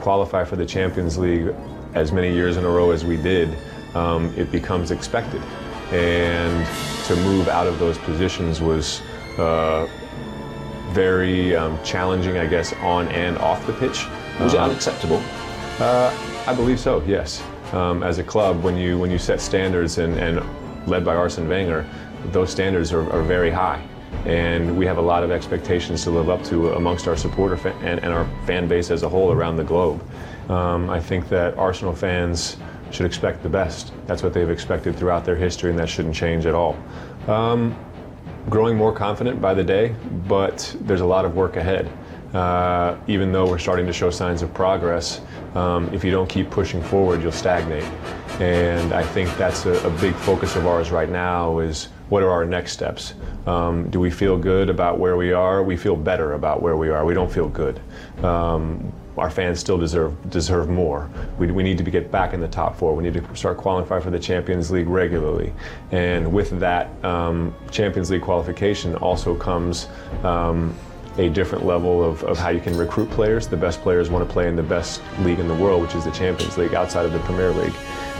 qualify for the Champions League as many years in a row as we did, um, it becomes expected. And to move out of those positions was uh, very um, challenging, I guess, on and off the pitch. Was it Um, unacceptable? uh, I believe so. Yes. Um, as a club, when you when you set standards and, and led by Arsene Wenger, those standards are, are very high, and we have a lot of expectations to live up to amongst our supporter fa- and, and our fan base as a whole around the globe. Um, I think that Arsenal fans should expect the best. That's what they've expected throughout their history, and that shouldn't change at all. Um, growing more confident by the day, but there's a lot of work ahead. Uh, even though we're starting to show signs of progress, um, if you don't keep pushing forward, you'll stagnate. And I think that's a, a big focus of ours right now is what are our next steps? Um, do we feel good about where we are? We feel better about where we are. We don't feel good. Um, our fans still deserve deserve more. We, we need to be, get back in the top four. We need to start qualifying for the Champions League regularly, and with that um, Champions League qualification also comes. Um, a different level of, of how you can recruit players. The best players want to play in the best league in the world, which is the Champions League, outside of the Premier League.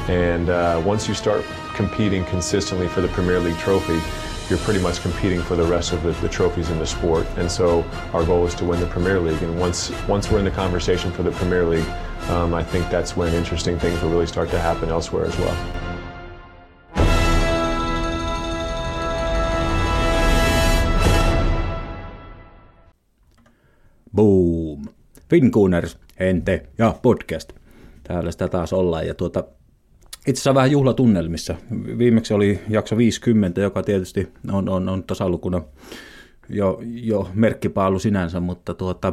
And uh, once you start competing consistently for the Premier League trophy, you're pretty much competing for the rest of the, the trophies in the sport. And so our goal is to win the Premier League. And once once we're in the conversation for the Premier League, um, I think that's when interesting things will really start to happen elsewhere as well. Boom. Finkuners, Hente ja podcast. Täällä sitä taas ollaan. Ja tuota, itse asiassa vähän juhlatunnelmissa. Viimeksi oli jakso 50, joka tietysti on, on, on tasalukuna jo, jo merkkipaalu sinänsä, mutta tuota,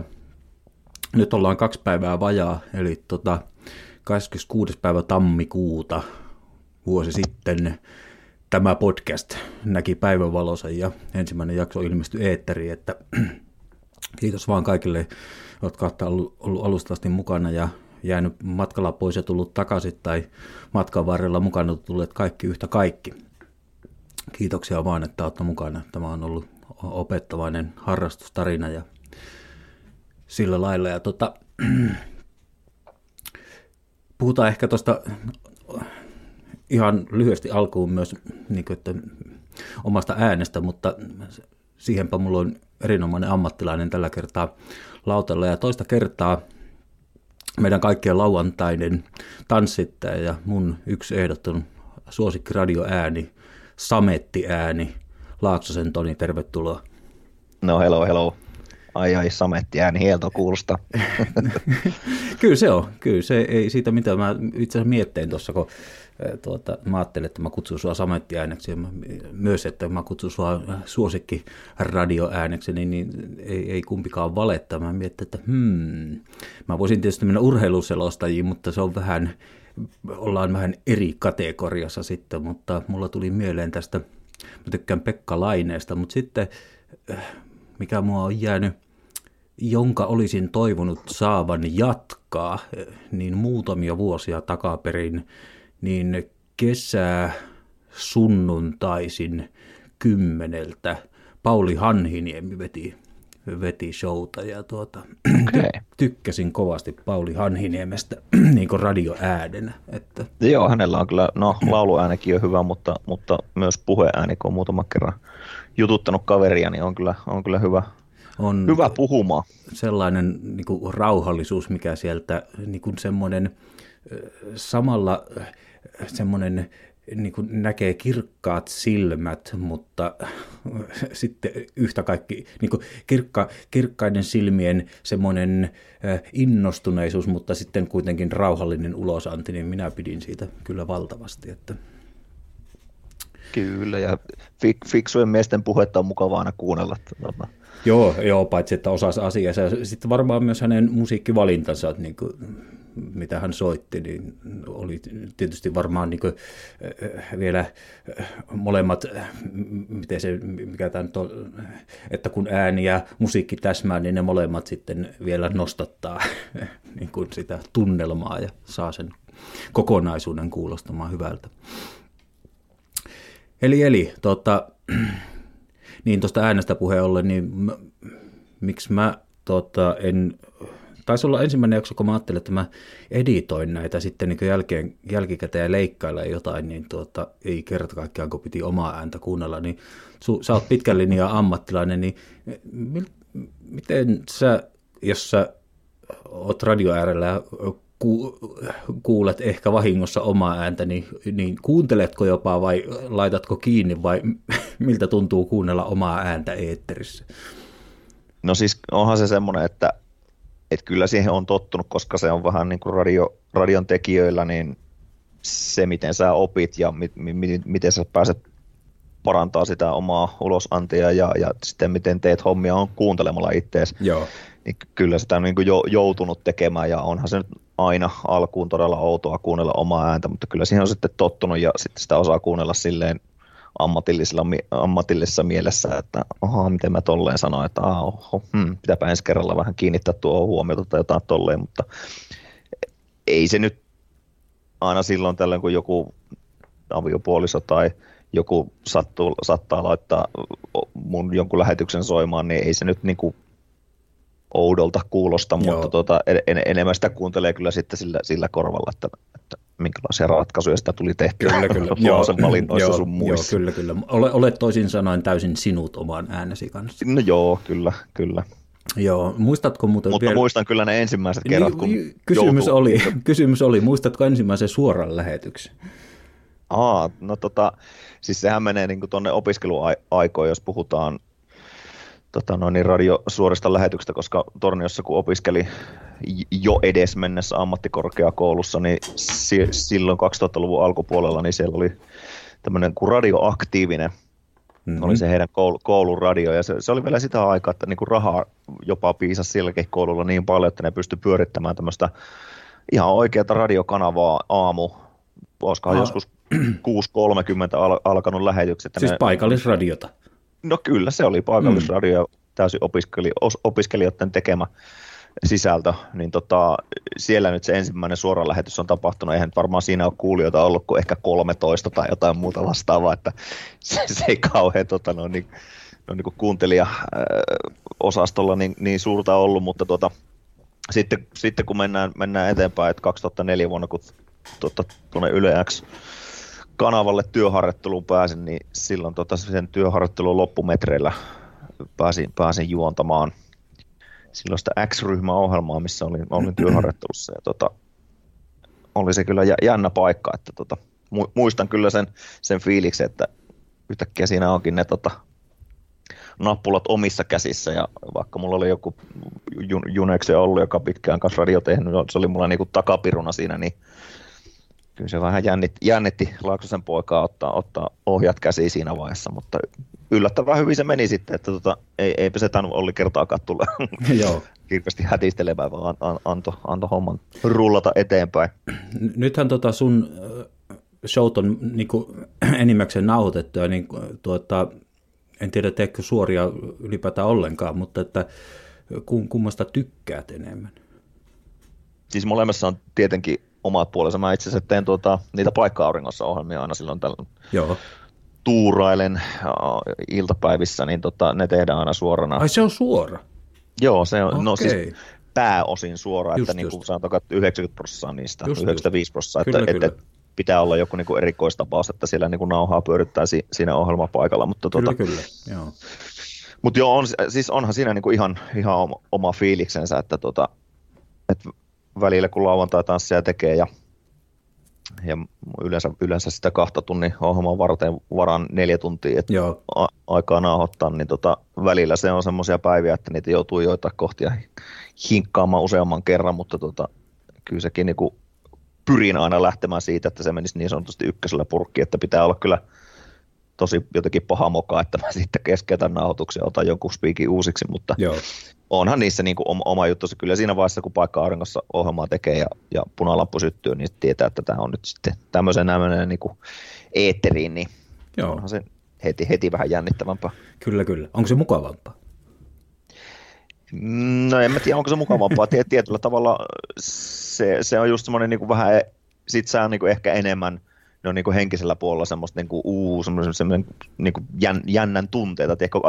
nyt ollaan kaksi päivää vajaa, eli tuota, 26. päivä tammikuuta vuosi sitten tämä podcast näki päivänvalonsa ja ensimmäinen jakso ilmestyi eetteriin, että kiitos vaan kaikille, jotka olette ollut alusta asti mukana ja jäänyt matkalla pois ja tullut takaisin tai matkan varrella mukana tulleet kaikki yhtä kaikki. Kiitoksia vaan, että olette mukana. Tämä on ollut opettavainen harrastustarina ja sillä lailla. Ja tota, puhutaan ehkä tuosta ihan lyhyesti alkuun myös niin kuin, että omasta äänestä, mutta siihenpä mulla on erinomainen ammattilainen tällä kertaa lautalla ja toista kertaa meidän kaikkien lauantainen tanssittaja ja mun yksi ehdoton suosikkiradioääni, samettiääni, Laaksosen Toni, tervetuloa. No hello, hello. Ai ai, sametti ääni hielto kuulostaa. kyllä se on, kyllä se ei siitä mitään. Mä itse asiassa miettein tuossa, kun tuota, mä ajattelin, että mä kutsun sua samettiääneksi myös, että mä kutsun sua suosikki radioääneksi, niin, niin ei, ei kumpikaan valetta. Mä mietin, että hmm, mä voisin tietysti mennä urheiluselostajiin, mutta se on vähän, ollaan vähän eri kategoriassa sitten, mutta mulla tuli mieleen tästä, mä tykkään Pekka Laineesta, mutta sitten mikä mua on jäänyt, jonka olisin toivonut saavan jatkaa, niin muutamia vuosia takaperin, niin kesää sunnuntaisin kymmeneltä Pauli Hanhiniemi veti, veti showta ja tuota, Okay. tykkäsin kovasti Pauli Hanhiniemestä niin kuin radioäänenä. Että, Joo, hänellä on kyllä, no lauluäänikin on hyvä, mutta, mutta myös puheääni, kun on muutama kerran jututtanut kaveria, niin on kyllä, on kyllä hyvä, on hyvä puhumaan. sellainen niin kuin rauhallisuus, mikä sieltä niin kuin semmoinen samalla semmoinen niin kuin näkee kirkkaat silmät, mutta sitten yhtä kaikki niin kuin kirkka, kirkkaiden silmien semmoinen innostuneisuus, mutta sitten kuitenkin rauhallinen ulosanti, niin minä pidin siitä kyllä valtavasti. Että Kyllä, ja fik, fiksujen miesten puhetta on mukava aina kuunnella. Tota. Joo, joo, paitsi että osasi asiassa. Sitten varmaan myös hänen musiikkivalintansa, niin kuin, mitä hän soitti, niin oli tietysti varmaan niin kuin, äh, vielä äh, molemmat, miten se, mikä tämä nyt on, että kun ääni ja musiikki täsmää, niin ne molemmat sitten vielä nostattaa niin kuin sitä tunnelmaa ja saa sen kokonaisuuden kuulostamaan hyvältä. Eli, eli tota, niin tuosta äänestä puheen ollen, niin mä, miksi mä tota, en taisi olla ensimmäinen jakso, kun mä ajattelin, että mä editoin näitä sitten niin jälkeen, jälkikäteen ja leikkailla jotain, niin tuota, ei kerta kaikkiaan, kun piti omaa ääntä kuunnella, niin su, sä oot pitkän linjan ammattilainen, niin mi, miten sä, jos sä oot radio äärellä ja ku, kuulet ehkä vahingossa omaa ääntä, niin, niin kuunteletko jopa vai laitatko kiinni vai miltä tuntuu kuunnella omaa ääntä eetterissä? No siis onhan se semmoinen, että, että kyllä siihen on tottunut, koska se on vähän niin kuin radio, radion tekijöillä, niin se miten sä opit ja mi, mi, miten sä pääset parantaa sitä omaa ulosantia ja, ja sitten miten teet hommia on kuuntelemalla ittees. Joo. Niin kyllä sitä on niin kuin jo, joutunut tekemään ja onhan se nyt aina alkuun todella outoa kuunnella omaa ääntä, mutta kyllä siihen on sitten tottunut ja sitten sitä osaa kuunnella silleen ammatillisella, ammatillisessa mielessä, että oha, miten mä tolleen sanoin, että oho, hmm, pitääpä ensi kerralla vähän kiinnittää tuo huomiota tai jotain tolleen, mutta ei se nyt aina silloin tällöin, kun joku aviopuoliso tai joku sattuu, saattaa laittaa mun jonkun lähetyksen soimaan, niin ei se nyt niin kuin oudolta kuulosta, Joo. mutta tuota, en, enemmän sitä kuuntelee kyllä sitten sillä, sillä korvalla, että, että minkälaisia ratkaisuja sitä tuli tehtyä kyllä, kyllä. joo, valinnoissa joo, sun muissa. Joo, kyllä, kyllä. Ole, olet toisin sanoen täysin sinut oman äänesi kanssa. No joo, kyllä, kyllä. Joo, muistatko muuten Mutta vielä... muistan kyllä ne ensimmäiset niin, kerrat, kun kysymys oli, kysymys oli, muistatko ensimmäisen suoran lähetyksen? Aa, no tota, siis sehän menee niin tuonne opiskeluaikoihin, jos puhutaan tota noin, niin radiosuorista lähetyksistä, koska Torniossa kun opiskeli jo edes mennessä ammattikorkeakoulussa, niin si- silloin 2000-luvun alkupuolella niin siellä oli tämmöinen kuin radioaktiivinen, mm-hmm. oli se heidän koul- koulun radio, ja se, se oli vielä sitä aikaa, että niin kuin rahaa jopa piisasi silläkin koululla niin paljon, että ne pystyi pyörittämään tämmöistä ihan oikeata radiokanavaa aamu, olisikohan ah. joskus 6.30 al- alkanut lähetykset. Siis ne, paikallisradiota. No kyllä, se oli paikallisradio mm. täysin opiskeli, opiskelijoiden tekemä sisältö, niin tota, siellä nyt se ensimmäinen suora lähetys on tapahtunut. Eihän varmaan siinä ole kuulijoita ollut kuin ehkä 13 tai jotain muuta vastaavaa, että se, se ei kauhean tota, no, niin, no, niin kuuntelija-osastolla niin, niin, suurta ollut, mutta tota, sitten, sitten kun mennään, mennään eteenpäin, että 2004 vuonna, kun tota, tuonne Yle X kanavalle työharjoitteluun pääsin, niin silloin tota sen työharjoittelun loppumetreillä pääsin, pääsin juontamaan silloin sitä X-ryhmäohjelmaa, missä olin, olin työharjoittelussa. Ja tota, oli se kyllä jännä paikka, että tota, muistan kyllä sen, sen fiiliksen, että yhtäkkiä siinä onkin ne tota, nappulat omissa käsissä ja vaikka mulla oli joku Junexe ollut, joka pitkään kanssa radio tehnyt, se oli mulla niinku takapiruna siinä, niin kyllä se vähän jännitti, jännitti Laaksosen poikaa ottaa, ottaa ohjat käsiin siinä vaiheessa, mutta yllättävän hyvin se meni sitten, että tota, ei, eipä se tainnut Olli kertaakaan tulla Joo. hirveästi hätistelemään, vaan an, anto, anto homman rullata eteenpäin. Nythän tota sun showt on niin kuin, enimmäkseen nauhoitettuja, niin tuota, en tiedä teekö suoria ylipäätään ollenkaan, mutta että kummasta tykkäät enemmän? Siis molemmissa on tietenkin omat puolensa. Mä itse asiassa teen tuota, niitä paikka-auringossa ohjelmia aina silloin tällä Joo. tuurailen iltapäivissä, niin tota, ne tehdään aina suorana. Ai se on suora? Joo, se on, okay. no siis pääosin suora, just, että niin kuin sanotaan 90 prosenttia niistä, just, 95 prosenttia, että, kyllä, että kyllä. pitää olla joku niin kuin erikoistapaus, että siellä niin kuin nauhaa pyörittää si, siinä ohjelmapaikalla. Mutta kyllä, tuota, kyllä, joo. Mutta joo, on, siis onhan siinä niin kuin ihan, ihan oma fiiliksensä, että, tota, että välillä, kun lauantai-tanssia tekee ja, ja yleensä, yleensä sitä kahta tunnin ohjelman varten varan neljä tuntia että a- aikaa nauhoittaa, niin tota, välillä se on semmoisia päiviä, että niitä joutuu joita kohtia hinkkaamaan useamman kerran, mutta tota, kyllä sekin niin kuin pyrin aina lähtemään siitä, että se menisi niin sanotusti ykkösellä purkki, että pitää olla kyllä tosi jotenkin paha moka, että mä sitten keskeytän nauhoituksen ja otan joku spiikin uusiksi, mutta Joo onhan niissä niin kuin oma, juttu. Kyllä siinä vaiheessa, kun paikka auringossa ohjelmaa tekee ja, ja punalappu syttyy, niin tietää, että tämä on nyt sitten tämmöisen nämmöinen niin kuin eetteriin, niin Joo. onhan se heti, heti vähän jännittävämpää. Kyllä, kyllä. Onko se mukavampaa? No en mä tiedä, onko se mukavampaa. Tietyllä tavalla se, se on just semmoinen niin kuin vähän, sit saa niin kuin ehkä enemmän ne on niin kuin henkisellä puolella semmoista niin kuin, uu, semmoinen, semmoinen niin kuin jän, jännän tunteita, että ehkä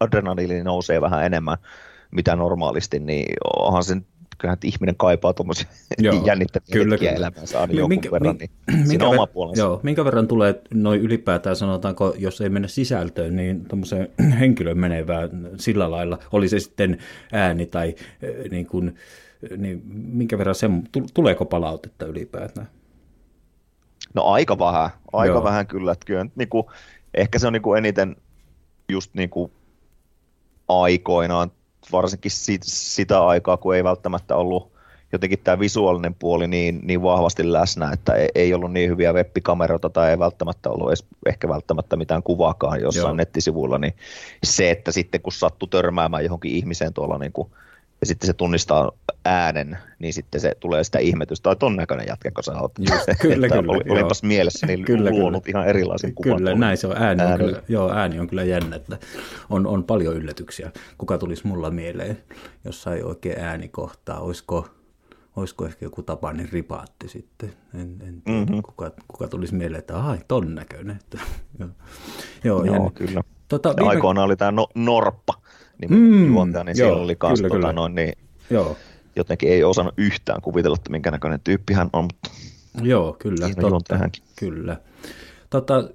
adrenaliini nousee vähän enemmän mitä normaalisti, niin onhan se kyllähän ihminen kaipaa tuommoisia jännittäviä kyllä, hetkiä elämänsä aina jonkun minkä, verran, niin minkä siinä ver- oma puolensa. Joo, minkä verran tulee noin ylipäätään, sanotaanko, jos ei mene sisältöön, niin tuommoiseen henkilön menevää sillä lailla, oli se sitten ääni tai niin kuin, niin minkä verran se, tuleeko palautetta ylipäätään? No aika vähän, aika Joo. vähän kyllä. Että kyllä niin kuin, ehkä se on niin kuin eniten just niin kuin aikoinaan, varsinkin sit, sitä aikaa, kun ei välttämättä ollut jotenkin tämä visuaalinen puoli niin, niin vahvasti läsnä, että ei, ei ollut niin hyviä webbikameroita tai ei välttämättä ollut edes ehkä välttämättä mitään kuvaakaan jossain Joo. nettisivuilla, niin se, että sitten kun sattuu törmäämään johonkin ihmiseen tuolla niin kuin ja sitten se tunnistaa äänen, niin sitten se tulee sitä ihmetystä, että ton näköinen jätkä, sä oot. Just, kyllä, että kyllä. Oli, olipas mielessä niin kyllä, luonut kyllä. ihan erilaisen kuvan. Kyllä, näin se on. Ääni on, kyllä, joo, ääni on kyllä jännä, että on, on paljon yllätyksiä. Kuka tulisi mulla mieleen, jos sai oikein ääni kohtaa, olisiko, olisiko ehkä joku Tapanin ripaatti sitten. En, en tiedä, mm-hmm. kuka, kuka tulisi mieleen, että ai, ton näköinen. Että, joo, joo, joo kyllä. Tota, viime... Aikoina oli tämä no, Norppa mm, juontaja, niin joo, siellä oli kanssa kyllä, tota, kyllä. Noin, niin joo. jotenkin ei osannut yhtään kuvitella, että minkä näköinen tyyppi hän on, mutta Joo, kyllä. Totta, kyllä. Tota,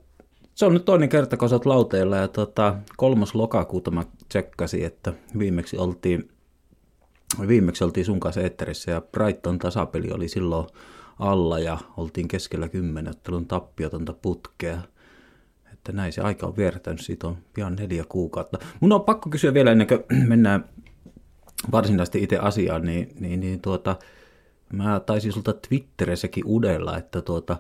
se on nyt toinen kerta, kun sä oot lauteilla ja tota, kolmas lokakuuta mä tsekkasin, että viimeksi oltiin, viimeksi oltiin sun kanssa eetterissä ja Brighton tasapeli oli silloin alla ja oltiin keskellä kymmenettelun tappiotonta putkea – että näin se aika on viertänyt, siitä on pian neljä kuukautta. Mun on pakko kysyä vielä ennen kuin mennään varsinaisesti itse asiaan, niin, niin, niin tuota, mä taisin sulta Twitterissäkin udella, että tuota,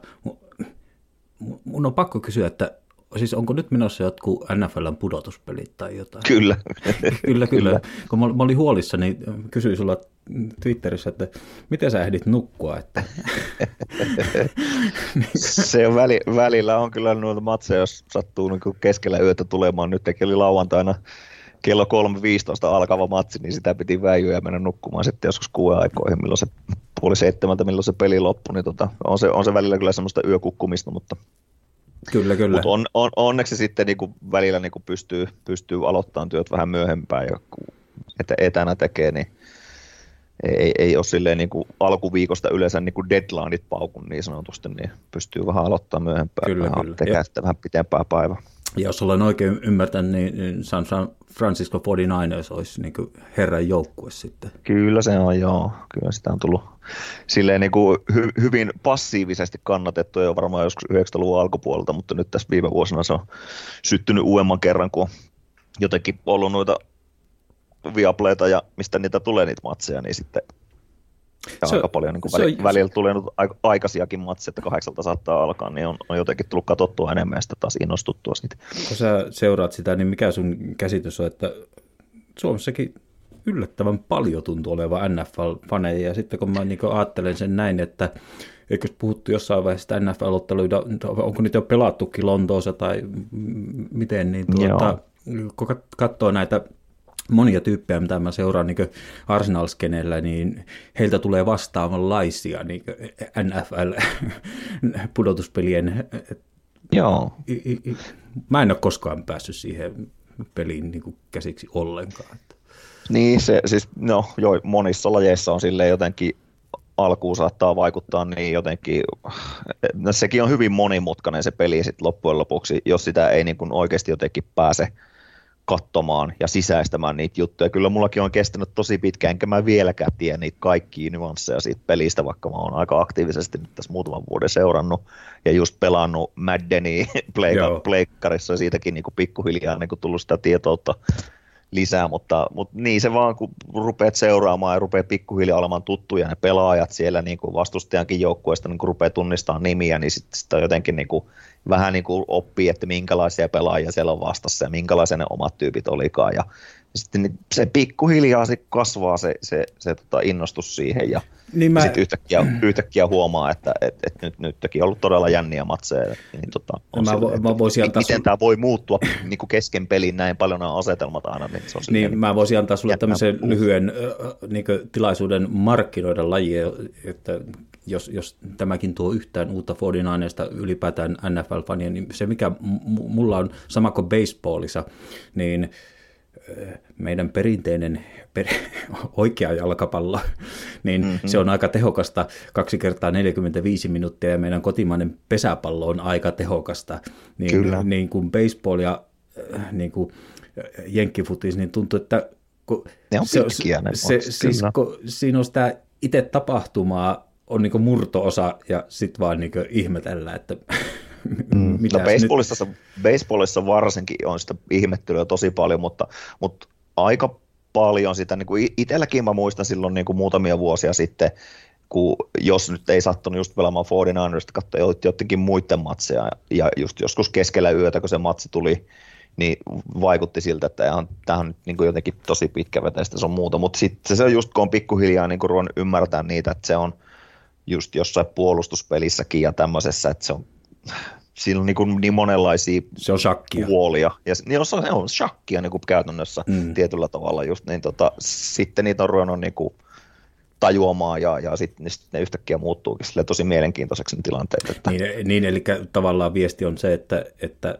mun on pakko kysyä, että siis onko nyt menossa jotkut NFLn pudotuspelit tai jotain? Kyllä. kyllä, kyllä. kyllä. Kun mä, mä olin huolissa, niin kysyin sulla Twitterissä, että miten sä ehdit nukkua? Että... se on väli, välillä on kyllä noita matseja, jos sattuu niin keskellä yötä tulemaan. Nyt oli lauantaina kello 3.15 alkava matsi, niin sitä piti väijyä ja mennä nukkumaan sitten joskus kuuden aikoihin, milloin se puoli seitsemältä, milloin se peli loppui, niin tota, on, se, on se välillä kyllä semmoista yökukkumista, mutta Kyllä, kyllä. Mutta on, on, onneksi sitten niin kuin välillä niin kuin pystyy, pystyy aloittamaan työt vähän myöhempään ja että etänä tekee, niin ei, ei ole silleen niin kuin alkuviikosta yleensä niin kuin deadlineit paukun niin sanotusti, niin pystyy vähän aloittamaan myöhempään kyllä, vähän, kyllä. tekee sitten vähän pitempää päivää. Ja jos olen oikein ymmärtänyt, niin San Francisco 49ers olisi niin herran joukkue sitten. Kyllä se on, joo. Kyllä sitä on tullut silleen niin kuin hy, hyvin passiivisesti kannatettu jo varmaan joskus 90-luvun alkupuolelta, mutta nyt tässä viime vuosina se on syttynyt uudemman kerran, kun on jotenkin ollut noita viapleita ja mistä niitä tulee niitä matseja, niin sitten ja se, aika paljon niin väli, on, välillä tulee nyt aikaisiakin matseja, että kahdeksalta saattaa alkaa, niin on, on jotenkin tullut katsottua enemmän ja sitä taas innostuttua siitä. Kun sä seuraat sitä, niin mikä sun käsitys on, että Suomessakin yllättävän paljon tuntuu olevan NFL-faneja, ja sitten kun mä niin ajattelen sen näin, että eikö puhuttu jossain vaiheessa NFL-otteluita, onko niitä jo pelattukin Lontoossa tai miten, niin tuota, kun katsoo näitä monia tyyppejä, mitä mä seuraan niin arsenal niin heiltä tulee vastaavanlaisia niin NFL-pudotuspelien. Joo. Mä en ole koskaan päässyt siihen peliin niin käsiksi ollenkaan. Niin, se siis, no joo, monissa lajeissa on silleen jotenkin alkuun saattaa vaikuttaa niin jotenkin, no sekin on hyvin monimutkainen se peli sitten loppujen lopuksi, jos sitä ei niin kuin oikeasti jotenkin pääse katsomaan ja sisäistämään niitä juttuja. Kyllä mullakin on kestänyt tosi pitkään, enkä mä vieläkään tiedä niitä kaikkia nyansseja siitä pelistä, vaikka mä oon aika aktiivisesti nyt tässä muutaman vuoden seurannut ja just pelannut Maddenia pleikkarissa ja siitäkin niin kuin pikkuhiljaa niin kuin tullut sitä tietoutta lisää, mutta, mutta niin se vaan, kun rupeat seuraamaan ja rupeat pikkuhiljaa olemaan tuttuja ne pelaajat siellä niin kuin vastustajankin joukkueesta, niin kun rupeat tunnistamaan nimiä, niin sitten sitä jotenkin niin kuin, vähän niin kuin oppii, että minkälaisia pelaajia siellä on vastassa ja minkälaisia ne omat tyypit olikaan. Ja sitten niin se pikkuhiljaa se kasvaa se, se, se tota innostus siihen ja niin mä... sitten yhtäkkiä, yhtäkkiä huomaa, että et, et nyt, nytkin on ollut todella jänniä matseja. Niin tota, on mä, sille, mä voisin antaa miten sun... tämä voi muuttua niin kuin kesken pelin näin paljon nämä asetelmat aina. Niin, se on niin, niin mä voisin antaa sulle tämmöisen lyhyen niin tilaisuuden markkinoida lajia, että jos, jos tämäkin tuo yhtään uutta 49 ylipäätään NFL-fania, niin se mikä mulla on sama kuin baseballissa, niin meidän perinteinen per, oikea jalkapallo, niin mm-hmm. se on aika tehokasta kaksi kertaa 45 minuuttia ja meidän kotimainen pesäpallo on aika tehokasta. Niin, Kyllä. niin kuin baseball ja niin kuin jenkkifutis, niin tuntuu, että kun ne on pitkiä ne se, se, siis, kun siinä on sitä itse tapahtumaa on niin murto-osa ja sitten vaan niin ihmetellä, että mm. no baseballissa, nyt... baseballissa varsinkin on sitä ihmettelyä tosi paljon, mutta, mutta aika paljon sitä, niin kuin itselläkin mä muistan silloin niin kuin muutamia vuosia sitten, kun jos nyt ei sattunut just pelaamaan 49erista, katsoa jotenkin muiden matseja, ja just joskus keskellä yötä, kun se matsi tuli, niin vaikutti siltä, että tämä on nyt niin kuin jotenkin tosi pitkävetäistä, se on muuta, mutta sitten se on just, kun on pikkuhiljaa niin kuin ymmärtää niitä, että se on just jossain puolustuspelissäkin ja tämmöisessä, että se on siinä on niin, kuin niin monenlaisia se on shakkia. puolia. Ja niin on, se on shakkia niin kuin käytännössä mm. tietyllä tavalla just, niin tota, sitten niitä on ruvennut niin kuin tajuamaan ja, ja sitten niin sit ne yhtäkkiä muuttuukin sille tosi mielenkiintoiseksi ne tilanteet. Että... Niin, niin, eli tavallaan viesti on se, että, että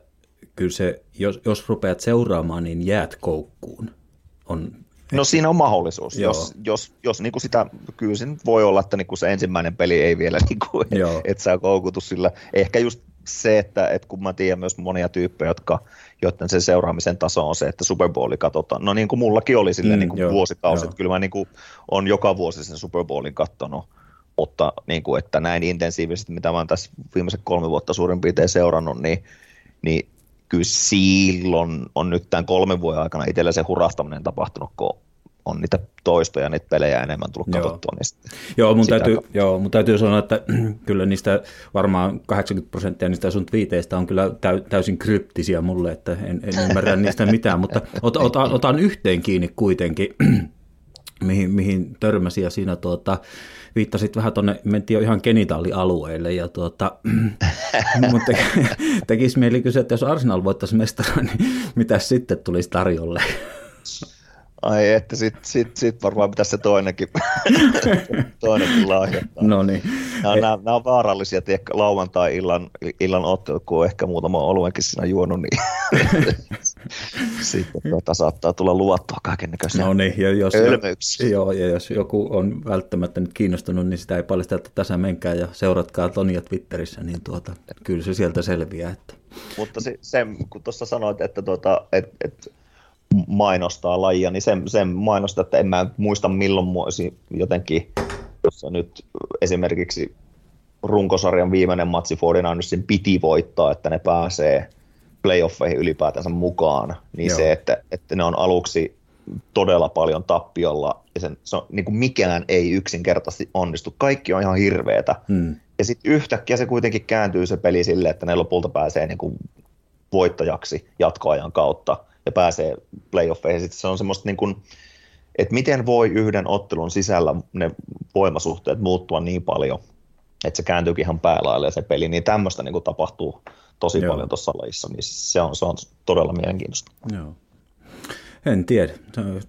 kyllä se, jos, jos rupeat seuraamaan, niin jäät koukkuun. On No siinä on mahdollisuus, Joo. jos, jos, jos niin kuin sitä, kyllä se voi olla, että niin kuin se ensimmäinen peli ei vielä, niin kuin, että sä koukutu sillä. Ehkä just se, että, että kun mä tiedän myös monia tyyppejä, jotka, joiden se seuraamisen taso on se, että Super Bowli katsotaan. No niin kuin mullakin oli sille mm, niin kuin vuosikausi, että kyllä mä niin kuin on joka vuosi sen Super Bowlin katsonut, mutta niin kuin, että näin intensiivisesti, mitä mä oon tässä viimeiset kolme vuotta suurin piirtein seurannut, niin, niin kyllä silloin on nyt tämän kolmen vuoden aikana itsellä se hurastaminen tapahtunut, kun on niitä toistoja, niitä pelejä enemmän tullut joo. katsottua. Niin joo, mun täytyy, joo, mun täytyy sanoa, että kyllä niistä varmaan 80 prosenttia niistä sun twiiteistä on kyllä täysin kryptisiä mulle, että en, en ymmärrä niistä mitään, mutta ot, otan, otan yhteen kiinni kuitenkin, mihin, mihin törmäsin ja siinä tuota, viittasit vähän tuonne, mentiin jo ihan genitaalialueelle ja tuota, mutta tekisi mieli kysyä, että jos Arsenal voittaisi mestara, niin mitä sitten tulisi tarjolle? Ai että sit, sit, sit varmaan pitäisi se toinenkin, toinenkin lahjoittaa. No niin. Nämä, nämä, nämä on vaarallisia, tiedätkö, lauantai-illan illan ottelut, kun on ehkä muutama oluenkin siinä juonut, niin sitten tuota, saattaa tulla luottoa kaiken näköisiä no niin, ja jos, joo, ja jos joku on välttämättä nyt kiinnostunut, niin sitä ei paljasta, että tässä menkää ja seuratkaa Tonia Twitterissä, niin tuota, kyllä se sieltä selviää. Että. Mutta se, se kun tuossa sanoit, että, tuota, että, että mainostaa lajia, niin sen, sen mainostaa, että en mä muista milloin muosi jotenkin, jossa nyt esimerkiksi runkosarjan viimeinen matsi 49ersin piti voittaa, että ne pääsee playoffeihin ylipäätänsä mukaan, niin Joo. se, että, että ne on aluksi todella paljon tappiolla, ja sen, se on, niin kuin mikään ei yksinkertaisesti onnistu. Kaikki on ihan hirveetä. Hmm. Ja sitten yhtäkkiä se kuitenkin kääntyy se peli sille, että ne lopulta pääsee niin kuin voittajaksi jatkoajan kautta ja pääsee playoffeihin. Sitten se on semmoista niin kuin, että miten voi yhden ottelun sisällä ne voimasuhteet muuttua niin paljon, että se kääntyykin ihan päälaille se peli, niin tämmöistä niin kuin tapahtuu tosi Joo. paljon tuossa lajissa, niin se on, se on todella mielenkiintoista. Joo. En tiedä.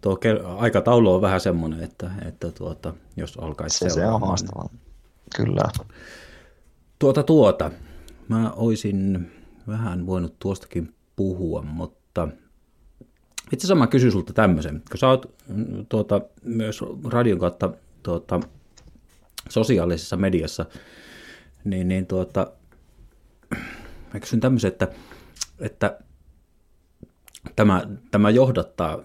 Tuo aikataulu on vähän semmoinen, että, että tuota, jos alkaisi se, se on haastavaa. Kyllä. Tuota tuota. Mä olisin vähän voinut tuostakin puhua, mutta itse asiassa mä kysyn sulta tämmöisen, kun sä oot tuota, myös radion kautta tuota, sosiaalisessa mediassa, niin, niin tuota, mä kysyn tämmöisen, että, että tämä, tämä johdattaa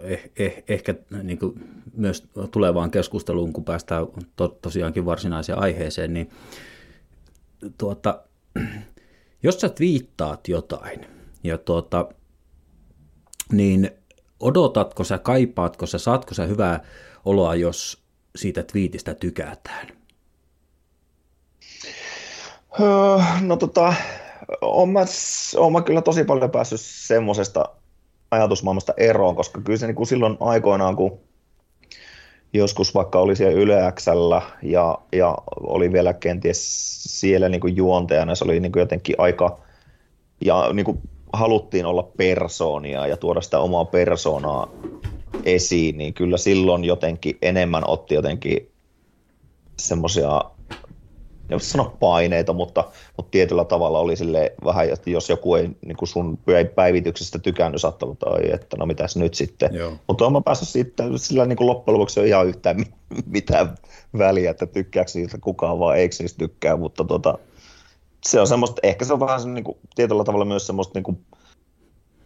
eh, eh, ehkä niin kuin myös tulevaan keskusteluun, kun päästään to, tosiaankin varsinaiseen aiheeseen, niin tuota, jos sä viittaat jotain ja tuota, niin odotatko sä, kaipaatko sä, saatko sä hyvää oloa, jos siitä twiitistä tykätään? Öö, no tota, on mä, on mä kyllä tosi paljon päässyt semmoisesta ajatusmaailmasta eroon, koska kyllä se niin kuin silloin aikoinaan, kun joskus vaikka oli siellä Yle ja, ja oli vielä kenties siellä niin kuin juontajana, se oli niin kuin jotenkin aika, ja niin kuin haluttiin olla persoonia ja tuoda sitä omaa persoonaa esiin, niin kyllä silloin jotenkin enemmän otti jotenkin semmoisia jos sano paineita, mutta, mutta tietyllä tavalla oli sille vähän, että jos joku ei niin kuin sun päivityksestä tykännyt, saattanut, tai että no mitäs nyt sitten. Joo. Mutta olen päässyt siitä, sillä niin kuin loppujen lopuksi on ihan yhtään mitään väliä, että tykkääkö siitä kukaan vai eikö siis tykkää, mutta tota, se on semmoista, ehkä se on vähän niin kuin, tietyllä tavalla myös semmoista niin kuin,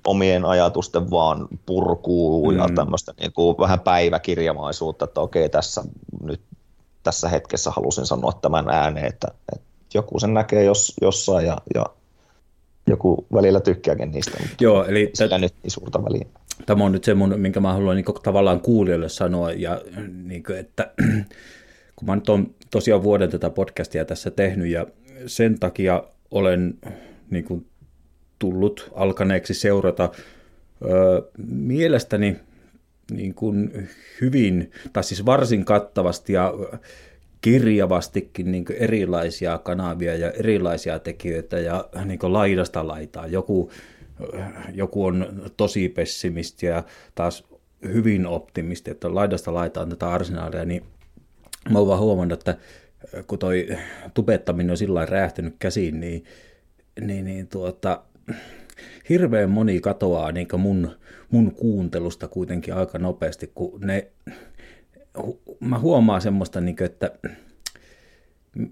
omien ajatusten vaan purkuu mm. ja tämmöistä niin kuin vähän päiväkirjamaisuutta, että okei, tässä nyt tässä hetkessä halusin sanoa tämän ääneen, että, että joku sen näkee jos, jossain ja, ja joku välillä tykkääkin niistä, mutta Joo, eli sillä nyt niin suurta väliä. Tämä on nyt se, mun, minkä mä haluan niin tavallaan kuulijoille sanoa, ja niin kuin, että kun mä nyt olen tosiaan vuoden tätä podcastia tässä tehnyt, ja sen takia olen niin kuin, tullut alkaneeksi seurata ö, mielestäni niin kuin hyvin, tai siis varsin kattavasti ja kirjavastikin niin erilaisia kanavia ja erilaisia tekijöitä ja niin laidasta laitaa. Joku, joku on tosi pessimisti ja taas hyvin optimisti, että laidasta laitaan tätä arsenaalia, niin mä oon vaan huomannut, että kun toi tubettaminen on sillä räjähtynyt käsiin, niin, niin, niin tuota, hirveän moni katoaa niin mun, mun kuuntelusta kuitenkin aika nopeasti, kun ne, mä huomaan semmoista, niin kuin, että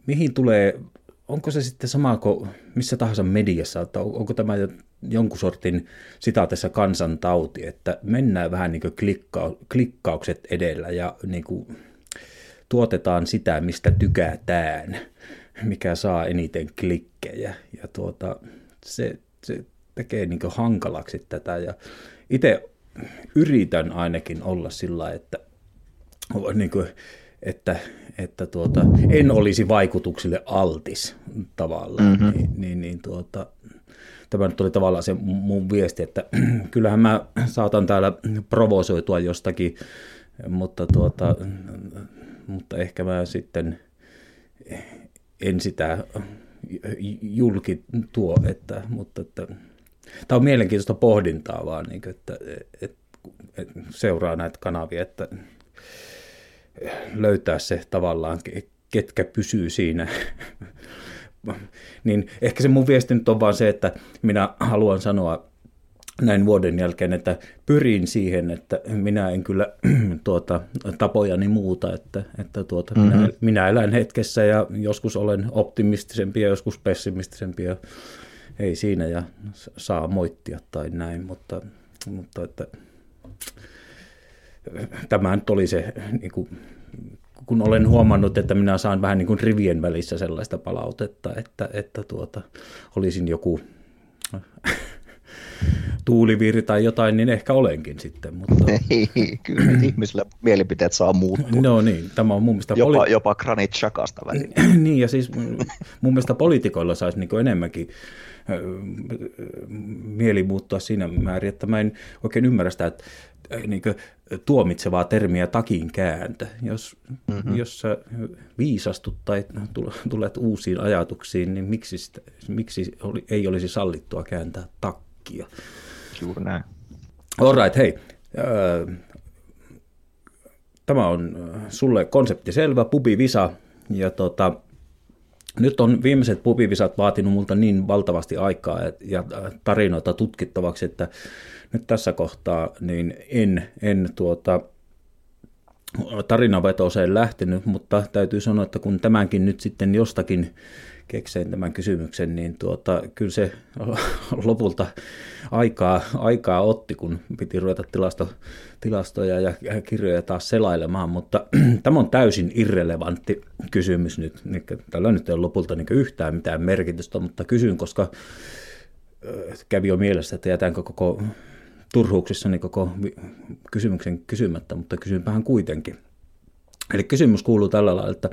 mihin tulee, onko se sitten sama kuin missä tahansa mediassa, että onko tämä jonkun sortin sitaatessa kansantauti, että mennään vähän niin klikka, klikkaukset edellä ja niin kuin tuotetaan sitä, mistä tykätään, mikä saa eniten klikkejä. Ja tuota, se, se tekee niin hankalaksi tätä. Ja itse yritän ainakin olla sillä että, niin kuin, että, että tuota, en olisi vaikutuksille altis tavallaan. Mm-hmm. Niin, niin, niin tuota, tämä nyt oli tavallaan se mun viesti, että kyllähän mä saatan täällä provosoitua jostakin, mutta, tuota, mutta ehkä mä sitten en sitä julki tuo, että, mutta että Tämä on mielenkiintoista pohdintaa vaan, niin kuin, että, että, että seuraa näitä kanavia, että löytää se tavallaan, ketkä pysyy siinä. niin ehkä se mun viesti nyt on vaan se, että minä haluan sanoa näin vuoden jälkeen, että pyrin siihen, että minä en kyllä tuota, tapojani muuta, että, että tuota, mm-hmm. minä, minä elän hetkessä ja joskus olen optimistisempi ja joskus pessimistisempi ja ei siinä ja saa moittia tai näin, mutta, mutta että, tämä nyt oli se, niin kuin, kun olen huomannut, että minä saan vähän niin kuin rivien välissä sellaista palautetta, että, että tuota, olisin joku tuuliviiri tai jotain, niin ehkä olenkin sitten. Mutta... Ei, kyllä ihmisillä mielipiteet saa muuttua. No niin, tämä on mun mielestä... Jopa, poli... jopa Granit Chakasta välillä. niin, ja siis mun mielestä poliitikoilla saisi niin enemmänkin mieli muuttua siinä määrin, että mä en oikein ymmärrä sitä, että niin kuin, tuomitsevaa termiä takin kääntö. Jos, mm-hmm. jos sä viisastut tai tulet uusiin ajatuksiin, niin miksi, sitä, miksi ei olisi sallittua kääntää takkia? Juuri näin. All right, hei. Tämä on sulle konsepti selvä, pubi visa, ja tota, nyt on viimeiset pubivisat vaatinut multa niin valtavasti aikaa ja tarinoita tutkittavaksi, että nyt tässä kohtaa niin en, en tuota, tarinavetoiseen lähtenyt, mutta täytyy sanoa, että kun tämänkin nyt sitten jostakin keksein tämän kysymyksen, niin tuota, kyllä se lopulta aikaa, aikaa otti, kun piti ruveta tilasto, tilastoja ja kirjoja taas selailemaan, mutta tämä on täysin irrelevantti kysymys nyt. Tällä nyt ei ole lopulta niin yhtään mitään merkitystä, mutta kysyn, koska kävi jo mielessä, että jätänkö koko turhuuksissani koko kysymyksen kysymättä, mutta kysynpähän kuitenkin. Eli kysymys kuuluu tällä lailla, että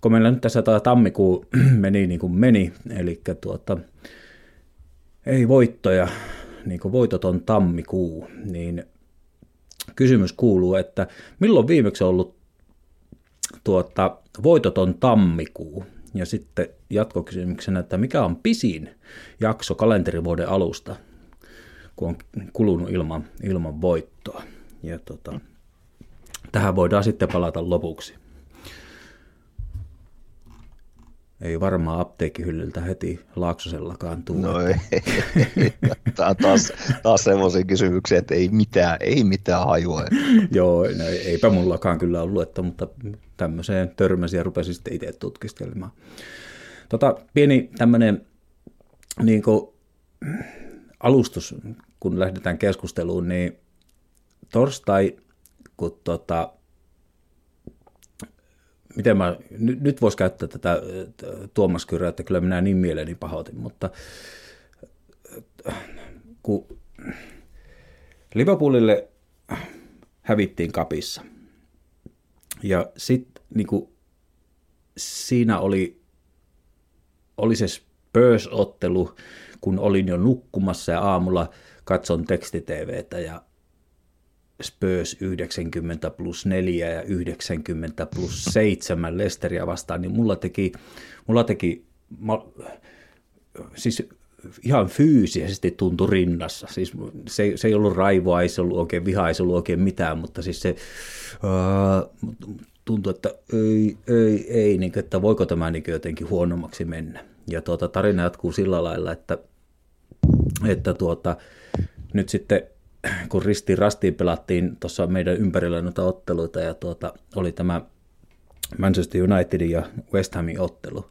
kun meillä nyt tässä tämä tammikuu meni niin kuin meni, eli tuota, ei voittoja, niin kuin voitoton tammikuu, niin kysymys kuuluu, että milloin viimeksi on ollut tuota, voitoton tammikuu? Ja sitten jatkokysymyksenä, että mikä on pisin jakso kalenterivuoden alusta, kun on kulunut ilman, ilman voittoa. Ja tota, tähän voidaan sitten palata lopuksi. ei varmaan apteekkihyllyltä heti Laaksosellakaan tule. No ei, Tämä on taas, taas semmoisia kysymyksiä, että ei mitään, ei mitään hajua. Joo, no, eipä mullakaan kyllä ollut, että, mutta tämmöiseen törmäsin ja rupesin sitten itse tutkiskelemaan. Tota, pieni tämmöinen niin kuin, alustus, kun lähdetään keskusteluun, niin torstai, kun tota, miten mä, nyt, nyt voisi käyttää tätä Tuomas Kyrä, että kyllä minä niin mieleni pahoitin, mutta kun Liverpoolille hävittiin kapissa. Ja sitten niin siinä oli, oli se Spurs-ottelu, kun olin jo nukkumassa ja aamulla katson tekstitvtä ja Spurs 90 plus 4 ja 90 plus 7 Lesteria vastaan, niin mulla teki, mulla teki ma, siis ihan fyysisesti tuntui rinnassa. Siis se, se ei ollut raivoa, ei se ollut oikein vihaa, ei se ollut oikein mitään, mutta siis se uh, tuntui, että ei, ei, ei, niin että voiko tämä niin jotenkin huonommaksi mennä. Ja tuota, tarina jatkuu sillä lailla, että, että tuota, nyt sitten kun ristiin rastiin pelattiin tuossa meidän ympärillä noita otteluita ja tuota, oli tämä Manchester Unitedin ja West Hamin ottelu.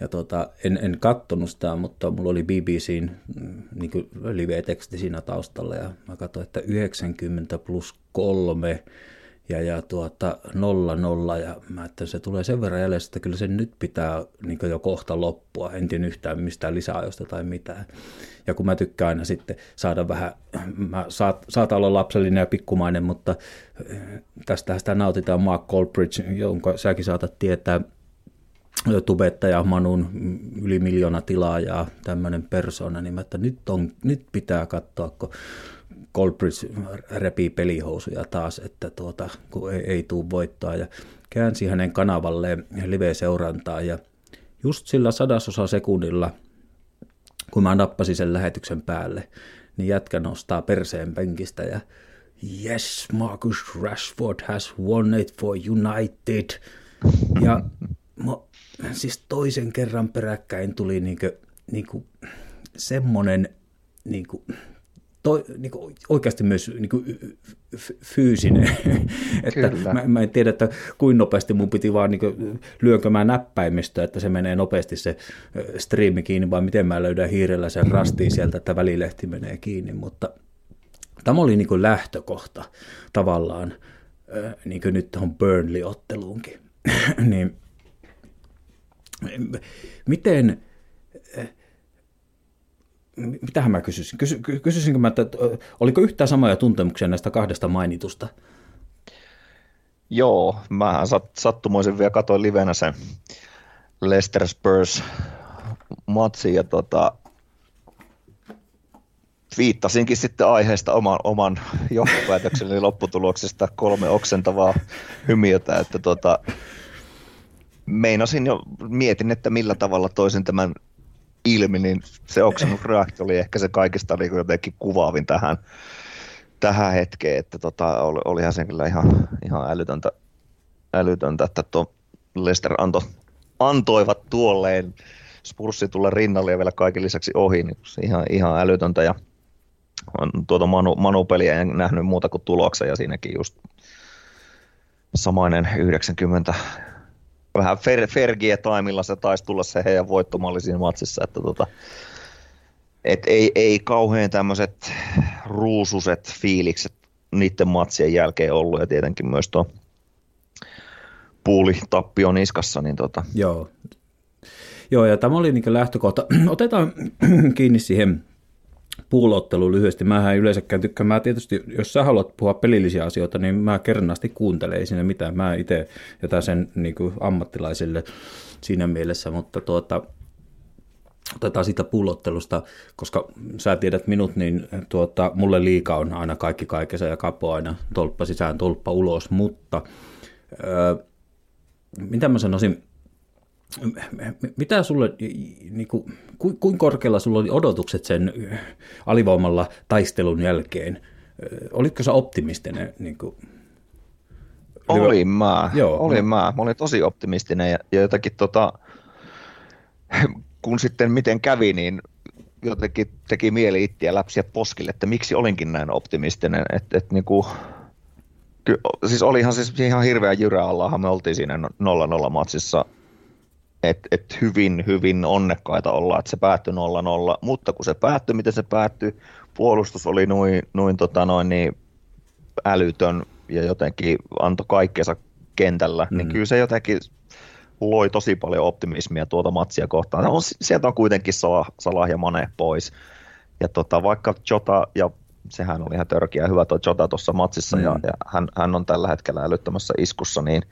Ja tuota, en, en kattonut sitä, mutta mulla oli BBCn mm, niin live-teksti siinä taustalla ja mä katsoin, että 90 plus kolme ja, ja tuota, nolla nolla ja mä että se tulee sen verran jäljessä, että kyllä se nyt pitää niin jo kohta loppua, en tiedä yhtään mistään lisäajosta tai mitään. Ja kun mä tykkään aina sitten saada vähän, mä saat, saat olla lapsellinen ja pikkumainen, mutta eh, tästä sitä nautitaan Mark Colbridge, jonka säkin saatat tietää, tubettaja Manun yli miljoona tilaajaa, tämmöinen persona, niin mä, että nyt, on, nyt pitää katsoa, kun Colbridge repii pelihousuja taas, että tuota, kun ei, ei tule voittoa ja käänsi hänen kanavalleen live-seurantaa ja just sillä sadasosa sekunnilla, kun mä nappasin sen lähetyksen päälle, niin jätkä nostaa perseen penkistä ja Yes, Marcus Rashford has won it for United. Ja mä, siis toisen kerran peräkkäin tuli niinku, niinku semmonen niinku, toi, niin kuin oikeasti myös niin kuin fyysinen. että mä, mä, en tiedä, että kuinka nopeasti mun piti vaan niin lyönkö näppäimistä, että se menee nopeasti se striimi kiinni, vai miten mä löydän hiirellä sen rastiin sieltä, että välilehti menee kiinni, mutta tämä oli niin kuin lähtökohta tavallaan, niin kuin nyt on Burnley-otteluunkin. niin, miten mitähän mä kysyisin? Kysy, kysyisinkö mä, että oliko yhtään samoja tuntemuksia näistä kahdesta mainitusta? Joo, mä sat, sattumoisin vielä katsoin livenä sen Leicester Spurs matsin ja tota, viittasinkin sitten aiheesta oman, oman johtopäätökseni lopputuloksesta kolme oksentavaa hymiötä, että tota, meinasin jo, mietin, että millä tavalla toisin tämän ilmi, niin se oksennut reaktio oli ehkä se kaikista niin jotenkin kuvaavin tähän, tähän hetkeen, että tota, oli, olihan se kyllä ihan, ihan älytöntä, älytöntä, että tuo Lester anto, antoivat tuolleen Spurssi tulla rinnalle ja vielä kaiken lisäksi ohi, niin ihan, ihan älytöntä ja on tuota Manu, Manu-peliä en nähnyt muuta kuin tuloksen ja siinäkin just samainen 90 vähän fer, Fergie taimilla se taisi tulla se heidän voittomalli siinä matsissa, että tota, et ei, ei kauhean tämmöiset ruususet fiilikset niiden matsien jälkeen ollut ja tietenkin myös tuo puuli tappio niskassa. Niin tota. Joo. Joo, ja tämä oli niin lähtökohta. Otetaan kiinni siihen puulottelu lyhyesti. Mä en yleensäkään tykkää. Mä tietysti, jos sä haluat puhua pelillisiä asioita, niin mä kernaasti kuuntelen, ei siinä mitään. Mä itse jotain sen niin kuin ammattilaisille siinä mielessä, mutta tuota, otetaan siitä pullottelusta, koska sä tiedät minut, niin tuota, mulle liika on aina kaikki kaikessa ja kapo aina tolppa sisään, tolppa ulos, mutta öö, mitä mä sanoisin, mitä sulle, niin kuin, kuinka korkealla sulla oli odotukset sen alivoimalla taistelun jälkeen? Olitko sä optimistinen? Niin kuin, olin mä, Joo, olin no. mä. Mä olin tosi optimistinen ja, ja jotakin tota, kun sitten miten kävi, niin jotenkin teki mieli ittiä läpsiä poskille, että miksi olinkin näin optimistinen. Että et niinku, ky, siis olihan siis ihan hirveä jyrä allahan me oltiin siinä 0-0 matsissa. Että et hyvin, hyvin onnekkaita olla, että se päättyi 0-0, mutta kun se päättyi, miten se päättyi, puolustus oli noin, noin, tota noin niin älytön ja jotenkin antoi kaikkensa kentällä, niin mm. niin kyllä se jotenkin loi tosi paljon optimismia tuota matsia kohtaan. On, sieltä on kuitenkin Salah, Salah ja Mane pois. Ja tota, vaikka Jota, ja sehän oli ihan törkeä hyvä tuo Jota tuossa matsissa, mm. ja, ja hän, hän, on tällä hetkellä älyttömässä iskussa, niin,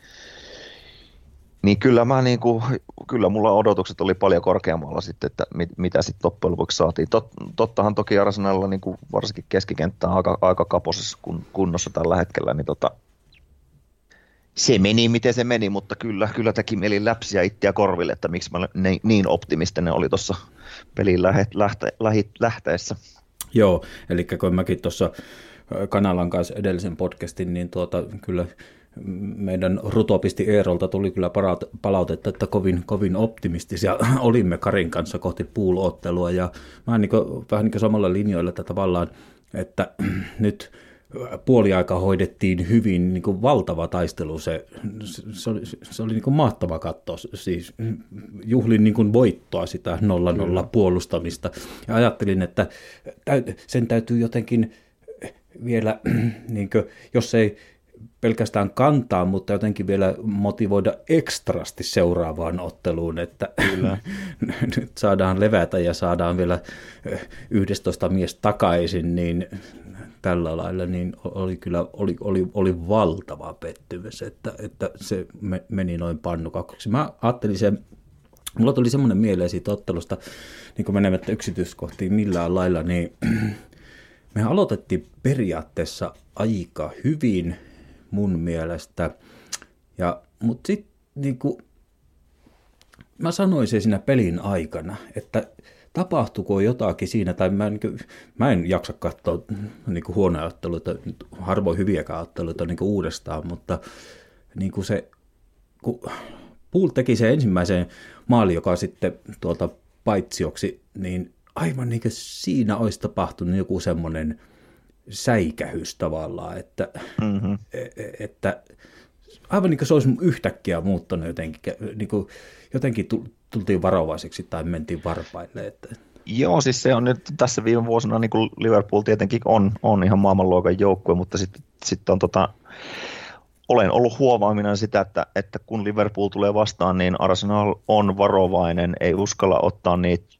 niin kyllä, mä niin kuin, kyllä mulla odotukset oli paljon korkeammalla sitten, että mit, mitä sitten loppujen lopuksi saatiin. Tot, tottahan toki Arsenalilla niin kuin varsinkin keskikenttä on aika, aika kaposessa kunnossa tällä hetkellä, niin tota, se meni miten se meni, mutta kyllä, kyllä teki mieli läpsiä itseä korville, että miksi mä niin, niin optimistinen oli tuossa pelin lähe, lähte, lähi, lähteessä. Joo, eli kun mäkin tuossa kanalan kanssa edellisen podcastin, niin tuota, kyllä meidän rutopisti Eerolta tuli kyllä palautetta, että kovin, kovin optimistisia olimme Karin kanssa kohti puulottelua ja mä niin kuin, vähän niin kuin samalla linjoilla, että tavallaan, että nyt puoliaika hoidettiin hyvin, niin kuin valtava taistelu, se, se oli, se oli niin kuin mahtava katto, siis juhlin niin kuin voittoa sitä 0-0 puolustamista. Ja ajattelin, että sen täytyy jotenkin vielä, niin kuin, jos ei pelkästään kantaa, mutta jotenkin vielä motivoida ekstrasti seuraavaan otteluun, että Kyllä. nyt saadaan levätä ja saadaan vielä 11 mies takaisin, niin tällä lailla, niin oli kyllä oli, oli, oli valtava pettymys, että, että se meni noin pannukaksi. Mä ajattelin sen, mulla tuli semmoinen mieleen siitä ottelusta, niin kuin menemättä yksityiskohtiin millään lailla, niin me aloitettiin periaatteessa aika hyvin mun mielestä, ja, mutta sitten niin kuin, mä sanoin se siinä pelin aikana, että tapahtuko jotakin siinä, tai mä, niin kuin, mä en jaksa katsoa niin kuin huonoja otteluita, harvoin hyviäkään otteluita niin kuin uudestaan, mutta niin kuin se, kun Pool teki se ensimmäisen maali, joka sitten tuolta paitsioksi, niin aivan niin kuin siinä olisi tapahtunut joku semmoinen säikähys tavallaan, että, mm-hmm. että aivan niin kuin se olisi yhtäkkiä muuttunut jotenkin, niin kuin, jotenkin tultiin varovaiseksi tai mentiin varpaille. Että... Joo, siis se on nyt tässä viime vuosina, niin kuin Liverpool tietenkin on, on ihan maailmanluokan joukkue, mutta sitten sit on tota, olen ollut huomaaminen sitä, että, että kun Liverpool tulee vastaan, niin Arsenal on varovainen, ei uskalla ottaa niitä,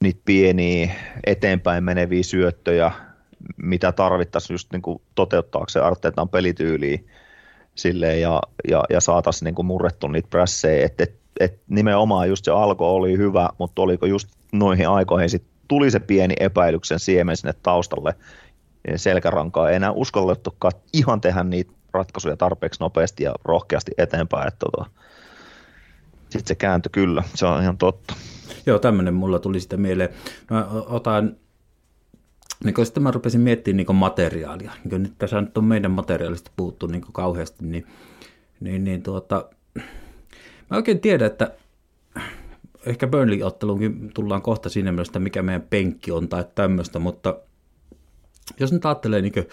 niitä pieniä eteenpäin meneviä syöttöjä, mitä tarvittaisiin just niin kuin toteuttaakseen Arteetan pelityyliä silleen, ja, ja, ja saataisiin niin kuin murrettu niitä prässejä, että et, et nimenomaan just se alko oli hyvä, mutta oliko just noihin aikoihin sit tuli se pieni epäilyksen siemen sinne taustalle selkärankaa. Ei enää uskallettukaan ihan tehdä niitä ratkaisuja tarpeeksi nopeasti ja rohkeasti eteenpäin. Että tota, sitten se kääntyi kyllä, se on ihan totta. Joo, tämmöinen mulla tuli sitä mieleen. Mä otan, niin kun sitten mä rupesin miettimään niin materiaalia. Niin nyt tässä nyt on meidän materiaalista puhuttu niin kauheasti, niin, niin, niin tuota, Mä oikein tiedän, että ehkä Burnley-otteluunkin tullaan kohta siinä mielessä, mikä meidän penkki on tai tämmöistä, mutta jos nyt ajattelee niin kuin,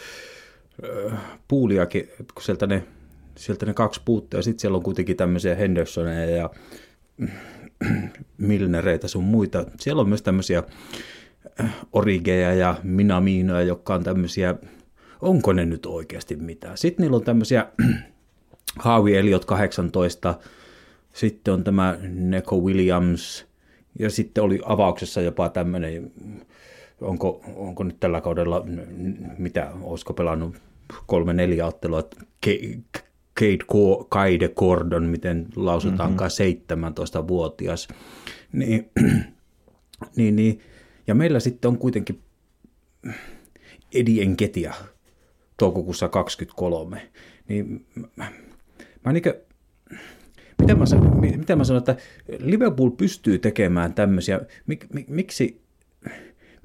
puuliakin, kun sieltä ne, sieltä ne kaksi puuttuu ja sitten siellä on kuitenkin tämmöisiä Hendersoneja ja Milnereitä sun muita. Siellä on myös tämmöisiä Origeja ja Minaminoja, jotka on tämmöisiä, onko ne nyt oikeasti mitään. Sitten niillä on tämmöisiä Haavi Eliot 18, sitten on tämä Neko Williams, ja sitten oli avauksessa jopa tämmöinen, onko, onko nyt tällä kaudella, mitä, olisiko pelannut kolme neljä ottelua, Kate Kaide Gordon, miten lausutaankaan, mm-hmm. 17-vuotias. Niin, niin, niin, ja meillä sitten on kuitenkin Eddie Enketia toukokuussa 23. Niin mä, mä niin miten mä, miten mä sanon, että Liverpool pystyy tekemään tämmöisiä, mik, mik, miksi,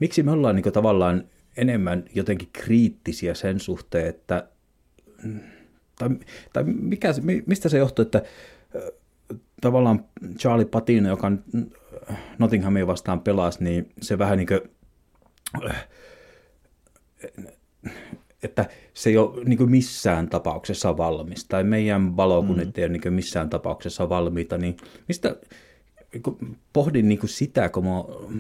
miksi me ollaan niin tavallaan enemmän jotenkin kriittisiä sen suhteen, että tai, tai mikä, mistä se johtuu, että tavallaan Charlie Patino, joka Nottinghamia vastaan pelasi, niin se vähän niin kuin, että se ei ole niin missään tapauksessa valmis, tai meidän valokunnit mm. ei ole niin missään tapauksessa valmiita, niin mistä, pohdin niin sitä, kun mä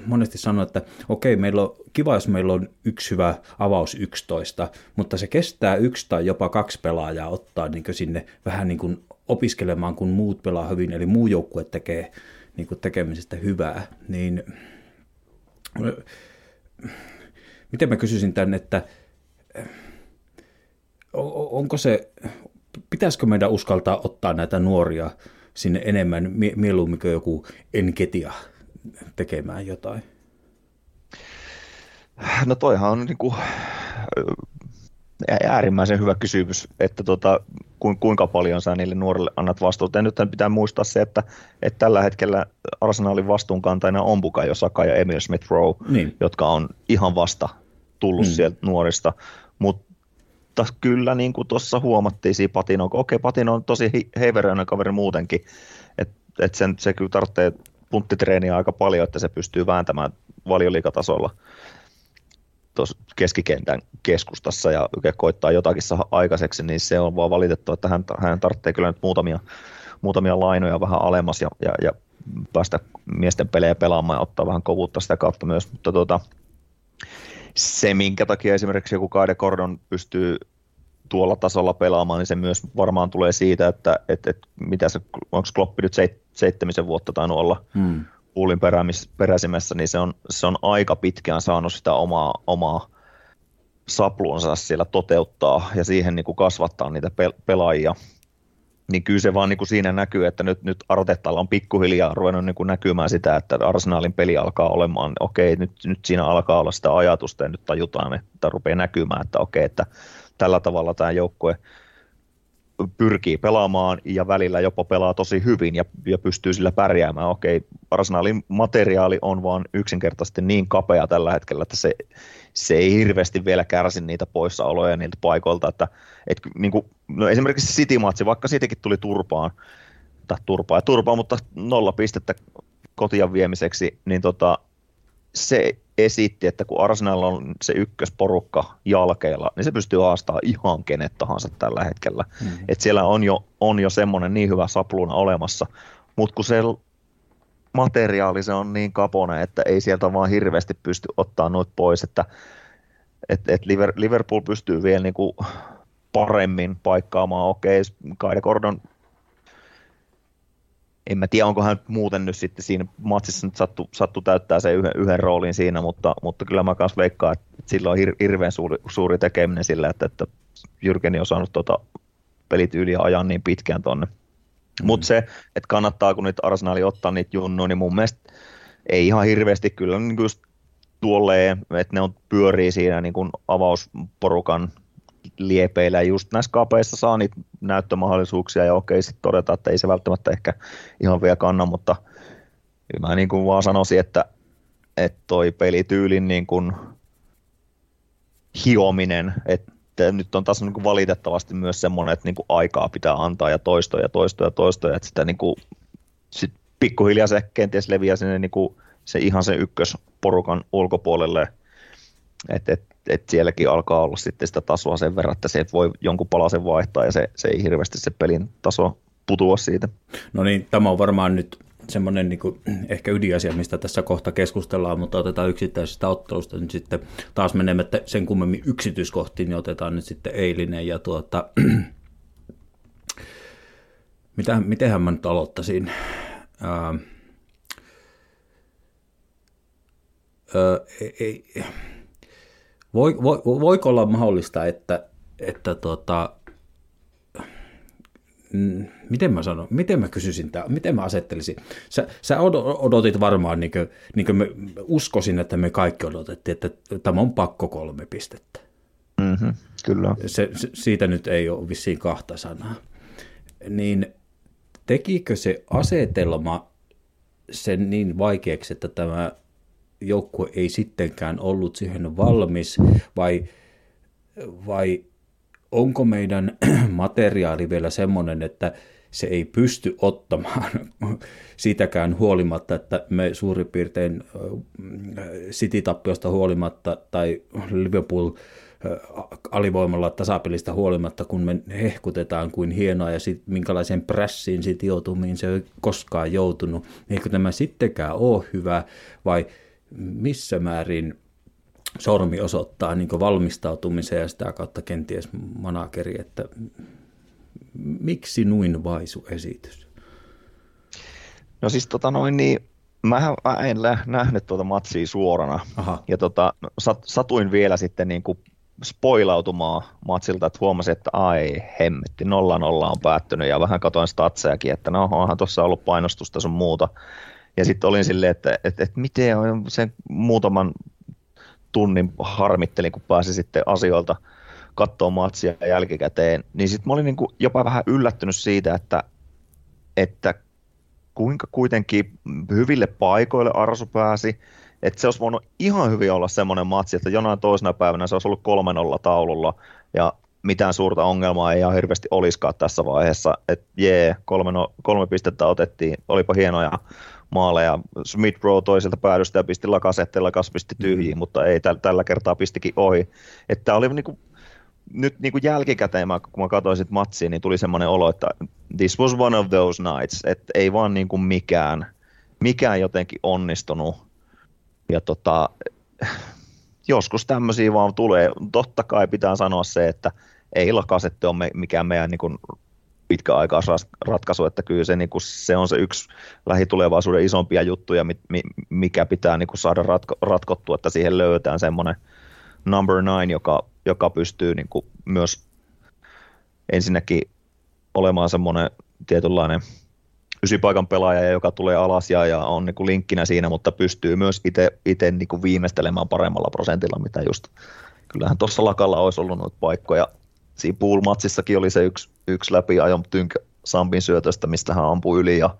monesti sanon, että okei, meillä on kiva, jos meillä on yksi hyvä avaus 11, mutta se kestää yksi tai jopa kaksi pelaajaa ottaa niin sinne vähän niin kuin opiskelemaan, kun muut pelaa hyvin, eli muu joukkue tekee niin kuin tekemisestä hyvää, niin miten mä kysyisin tänne, että onko se, pitäisikö meidän uskaltaa ottaa näitä nuoria sinne enemmän mieluummin kuin joku enketia tekemään jotain? No toihan on niin kuin äärimmäisen hyvä kysymys, että tota, kuinka paljon sä niille nuorille annat vastuuta. Ja nyt pitää muistaa se, että, että tällä hetkellä Arsenalin vastuunkantajana on Bukayo Saka ja Emil Smith Rowe, niin. jotka on ihan vasta tullut mm. sieltä nuorista. Mutta kyllä niin kuin tuossa huomattiin siinä Patino, okei okay, Patino on tosi heiveröinen kaveri muutenkin, että et sen, se kyllä tarvitsee punttitreeniä aika paljon, että se pystyy vääntämään valioliikatasolla tuossa keskikentän keskustassa ja koittaa jotakin saada aikaiseksi, niin se on vaan valitettava, että hän, hän tarvitsee kyllä nyt muutamia, muutamia lainoja vähän alemmas ja, ja, ja päästä miesten pelejä pelaamaan ja ottaa vähän kovuutta sitä kautta myös, mutta tuota, se, minkä takia esimerkiksi joku Kaide Kordon pystyy tuolla tasolla pelaamaan, niin se myös varmaan tulee siitä, että et, et, mitä se, onko Kloppi nyt seit, seitsemisen vuotta tainnut olla hmm. Puulin peräsimessä, niin se on, se on aika pitkään saanut sitä omaa, omaa sapluunsa siellä toteuttaa ja siihen niin kuin kasvattaa niitä pelaajia. Niin kyllä se vaan niin kuin siinä näkyy, että nyt, nyt Artettalla on pikkuhiljaa ruvennut niin kuin näkymään sitä, että Arsenalin peli alkaa olemaan, okei, nyt, nyt siinä alkaa olla sitä ajatusta ja nyt tajutaan, että rupeaa näkymään, että okei, että tällä tavalla tämä joukkue pyrkii pelaamaan ja välillä jopa pelaa tosi hyvin ja, ja pystyy sillä pärjäämään. Okei, Arsenalin materiaali on vaan yksinkertaisesti niin kapea tällä hetkellä, että se, se ei hirveästi vielä kärsi niitä poissaoloja niiltä paikoilta, että et, niin kuin, no esimerkiksi City-matsi, vaikka siitäkin tuli turpaan, tai turpaa ja turpaa, mutta nolla pistettä kotia viemiseksi, niin tota, se esitti, että kun Arsenal on se ykkösporukka jalkeilla, niin se pystyy haastamaan ihan kenet tahansa tällä hetkellä. Mm-hmm. Et siellä on jo, on jo semmoinen niin hyvä sapluuna olemassa, mutta kun se materiaali se on niin kapone, että ei sieltä vaan hirveästi pysty ottaa noit pois, että et, et Liverpool pystyy vielä niinku paremmin paikkaamaan, okei, okay, Kaide Gordon en mä tiedä, onko hän muuten nyt sitten siinä matsissa nyt sattu, sattu täyttää se yhden, yhden roolin siinä, mutta, mutta kyllä mä kanssa veikkaan, että sillä on hir, hirveän suuri, suuri tekeminen sillä, että, että Jyrkeni on saanut tuota pelityyliä ajan niin pitkään tonne. Mm. Mutta se, että kannattaa kun nyt Arsenali ottaa niitä junnuja, niin mun mielestä ei ihan hirveästi kyllä niin just tuolleen, että ne on pyörii siinä niin kuin avausporukan liepeillä. Just näissä kapeissa saa niitä näyttömahdollisuuksia ja okei sitten todeta, että ei se välttämättä ehkä ihan vielä kanna, mutta mä niin kuin vaan sanoisin, että, että toi pelityylin niin kuin hiominen, että nyt on taas niin kuin valitettavasti myös semmoinen, että niin kuin aikaa pitää antaa ja toistoja ja toistoja ja toistoja, että sitä niin kuin, sit pikkuhiljaa se kenties leviää sinne niin kuin se ihan se ykkösporukan ulkopuolelle, että et, et sielläkin alkaa olla sitten sitä tasoa sen verran, että se voi jonkun palasen vaihtaa ja se, se ei hirveästi se pelin taso putua siitä. No niin, tämä on varmaan nyt semmoinen niin ehkä ydinasia, mistä tässä kohta keskustellaan, mutta otetaan yksittäisestä ottelusta nyt sitten taas menemättä sen kummemmin yksityiskohtiin, niin otetaan nyt sitten eilinen ja tuota, mitä, mitenhän mä nyt aloittaisin? Ää, ää, ei, ei, voi, voi, voiko olla mahdollista, että, että tuota, mm, miten mä sanon, miten mä kysyisin tämä, miten mä asettelisin. Sä, sä odotit varmaan, niin kuin, niin kuin me uskoisin, että me kaikki odotettiin, että tämä on pakko kolme pistettä. Mm-hmm, kyllä. Se, se, siitä nyt ei ole vissiin kahta sanaa. Niin tekikö se asetelma sen niin vaikeaksi, että tämä joukkue ei sittenkään ollut siihen valmis, vai, vai onko meidän materiaali vielä semmoinen, että se ei pysty ottamaan sitäkään huolimatta, että me suurin piirtein City-tappiosta huolimatta tai Liverpool alivoimalla tasapelistä huolimatta, kun me hehkutetaan kuin hienoa ja sit, minkälaiseen prässiin sitten joutuu, mihin se ei koskaan joutunut. Eikö tämä sittenkään ole hyvä vai missä määrin sormi osoittaa niin valmistautumiseen ja sitä kautta kenties manakeri, että miksi nuin vaisu esitys? No siis tota noin niin, mä en nähnyt tuota matsia suorana Aha. ja tota, sat, satuin vielä sitten niin kuin spoilautumaan matsilta, että huomasin, että ai hemmetti, nolla nolla on päättynyt ja vähän katoin statsejakin, että no onhan tuossa ollut painostusta sun muuta. Ja sitten olin silleen, että, että, että, miten on sen muutaman tunnin harmittelin, kun pääsi sitten asioilta katsoa matsia jälkikäteen, niin sitten mä olin niin kuin jopa vähän yllättynyt siitä, että, että kuinka kuitenkin hyville paikoille Arsu pääsi, että se olisi voinut ihan hyvin olla semmoinen matsi, että jonain toisena päivänä se olisi ollut 3-0 taululla ja mitään suurta ongelmaa ei ihan hirveästi olisikaan tässä vaiheessa, että jee, kolme, kolme pistettä otettiin, olipa hienoja maaleja. Smith Rowe toiselta päädystä ja pisti lakasette, lakas pisti tyhjiin, mm. mutta ei, täl, tällä kertaa pistikin ohi. Että oli niinku, nyt niinku jälkikäteen, kun mä katsoin sit matsia, niin tuli semmoinen olo, että this was one of those nights, että ei vaan niinku mikään, mikään jotenkin onnistunut. Ja tota, joskus tämmöisiä vaan tulee. Totta kai pitää sanoa se, että ei lakasette ole mikään meidän niin pitkäaikaisratkaisu, että kyllä se, niin kuin, se on se yksi lähitulevaisuuden isompia juttuja, mikä pitää niin kuin saada ratko, ratkottua, että siihen löytää semmoinen number nine, joka, joka pystyy niin kuin myös ensinnäkin olemaan semmoinen tietynlainen ysipaikan pelaaja, joka tulee alas ja, ja on niin kuin linkkinä siinä, mutta pystyy myös itse niin viimeistelemään paremmalla prosentilla, mitä just kyllähän tuossa lakalla olisi ollut noita paikkoja. Siinä pool-matsissakin oli se yksi, yksi ajon tynkä Sampin syötöstä, mistä hän ampui yli ja,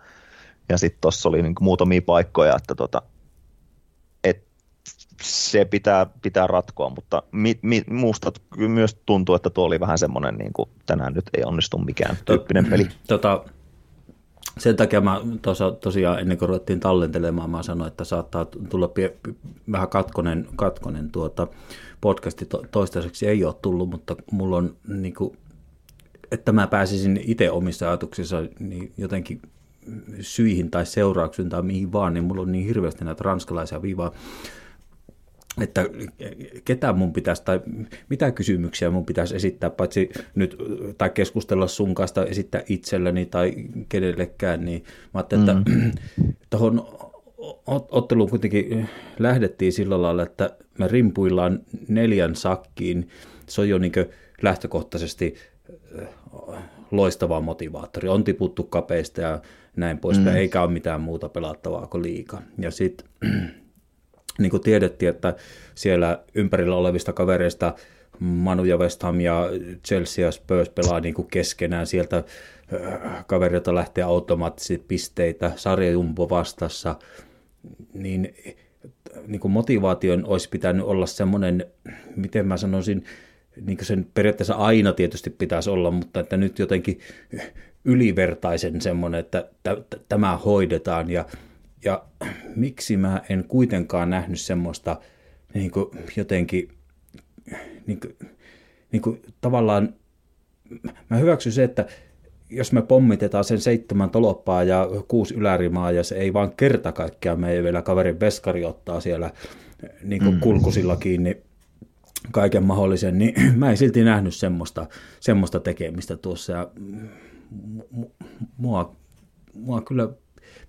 ja sitten tuossa oli niinku muutamia paikkoja, että tota, et se pitää, pitää ratkoa, mutta mi, mi, muusta myös tuntuu, että tuo oli vähän semmoinen, niin kuin tänään nyt ei onnistu mikään tyyppinen peli. Tota, sen takia mä tosa, tosiaan ennen kuin ruvettiin tallentelemaan, mä sanoin, että saattaa tulla pie, vähän katkonen, katkonen tuota, podcasti to, toistaiseksi ei ole tullut, mutta mulla on niin kuin, että mä pääsisin itse omissa ajatuksissa niin jotenkin syihin tai seurauksiin tai mihin vaan, niin mulla on niin hirveästi näitä ranskalaisia viivaa, että ketä mun pitäisi, tai mitä kysymyksiä mun pitäisi esittää, paitsi nyt, tai keskustella sun kanssa, esittää itselleni tai kenellekään, niin mä ajattelin, mm. että tuohon otteluun kuitenkin lähdettiin sillä lailla, että me rimpuillaan neljän sakkiin. Se on jo niin lähtökohtaisesti äh, loistava motivaattori. On tiputtu kapeista ja näin poispäin, mm. eikä ole mitään muuta pelattavaa kuin liika. Ja sitten niin kuin tiedettiin, että siellä ympärillä olevista kavereista Manu ja West Ham ja Chelsea ja Spurs pelaa niin kuin keskenään. Sieltä äh, kaverilta lähtee automaattisesti pisteitä, sarjajumpo vastassa, niin, niin kuin motivaation olisi pitänyt olla semmoinen, miten mä sanoisin, niin kuin sen periaatteessa aina tietysti pitäisi olla, mutta että nyt jotenkin ylivertaisen semmoinen, että tämä hoidetaan ja ja miksi mä en kuitenkaan nähnyt semmoista niin kuin jotenkin niin kuin, niin kuin tavallaan, mä hyväksyn se, että jos me pommitetaan sen seitsemän toloppaa ja kuusi ylärimaa ja se ei vaan kerta kaikkiaan me vielä kaverin veskari ottaa siellä niin kuin mm. kulkusilla kiinni kaiken mahdollisen, niin mä en silti nähnyt semmoista, semmoista tekemistä tuossa ja mua, mua kyllä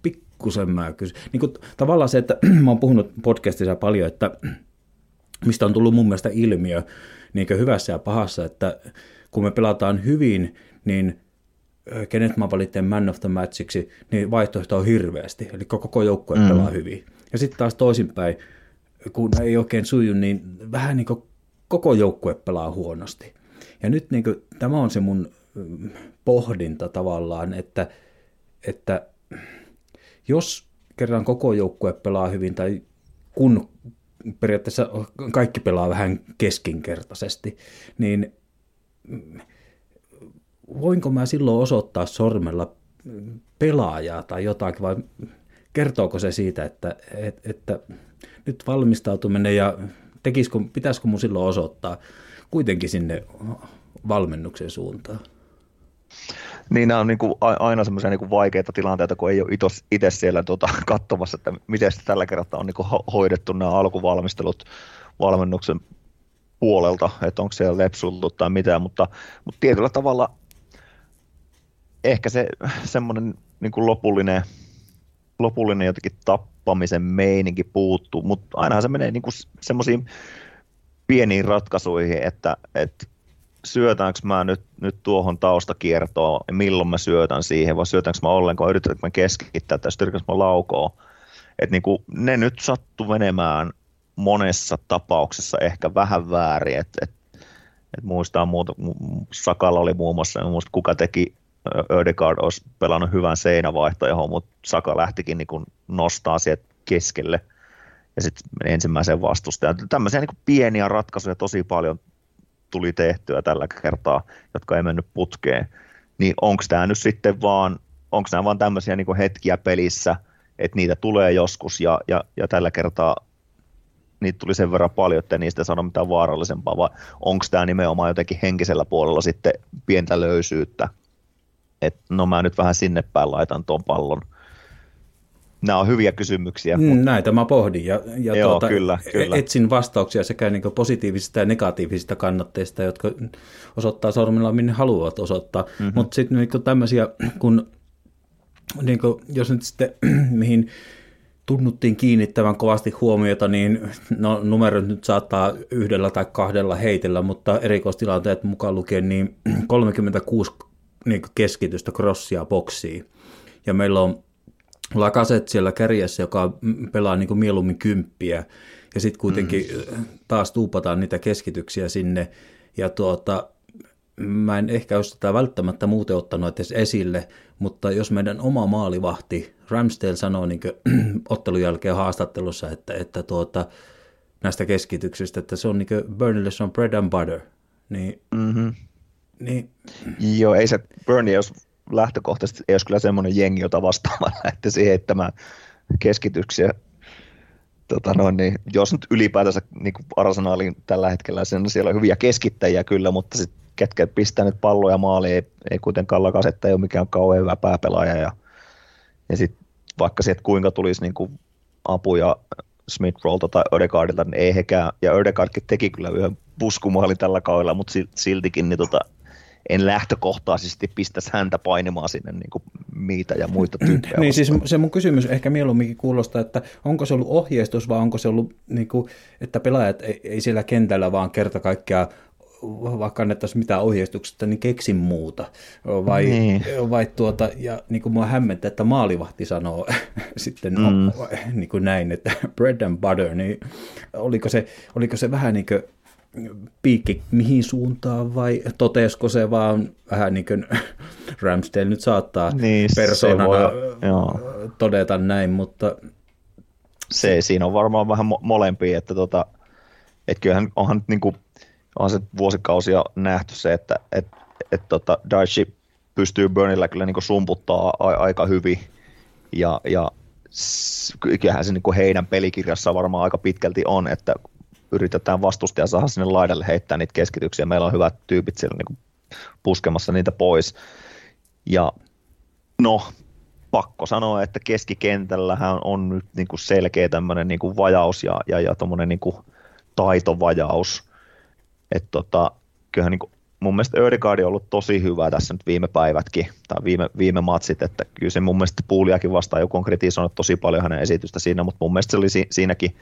pikkusen mä kysyn. Niin kuin, tavallaan se, että mä oon puhunut podcastissa paljon, että mistä on tullut mun mielestä ilmiö niin hyvässä ja pahassa, että kun me pelataan hyvin, niin kenet mä valitsen man of the matchiksi, niin vaihtoehto on hirveästi. Eli koko joukkue mm. pelaa hyvin. Ja sitten taas toisinpäin, kun ei oikein suju, niin vähän niin kuin koko joukkue pelaa huonosti. Ja nyt niin kuin, tämä on se mun pohdinta tavallaan, että, että jos kerran koko joukkue pelaa hyvin tai kun periaatteessa kaikki pelaa vähän keskinkertaisesti, niin voinko mä silloin osoittaa sormella pelaajaa tai jotakin, vai kertooko se siitä, että, että, että nyt valmistautuminen ja tekisikö, pitäisikö mun silloin osoittaa kuitenkin sinne valmennuksen suuntaan? Niin nämä on niin kuin aina semmoisia niin vaikeita tilanteita, kun ei ole itse siellä tuota, katsomassa, että miten sitä tällä kertaa on niin kuin hoidettu nämä alkuvalmistelut valmennuksen puolelta, että onko siellä lepsultu tai mitään, mutta, mutta tietyllä tavalla ehkä se semmoinen niin kuin lopullinen, lopullinen jotenkin tappamisen meininki puuttuu, mutta aina se menee niin kuin semmoisiin pieniin ratkaisuihin, että, että syötäänkö mä nyt, nyt tuohon taustakiertoon, milloin mä syötän siihen, vai syötäänkö mä ollenkaan, yritänkö mä keskittää tai yritänkö mä laukoa. Että niin kuin, ne nyt sattu menemään monessa tapauksessa ehkä vähän väärin, että et, et muistaa muuta, Sakalla oli muun muassa, en muista kuka teki, Ödegaard olisi pelannut hyvän seinävaihtoehon, mutta Saka lähtikin niin nostaa sieltä keskelle ja sitten ensimmäisen vastustajan. Tämmöisiä niin pieniä ratkaisuja tosi paljon tuli tehtyä tällä kertaa, jotka ei mennyt putkeen, niin onko tämä nyt sitten vaan, onko nämä vaan tämmöisiä niin hetkiä pelissä, että niitä tulee joskus ja, ja, ja tällä kertaa niitä tuli sen verran paljon, että niistä sano mitään vaarallisempaa, vai onko tämä nimenomaan jotenkin henkisellä puolella sitten pientä löysyyttä, että no mä nyt vähän sinne päin laitan tuon pallon – Nämä on hyviä kysymyksiä. Mm, mutta... Näitä mä pohdin ja, ja Joo, tuota, kyllä, kyllä. etsin vastauksia sekä niin positiivisista ja negatiivisista kannatteista, jotka osoittaa sormilla minne haluavat osoittaa. Mm-hmm. Mutta sitten niin tämmöisiä, kun niin kuin, jos nyt sitten mihin tunnuttiin kiinnittävän kovasti huomiota, niin no, numerot nyt saattaa yhdellä tai kahdella heitellä, mutta erikoistilanteet mukaan lukien niin 36 niin keskitystä crossia boksiin. Ja meillä on Lakaset siellä kärjessä, joka pelaa niin kuin mieluummin kymppiä, ja sitten kuitenkin mm. taas tuupataan niitä keskityksiä sinne, ja tuota, mä en ehkä olisi tätä välttämättä muuten ottanut edes esille, mutta jos meidän oma maalivahti Ramsdale sanoo niin ottelun jälkeen haastattelussa, että, että tuota, näistä keskityksistä, että se on niin Burnley, se on bread and butter, niin, mm-hmm. Niin Joo, ei se Burnley, jos lähtökohtaisesti ei olisi kyllä semmoinen jengi, jota vastaan lähtisi heittämään keskityksiä. Tota noin, niin, jos nyt ylipäätänsä niin Arsenalin tällä hetkellä sen, siellä on hyviä keskittäjiä kyllä, mutta sitten ketkä pistää nyt palloja maaliin, ei, ei kuitenkaan lakasetta, ei ole mikään kauhean hyvä pääpelaaja. Ja, ja sitten vaikka sieltä kuinka tulisi niin kuin apuja Smith Rollta tai Ödegaardilta, niin ei hekään, ja Ödegaardkin teki kyllä yhden puskumaalin tällä kaudella, mutta siltikin niin tota, en lähtökohtaisesti pistäisi häntä painimaan sinne niin kuin miitä ja muita tyyppejä. niin siis se mun kysymys ehkä mieluumminkin kuulostaa, että onko se ollut ohjeistus vai onko se ollut, niin kuin, että pelaajat ei, ei siellä kentällä vaan kerta kaikkiaan vaikka annettaisiin mitään ohjeistuksesta, niin keksin muuta. Vai, niin. vai tuota, ja niin kuin mua hämmentää, että maalivahti sanoo sitten mm. no, niin kuin näin, että bread and butter, niin oliko se, oliko se vähän niin kuin piikki mihin suuntaan vai totesko se vaan vähän niin kuin Ramsdale nyt saattaa niin, persoonana voi, todeta näin, mutta... Se, siinä on varmaan vähän molempia, että tota, et kyllähän onhan niin kuin, onhan se vuosikausia nähty se, että et, et tota, Daichi pystyy Burnilla kyllä niin sumputtaa a- aika hyvin ja, ja kyllähän se niin kuin heidän pelikirjassa varmaan aika pitkälti on, että yritetään vastustaja saada sinne laidalle heittää niitä keskityksiä. Meillä on hyvät tyypit siellä niin puskemassa niitä pois. Ja no, pakko sanoa, että keskikentällähän on nyt niin kuin selkeä tämmöinen niin kuin vajaus ja, ja, ja niin kuin taitovajaus. Että tota, kyllähän niin kuin, mun mielestä Ödegaard on ollut tosi hyvä tässä nyt viime päivätkin, tai viime, viime matsit, että kyllä se mun mielestä Puuliakin vastaan joku on kritisoinut tosi paljon hänen esitystä siinä, mutta mun mielestä se oli si- siinäkin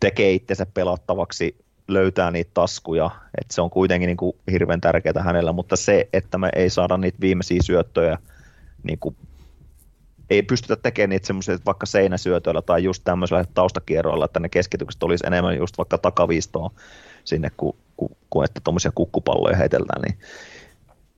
tekee itsensä pelattavaksi, löytää niitä taskuja, että se on kuitenkin niin kuin hirveän tärkeää hänellä, mutta se, että me ei saada niitä viimeisiä syöttöjä, niin kuin, ei pystytä tekemään niitä semmoisia vaikka seinäsyötöillä tai just tämmöisillä taustakierroilla, että ne keskitykset olisi enemmän just vaikka takaviistoon sinne, kuin, kuin, kuin että tuommoisia kukkupalloja heitellään, niin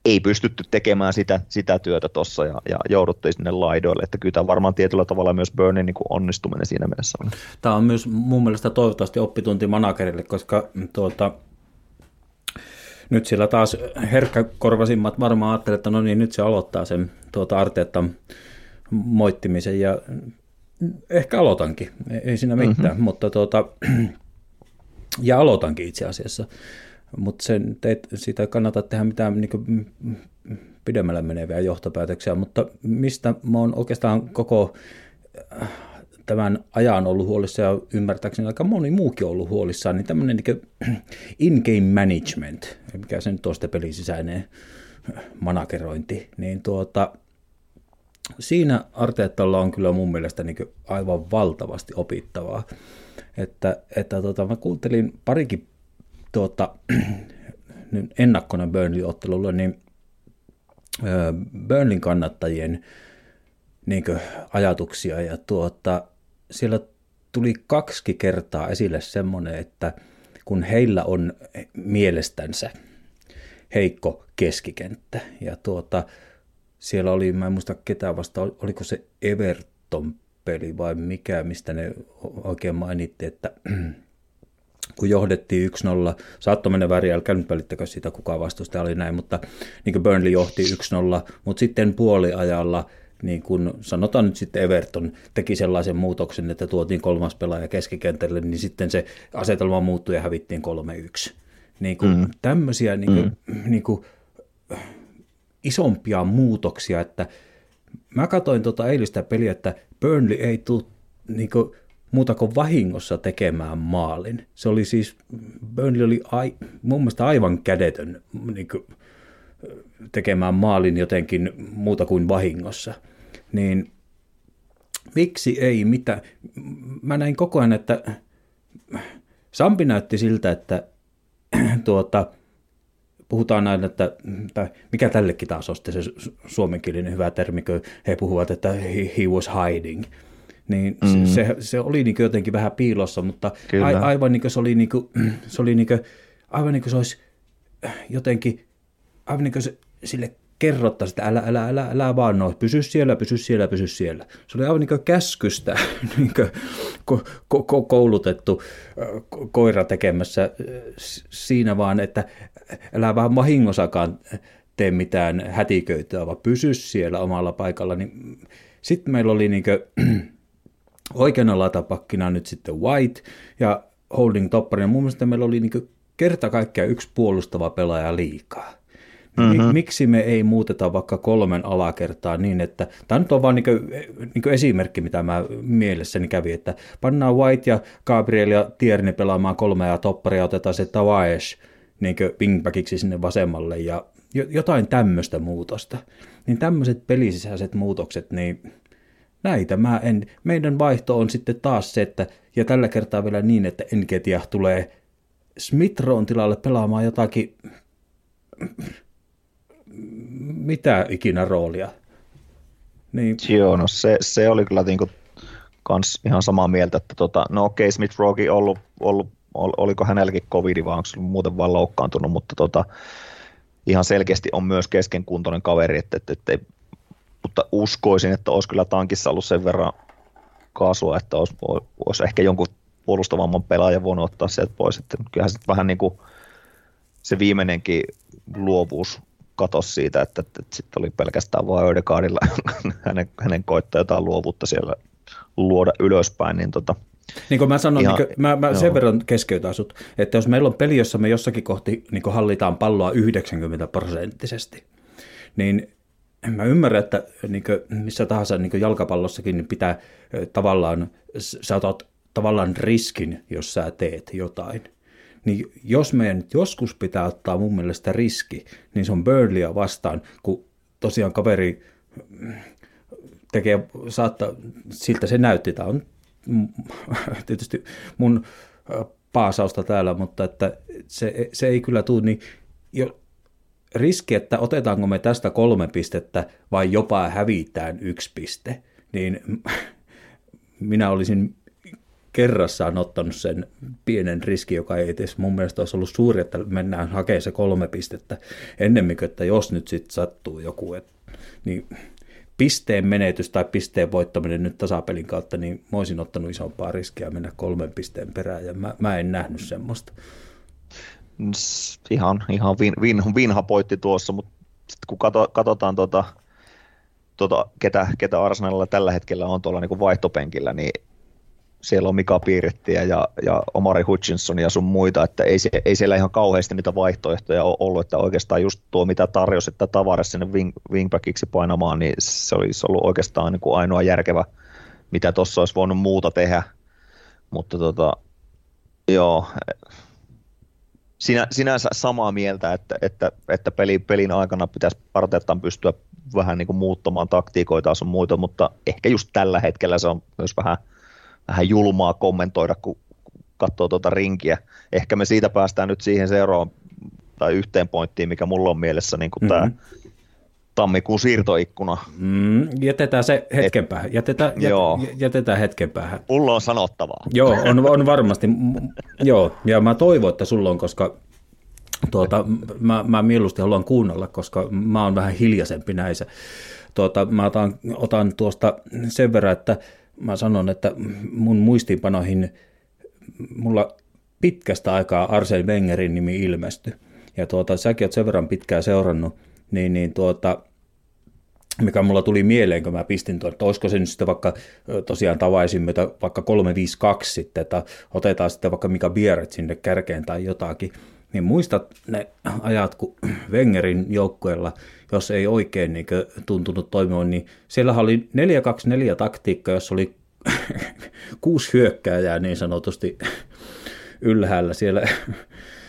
ei pystytty tekemään sitä, sitä työtä tuossa ja, ja jouduttiin sinne laidoille, että kyllä tämä varmaan tietyllä tavalla myös Burnin niin onnistuminen siinä mielessä on. Tämä on myös mun mielestä toivottavasti oppitunti managerille, koska tuota, nyt siellä taas herkkäkorvasimmat varmaan ajattelevat, että no niin, nyt se aloittaa sen tuota Arteetta moittimisen ja ehkä aloitankin, ei siinä mitään, mm-hmm. mutta tuota, ja aloitankin itse asiassa, mutta sen, teet, siitä ei kannata tehdä mitään niin pidemmälle meneviä johtopäätöksiä, mutta mistä mä oon oikeastaan koko äh, tämän ajan ollut huolissa ja ymmärtääkseni aika moni muukin ollut huolissaan, niin tämmöinen niin in-game management, mikä se nyt on sitten pelisisäinen managerointi, niin tuota, siinä Arteettalla on kyllä mun mielestä niin aivan valtavasti opittavaa. Että, että tota, mä kuuntelin parikin tuota, ennakkona Burnley-ottelulla, niin Burnlin kannattajien niin ajatuksia. Ja tuota, siellä tuli kaksi kertaa esille semmoinen, että kun heillä on mielestänsä heikko keskikenttä ja tuota, siellä oli, mä en muista ketään vasta, oliko se Everton peli vai mikä, mistä ne oikein mainitti, että kun johdettiin 1-0, saattoi mennä väri, älkää nyt välittäkö sitä, kuka vastustaja oli näin, mutta niin kuin Burnley johti 1-0, mutta sitten puoliajalla niin kuin sanotaan nyt sitten Everton teki sellaisen muutoksen, että tuotiin kolmas pelaaja keskikentälle, niin sitten se asetelma muuttui ja hävittiin 3-1. Niin kuin mm. Tämmöisiä niin kuin, mm. niin kuin, isompia muutoksia, että mä katsoin tuota eilistä peliä, että Burnley ei tule niin muuta kuin vahingossa tekemään maalin. Se oli siis, Burnley oli ai, mun mielestä aivan kädetön niin kuin, tekemään maalin jotenkin muuta kuin vahingossa. Niin miksi ei mitä? Mä näin koko ajan, että Sampi näytti siltä, että tuota, puhutaan aina, että tai mikä tällekin taas on se suomenkielinen hyvä termi, kun he puhuvat, että he, he was hiding. Niin mm. se, se, oli niin jotenkin vähän piilossa, mutta a, aivan niin kuin se oli, niin kuin, se oli niin kuin, aivan niin kuin se olisi jotenkin, aivan niin kuin se, sille kerrottaisi, että älä, älä, älä, älä vaan noin, pysy siellä, pysy siellä, pysy siellä. Se oli aivan niin kuin käskystä niin kuin ko, ko, koulutettu koira tekemässä siinä vaan, että älä vähän vahingossakaan tee mitään hätiköityä, vaan pysy siellä omalla paikalla. Niin sitten meillä oli niin kuin, oikeana latapakkina nyt sitten White ja holding topparina. Mun mielestä meillä oli niin kerta kaikkiaan yksi puolustava pelaaja liikaa. Mm-hmm. Miksi me ei muuteta vaikka kolmen alakertaa niin, että tämä nyt on vain niin niin esimerkki, mitä mä mielessäni kävi, että pannaan White ja Gabriel ja Tierney pelaamaan kolmea ja topparia ja otetaan se Tawaesh niin wingbackiksi sinne vasemmalle ja jotain tämmöistä muutosta. Niin tämmöiset pelisisäiset muutokset, niin näitä mä en. Meidän vaihto on sitten taas se, että, ja tällä kertaa vielä niin, että Enketia tulee Smithroon tilalle pelaamaan jotakin, mitä ikinä roolia. Niin. Joo, no se, se oli kyllä niinku kans ihan samaa mieltä, että tota, no okei, Smith Rogi ollut, ollut, oliko hänelläkin covid vai onko se muuten vaan loukkaantunut, mutta tota, ihan selkeästi on myös keskenkuntoinen kaveri, että, että, että mutta uskoisin, että olisi kyllä tankissa ollut sen verran kaasua, että olisi, olisi ehkä jonkun puolustavamman pelaajan voinut ottaa sieltä pois. Että kyllähän sitten vähän niin kuin se viimeinenkin luovuus katosi siitä, että, että, että sitten oli pelkästään vain Ödekaardilla hänen, hänen koittaa jotain luovuutta siellä luoda ylöspäin, niin tota, niin kuin mä sanon, ihan, niin kuin, mä, mä sen verran keskeytän sut, että jos meillä on peli, jossa me jossakin kohti niin hallitaan palloa 90 prosenttisesti, niin mä ymmärrän, että niin missä tahansa niin jalkapallossakin niin pitää tavallaan, sä otat tavallaan riskin, jos sä teet jotain. Niin jos meidän joskus pitää ottaa mun mielestä riski, niin se on Burnleyä vastaan, kun tosiaan kaveri tekee, saattaa, siltä se näytti, tämä on tietysti mun paasausta täällä, mutta että se, se ei kyllä tule, niin riski, että otetaanko me tästä kolme pistettä vai jopa hävitään yksi piste, niin minä olisin kerrassaan ottanut sen pienen riski, joka ei edes mun mielestä olisi ollut suuri, että mennään hakemaan se kolme pistettä ennemmin, että jos nyt sitten sattuu joku, et, niin pisteen menetys tai pisteen voittaminen nyt tasapelin kautta, niin mä olisin ottanut isompaa riskiä mennä kolmen pisteen perään, ja mä, mä en nähnyt semmoista. Ihan, ihan vin, vin, vinha poitti tuossa, mutta sitten kun kato, katsotaan tota, tota, ketä, ketä Arsenalilla tällä hetkellä on tuolla niin vaihtopenkillä, niin siellä on Mika Piirittiä ja, ja Omari Hutchinson ja sun muita, että ei, ei siellä ihan kauheasti niitä vaihtoehtoja ole ollut, että oikeastaan just tuo mitä tarjosi, että tavares sinne wing, wingbackiksi painamaan, niin se olisi ollut oikeastaan niin kuin ainoa järkevä, mitä tuossa olisi voinut muuta tehdä, mutta tota, joo, sinä, sinänsä samaa mieltä, että, että, että peli, pelin aikana pitäisi Arteettaan pystyä vähän niin kuin muuttamaan taktiikoita sun muita, mutta ehkä just tällä hetkellä se on myös vähän, vähän julmaa kommentoida, kun katsoo tuota rinkiä. Ehkä me siitä päästään nyt siihen seuraavaan tai yhteen pointtiin, mikä mulla on mielessä niin kuin mm-hmm. tämä tammikuun siirtoikkuna. Mm, jätetään se hetken päähän. Jätetään, jät, joo. jätetään hetken päähän. Mulla on sanottavaa. Joo, on, on varmasti. joo, ja mä toivon, että sulla on, koska tuota, mä, mä mieluusti haluan kuunnella, koska mä oon vähän hiljaisempi näissä. Tuota, mä otan, otan tuosta sen verran, että mä sanon, että mun muistiinpanoihin mulla pitkästä aikaa Arsene Wengerin nimi ilmestyi. Ja tuota, säkin oot sen verran pitkään seurannut niin, niin tuota, mikä mulla tuli mieleen, kun mä pistin tuon, että olisiko se nyt sitten vaikka tosiaan tavaisimme, vaikka 352 sitten, että otetaan sitten vaikka mikä Bieret sinne kärkeen tai jotakin, niin muistat ne ajat, kun Wengerin joukkueella, jos ei oikein niin tuntunut toimia, niin siellä oli 4-2-4 taktiikka, jossa oli kuusi hyökkääjää niin sanotusti ylhäällä. Siellä,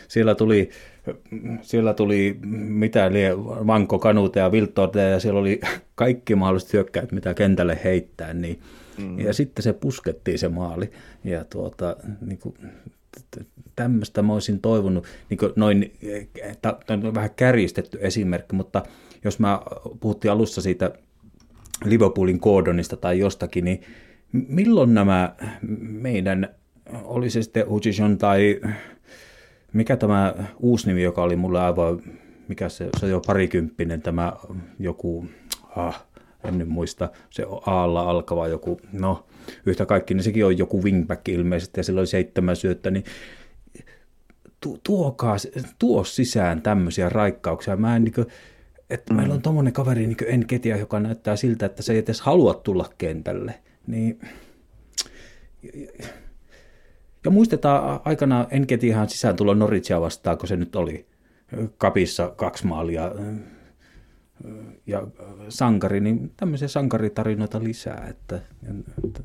siellä tuli siellä tuli mitä lie, Vanko Kanute ja Viltorte ja siellä oli kaikki mahdolliset hyökkäät, mitä kentälle heittää, niin, mm. ja sitten se puskettiin se maali. Ja tuota, niin kuin, tämmöistä mä olisin toivonut, niin kuin noin, tämä on vähän kärjistetty esimerkki, mutta jos mä puhuttiin alussa siitä Liverpoolin koodonista tai jostakin, niin milloin nämä meidän, oli se sitten Hutchison tai mikä tämä uusi nimi, joka oli mulle aivan, mikä se, se on jo parikymppinen, tämä joku, ah, en nyt muista, se Aalla alkava joku, no yhtä kaikki, niin sekin on joku wingback ilmeisesti ja sillä oli seitsemän syöttä, niin tu, tuokaa, tuo sisään tämmöisiä raikkauksia. Mä en niin kuin, että mm. meillä on tommonen kaveri niin Enketia, joka näyttää siltä, että se ei edes halua tulla kentälle. Niin ja muistetaan aikana Enketihan sisään tulla Noritsia vastaan, kun se nyt oli kapissa kaksi maalia ja sankari, niin tämmöisiä sankaritarinoita lisää, että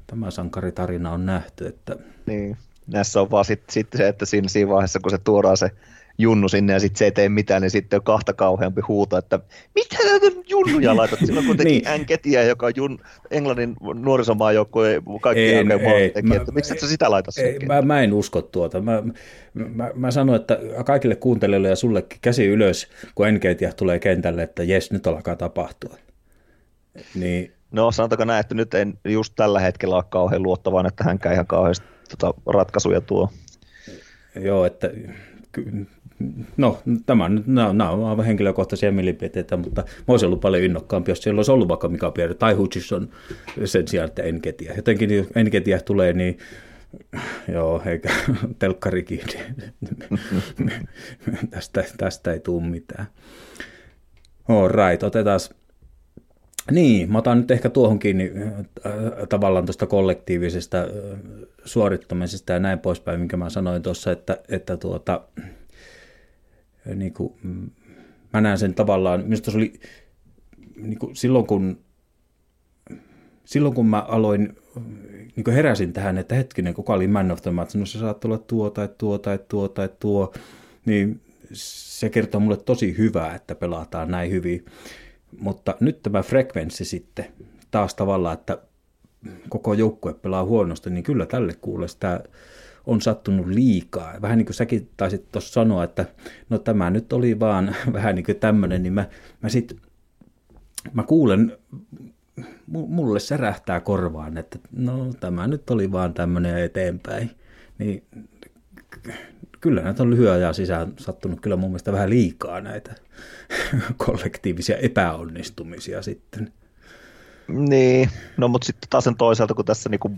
tämä sankaritarina on nähty. Että... Niin, näissä on vaan sitten sit se, että siinä, siinä vaiheessa, kun se tuodaan se junnu sinne ja sitten se ei tee mitään, niin sitten on kahta kauheampi huuto, että mitä junnuja laitat? Silloin kuitenkin niin. Änketiä, joka on jun, Englannin nuorisomaajoukkue kaikki ei, ei, teki, että miksi et sä sitä laita ei, mä, mä, en usko tuota. Mä, mä, mä sanon, että kaikille kuuntelijoille ja sullekin käsi ylös, kun Enketiä tulee kentälle, että jes, nyt alkaa tapahtua. Niin, No sanotaanko näin, että nyt en just tällä hetkellä ole kauhean luottavan, että hänkään ihan kauheasti tota, ratkaisuja tuo. Joo, että no, tämä nyt, nämä, on aivan henkilökohtaisia mielipiteitä, mutta mä olisin ollut paljon innokkaampi, jos siellä olisi ollut vaikka Mika Pierre tai Hutchison sen sijaan, että Enketiä. Jotenkin Enketiä tulee, niin joo, eikä telkkarikin, tästä, tästä ei tule mitään. All right, otetaan niin, mä otan nyt ehkä tuohon kiinni äh, tavallaan tuosta kollektiivisesta äh, suorittamisesta ja näin poispäin, minkä mä sanoin tuossa, että, että tuota, niin kuin, mm, mä näen sen tavallaan, minusta se oli niin kuin silloin, kun, silloin kun mä aloin, niin kuin heräsin tähän, että hetkinen, kuka oli man of the match, no se saattaa olla tuo tai tuo tai tuo tai tuo, niin se kertoo mulle tosi hyvää, että pelataan näin hyvin. Mutta nyt tämä frekvenssi sitten, taas tavallaan, että koko joukkue pelaa huonosti, niin kyllä tälle kuulee sitä on sattunut liikaa. Vähän niin kuin säkin taisit tuossa sanoa, että no tämä nyt oli vaan vähän niin kuin tämmöinen, niin mä, mä sitten mä kuulen, mulle särähtää korvaan, että no tämä nyt oli vaan tämmöinen eteenpäin. Niin kyllä näitä on lyhyen ajan sisään sattunut kyllä mun mielestä vähän liikaa näitä kollektiivisia epäonnistumisia sitten. Niin, no mutta sitten taas sen toisaalta, kun tässä niinku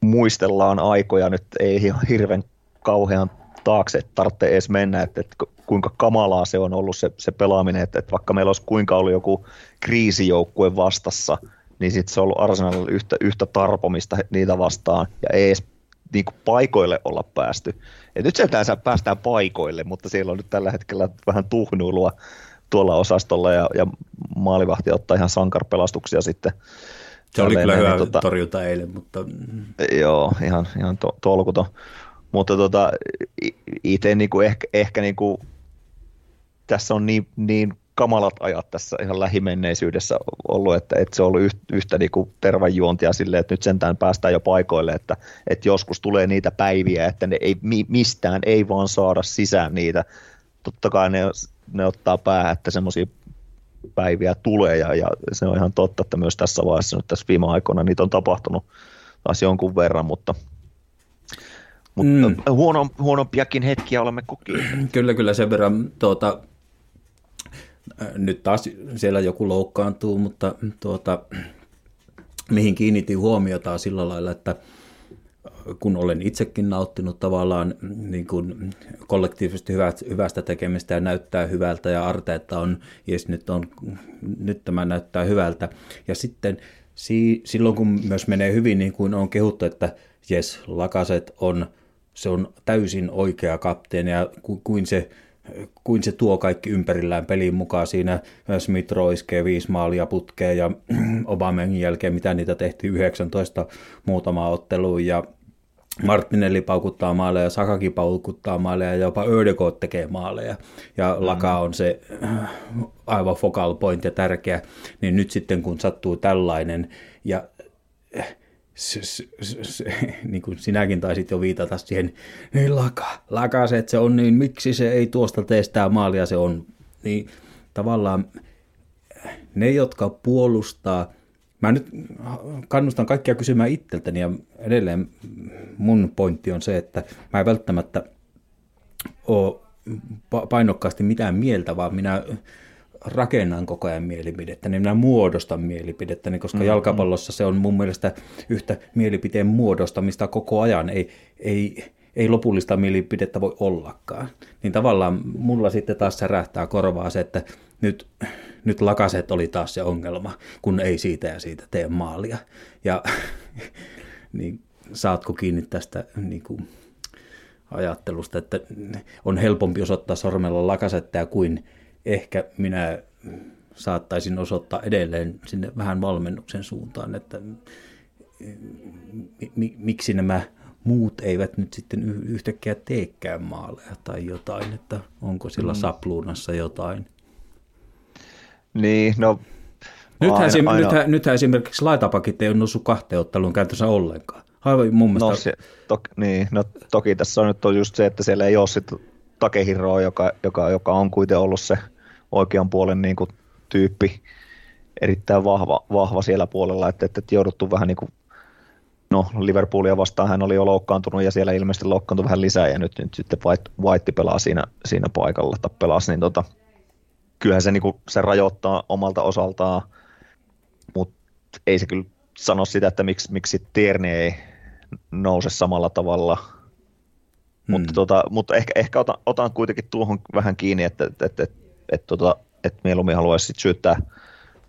muistellaan aikoja nyt ei hirveän kauhean taakse tarvitse edes mennä, että, että kuinka kamalaa se on ollut se, se pelaaminen, että, että vaikka meillä olisi kuinka ollut joku kriisijoukkue vastassa, niin sitten se on ollut Arsenal yhtä, yhtä tarpomista niitä vastaan ja ei edes niin kuin paikoille olla päästy. Et nyt sieltä päästään paikoille, mutta siellä on nyt tällä hetkellä vähän tuhnuilua tuolla osastolla ja, ja maalivahti ottaa ihan sankarpelastuksia sitten. Se oli kyllä hyvä tota, torjunta eilen, mutta... Joo, ihan, ihan to, tolkuton. Mutta tota, itse niinku ehkä, ehkä niinku, tässä on niin, niin kamalat ajat tässä ihan lähimenneisyydessä ollut, että, että se on ollut yhtä, yhtä niin kuin tervajuontia silleen, että nyt sentään päästään jo paikoille, että, että joskus tulee niitä päiviä, että ne ei, mistään ei vaan saada sisään niitä. Totta kai ne, ne ottaa päähän, että semmoisia päiviä tulee ja, ja, se on ihan totta, että myös tässä vaiheessa nyt tässä viime aikoina niitä on tapahtunut taas jonkun verran, mutta mutta mm. huono, huonompiakin hetkiä olemme kokeilleet. Kyllä, kyllä sen verran tuota, nyt taas siellä joku loukkaantuu, mutta tuota, mihin kiinnitin huomiota sillä lailla, että kun olen itsekin nauttinut tavallaan niin kuin kollektiivisesti hyvästä tekemistä ja näyttää hyvältä ja Arteetta on, jes nyt, on, nyt tämä näyttää hyvältä. Ja sitten si, silloin kun myös menee hyvin, niin kuin on kehuttu, että jes, Lakaset on, se on täysin oikea kapteeni ja ku, kuin se kuin se tuo kaikki ympärillään pelin mukaan. Siinä Smith iskee viisi maalia putkeen ja Obamen jälkeen, mitä niitä tehtiin 19 muutama otteluun ja Martinelli paukuttaa maaleja, Sakakin paukuttaa maaleja ja jopa Ödegård tekee maaleja. Ja mm. Laka on se äh, aivan focal point ja tärkeä. Niin nyt sitten kun sattuu tällainen ja äh, se, se, se, niin kuin sinäkin taisit jo viitata siihen, niin laka, laka se, että se on niin, miksi se ei tuosta tee sitä maalia, se on, niin tavallaan ne, jotka puolustaa, mä nyt kannustan kaikkia kysymään itseltäni ja edelleen mun pointti on se, että mä en välttämättä ole painokkaasti mitään mieltä, vaan minä rakennan koko ajan mielipidettä, niin minä muodostan mielipidettä, koska mm, jalkapallossa se on mun mielestä yhtä mielipiteen muodostamista koko ajan. Ei, ei, ei lopullista mielipidettä voi ollakaan. Niin tavallaan mulla sitten taas särähtää korvaa se, että nyt, nyt lakaset oli taas se ongelma, kun ei siitä ja siitä tee maalia. Ja niin saatko kiinni tästä niin kuin, ajattelusta, että on helpompi osoittaa sormella lakasettea kuin ehkä minä saattaisin osoittaa edelleen sinne vähän valmennuksen suuntaan, että miksi nämä muut eivät nyt sitten yhtäkkiä teekään maaleja tai jotain, että onko sillä mm. sapluunassa jotain. Niin, no Nythän, aina, aina. Nythän, nythän esimerkiksi laitapakit ei ole noussut kahteen otteluun käytössä ollenkaan. Aivan mun mielestä... No, se, to, niin, no toki tässä on nyt on just se, että siellä ei ole sitten Takehiroa, joka, joka, joka on kuitenkin ollut se oikean puolen niin kuin, tyyppi erittäin vahva, vahva siellä puolella, että, että, että jouduttu vähän niin kuin, no Liverpoolia vastaan hän oli jo loukkaantunut ja siellä ilmeisesti loukkaantui vähän lisää ja nyt, nyt sitten White, White pelaa siinä, siinä paikalla tai pelasi, niin tota, kyllähän se, niin kuin, se rajoittaa omalta osaltaan, mutta ei se kyllä sano sitä, että miksi, miksi Tierney ei nouse samalla tavalla – mutta, mm. tota, mutta ehkä, ehkä otan, otan kuitenkin tuohon vähän kiinni, että, että, että, että, että, tota, että mieluummin haluaisi syyttää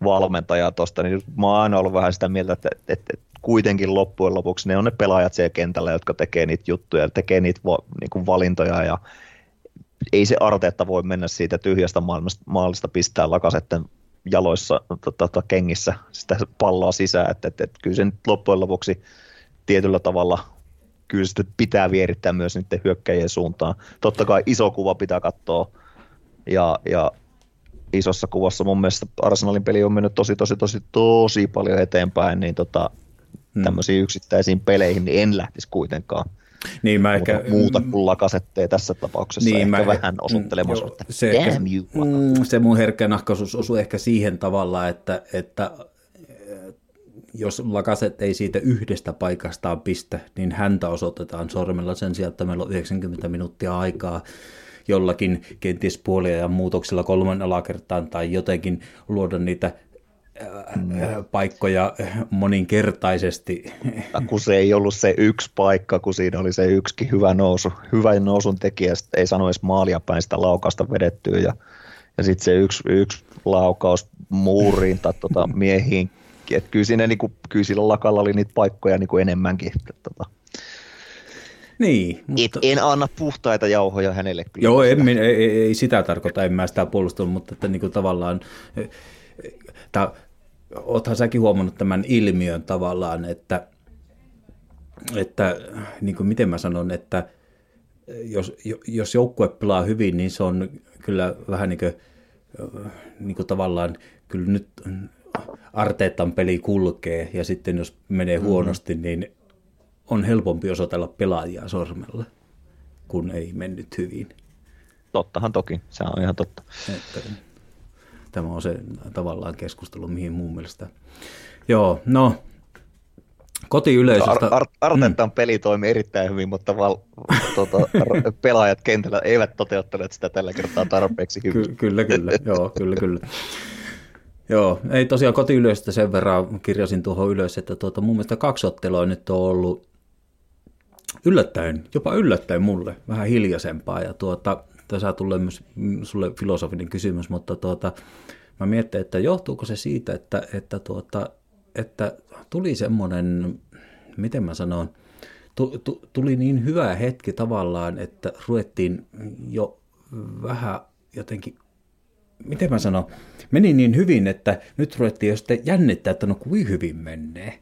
valmentajaa tuosta, niin mä oon aina ollut vähän sitä mieltä, että, että, että kuitenkin loppujen lopuksi ne on ne pelaajat siellä kentällä, jotka tekee niitä juttuja, tekee niitä niin kuin valintoja ja ei se Arteetta voi mennä siitä tyhjästä maailmasta, maalista pistää lakasetten jaloissa tota, kengissä sitä palloa sisään, että, että, että kyllä se nyt loppujen lopuksi tietyllä tavalla kyllä sitä pitää vierittää myös niiden hyökkäjien suuntaan. Totta kai iso kuva pitää katsoa ja, ja isossa kuvassa mun mielestä Arsenalin peli on mennyt tosi, tosi, tosi, tosi paljon eteenpäin, niin tota, hmm. tämmöisiin yksittäisiin peleihin niin en lähtisi kuitenkaan. Niin mä ehkä, muuta kuin lakasettee tässä tapauksessa niin ehkä mä, vähän osoittelemassa, että se, damn you. Mm, se mun herkkä nahkaisuus osuu ehkä siihen tavalla, että, että jos Lakaset ei siitä yhdestä paikastaan pistä, niin häntä osoitetaan sormella sen sijaan, että meillä on 90 minuuttia aikaa jollakin kenties puolia ja muutoksilla kolmen alakertaan tai jotenkin luoda niitä paikkoja moninkertaisesti. Kun se ei ollut se yksi paikka, kun siinä oli se yksikin hyvä nousu, hyvä nousun tekijä, ei sano edes maalia päin sitä laukasta vedettyä ja, ja sitten se yksi, yksi laukaus muuriin tai tota, miehiin. Et kyllä, siinä, niin kuin, kyllä sillä lakalla oli niitä paikkoja niin kuin enemmänkin. Että, tota, niin, mutta... Et, en anna puhtaita jauhoja hänelle. Kyllä Joo, en, ei, ei, ei, sitä tarkoita, en mä sitä puolustanut, mutta että niin kuin tavallaan, että, oothan säkin huomannut tämän ilmiön tavallaan, että, että niin kuin miten mä sanon, että jos, jos joukkue pelaa hyvin, niin se on kyllä vähän niin kuin, niin kuin tavallaan, kyllä nyt Arteetan peli kulkee ja sitten jos menee mm-hmm. huonosti, niin on helpompi osoitella pelaajia sormella, kun ei mennyt hyvin. Tottahan toki, se on ihan totta. Että, tämä on se tavallaan keskustelu, mihin mun mielestä... Joo, no, kotiyleisöstä... Ar- Ar- Arteetan mm. peli toimi erittäin hyvin, mutta val, tuota, pelaajat kentällä eivät toteuttaneet sitä tällä kertaa tarpeeksi hyvin. Ky- kyllä, kyllä, joo, kyllä, kyllä. Joo, ei tosiaan kotiyleisöstä sen verran kirjasin tuohon ylös, että tuota, mun mielestä kaksi ottelua nyt on ollut yllättäen, jopa yllättäen mulle, vähän hiljaisempaa. Ja tuota, tässä tulee myös sulle filosofinen kysymys, mutta tuota, mä mietin, että johtuuko se siitä, että, että, tuota, että tuli semmoinen, miten mä sanon, tuli niin hyvä hetki tavallaan, että ruvettiin jo vähän jotenkin miten mä sanon, meni niin hyvin, että nyt ruvettiin jo sitten jännittää, että no kuin hyvin menee.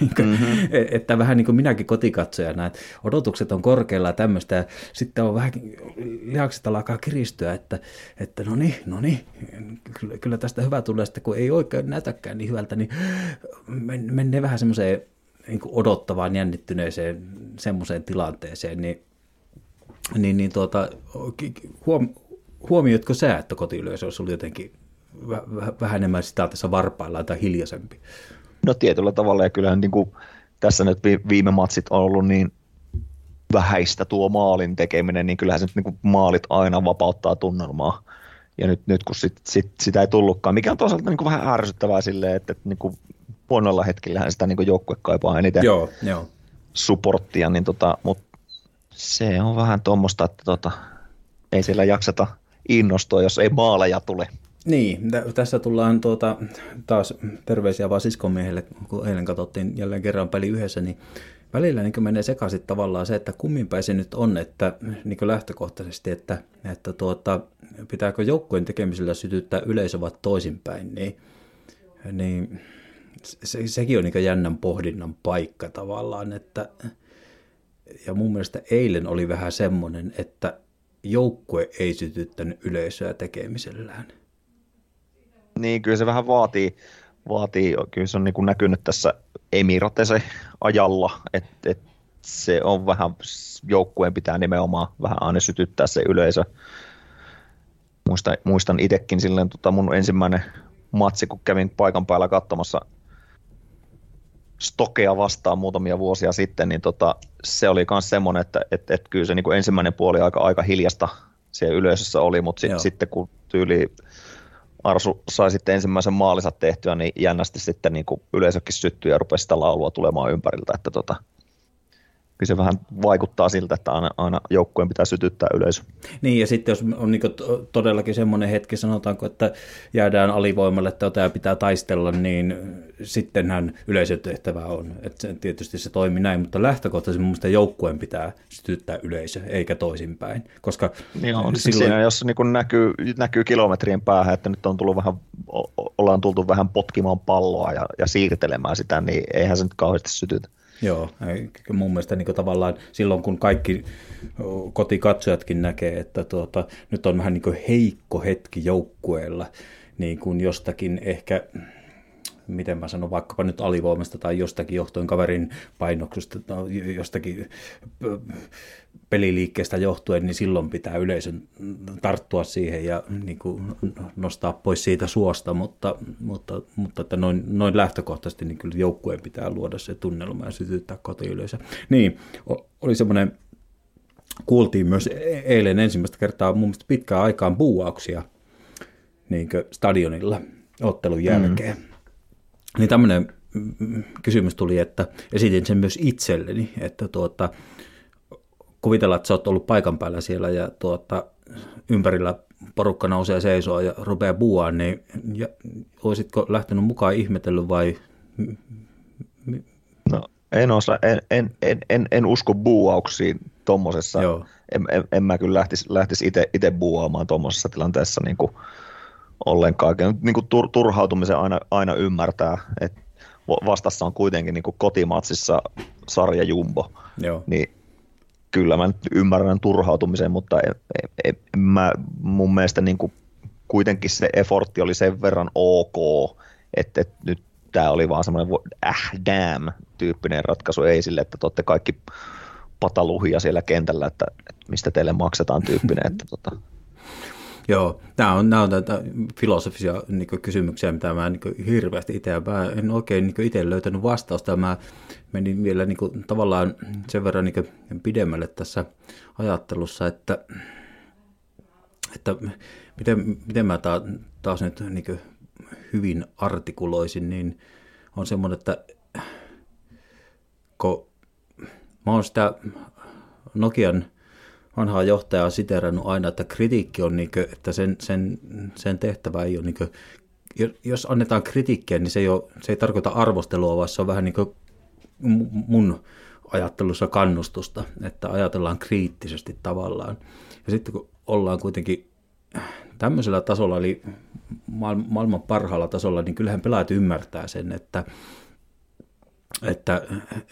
Mm-hmm. Että vähän niin kuin minäkin kotikatsojana, että odotukset on korkealla ja tämmöistä, ja sitten on vähän, lihakset alkaa kiristyä, että, että no niin, no niin, kyllä, kyllä tästä hyvä tulee, sitten kun ei oikein näytäkään niin hyvältä, niin men, menee vähän semmoiseen niin odottavaan, jännittyneeseen semmoiseen tilanteeseen, niin, niin, niin tuota, huom, huomioitko sä, että kotiyleisö olisi ollut jotenkin vähän enemmän sitä tässä varpaillaan tai hiljaisempi? No tietyllä tavalla, ja kyllähän niin kuin tässä nyt viime matsit on ollut niin vähäistä tuo maalin tekeminen, niin kyllähän se nyt niin kuin maalit aina vapauttaa tunnelmaa. Ja nyt, nyt kun sit, sit, sitä ei tullutkaan, mikä on toisaalta niin kuin vähän ärsyttävää silleen, että, että niin kuin huonoilla hetkillähän sitä niin joukkue kaipaa eniten joo, joo. supporttia, niin tota, mutta se on vähän tuommoista, että tota, ei siellä jakseta innostua, jos ei maaleja tule. Niin, t- tässä tullaan tuota, taas terveisiä vaan siskomiehelle, kun eilen katsottiin jälleen kerran peli yhdessä, niin välillä niin menee sekaisin tavallaan se, että kumminpäin se nyt on, että niin lähtökohtaisesti, että, että tuota, pitääkö joukkojen tekemisellä sytyttää yleisö vai toisinpäin, niin, niin se, sekin on niin jännän pohdinnan paikka tavallaan, että ja mun mielestä eilen oli vähän semmoinen, että joukkue ei sytyttänyt yleisöä tekemisellään. Niin, kyllä se vähän vaatii, vaatii kyllä se on niin kuin näkynyt tässä Emiratese ajalla, että et se on vähän, joukkueen pitää nimenomaan vähän aina sytyttää se yleisö. Muistan, muistan itsekin silleen tota mun ensimmäinen matsi, kun kävin paikan päällä katsomassa Stokea vastaan muutamia vuosia sitten, niin tota, se oli myös semmoinen, että et, et kyllä se niin kuin ensimmäinen puoli aika, aika hiljasta siellä yleisössä oli, mutta sit, sitten kun tyyli Arsu sai sitten ensimmäisen maalinsa tehtyä, niin jännästi sitten niin kuin yleisökin syttyi ja rupesi sitä laulua tulemaan ympäriltä, että tota, kyllä se vähän vaikuttaa siltä, että aina, aina joukkueen pitää sytyttää yleisö. Niin, ja sitten jos on niin todellakin semmoinen hetki, sanotaanko, että jäädään alivoimalle tai tämä pitää taistella, niin sittenhän yleisötehtävä on. Että tietysti se toimii näin, mutta lähtökohtaisesti mun mielestä joukkueen pitää sytyttää yleisö, eikä toisinpäin. Koska niin on, silloin... siinä, jos niin näkyy, näkyy kilometrien päähän, että nyt on tullut vähän, ollaan tultu vähän potkimaan palloa ja, ja siirtelemään sitä, niin eihän se nyt kauheasti sytytä. Joo, mun mielestä niin tavallaan silloin kun kaikki kotikatsojatkin näkee, että tuota, nyt on vähän niin heikko hetki joukkueella, niin kuin jostakin ehkä miten mä sanon, vaikkapa nyt alivoimasta tai jostakin johtuen kaverin painoksusta, no, jostakin peliliikkeestä johtuen, niin silloin pitää yleisön tarttua siihen ja niin kuin nostaa pois siitä suosta, mutta, mutta, mutta että noin, noin lähtökohtaisesti niin kyllä joukkueen pitää luoda se tunnelma ja sytyttää kotiyleisö. Niin, oli semmoinen, kuultiin myös e-, eilen ensimmäistä kertaa mun mielestä pitkään aikaan buuauksia niin stadionilla ottelun jälkeen. Mm Niin tämmöinen mm, kysymys tuli, että esitin sen myös itselleni, että tuota, kuvitella, että sä oot ollut paikan päällä siellä ja tuota, ympärillä porukka nousee seisoo ja rupeaa buuaa, niin ja, olisitko lähtenyt mukaan ihmetellyt vai? No, en, osa, en, en, en, en, en usko buuauksiin tuommoisessa. En, en, en, mä kyllä lähtisi, lähtisi itse buuaamaan tuommoisessa tilanteessa niin kuin ollenkaan. Niin kuin tur, turhautumisen aina, aina ymmärtää, että vastassa on kuitenkin niin kuin kotimatsissa sarja Jumbo. Joo. Niin kyllä mä nyt ymmärrän turhautumisen, mutta en, en, en mä, mun mielestä niin kuin kuitenkin se effortti oli sen verran ok, että, että nyt tämä oli vaan semmoinen äh damn tyyppinen ratkaisu, ei sille, että te kaikki pataluhia siellä kentällä, että, että mistä teille maksetaan tyyppinen, että tota, Joo, nämä on, nämä on tätä filosofisia niin kysymyksiä, mitä mä niin hirveästi itse, mä en oikein niin itse löytänyt vastausta. Mä menin vielä niin kuin, tavallaan sen verran niin pidemmälle tässä ajattelussa, että, että miten, miten mä taas, taas nyt niin hyvin artikuloisin, niin on semmoinen, että kun mä oon sitä Nokian – vanhaa johtajaa siterannut aina, että kritiikki on, niin kuin, että sen, sen, sen tehtävä ei ole, niin kuin, jos annetaan kritiikkiä, niin se ei, ole, se ei tarkoita arvostelua, vaan se on vähän niin kuin mun ajattelussa kannustusta, että ajatellaan kriittisesti tavallaan. Ja sitten kun ollaan kuitenkin tämmöisellä tasolla, eli maailman parhaalla tasolla, niin kyllähän pelaajat ymmärtää sen, että että,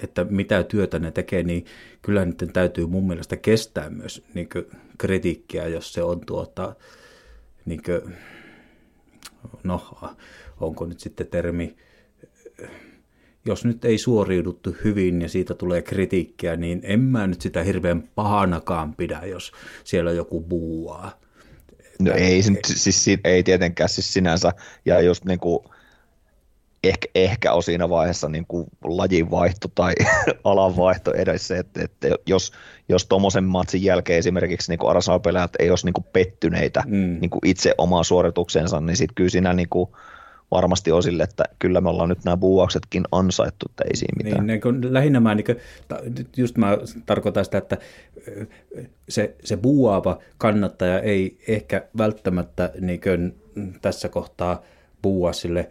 että mitä työtä ne tekee, niin kyllä niiden täytyy mun mielestä kestää myös niin kritiikkiä, jos se on tuota, niin kuin, no onko nyt sitten termi, jos nyt ei suoriuduttu hyvin ja siitä tulee kritiikkiä, niin en mä nyt sitä hirveän pahanakaan pidä, jos siellä joku buuaa. No ei, siis, ei tietenkään siis sinänsä, ja just niin kuin, ehkä, ehkä on siinä vaiheessa niin kuin lajinvaihto tai alanvaihto edessä, että, että jos, jos tuommoisen matsin jälkeen esimerkiksi niin Arsenal-pelaajat ei olisi niin kuin pettyneitä mm. niin kuin itse omaan suorituksensa, niin sitten kyllä siinä niin kuin varmasti on sille, että kyllä me ollaan nyt nämä buuauksetkin ansaittu, että ei siinä mitään. Niin, niin lähinnä mä, niin kuin, just mä tarkoitan sitä, että se, se buuaava kannattaja ei ehkä välttämättä niin kuin, tässä kohtaa buua sille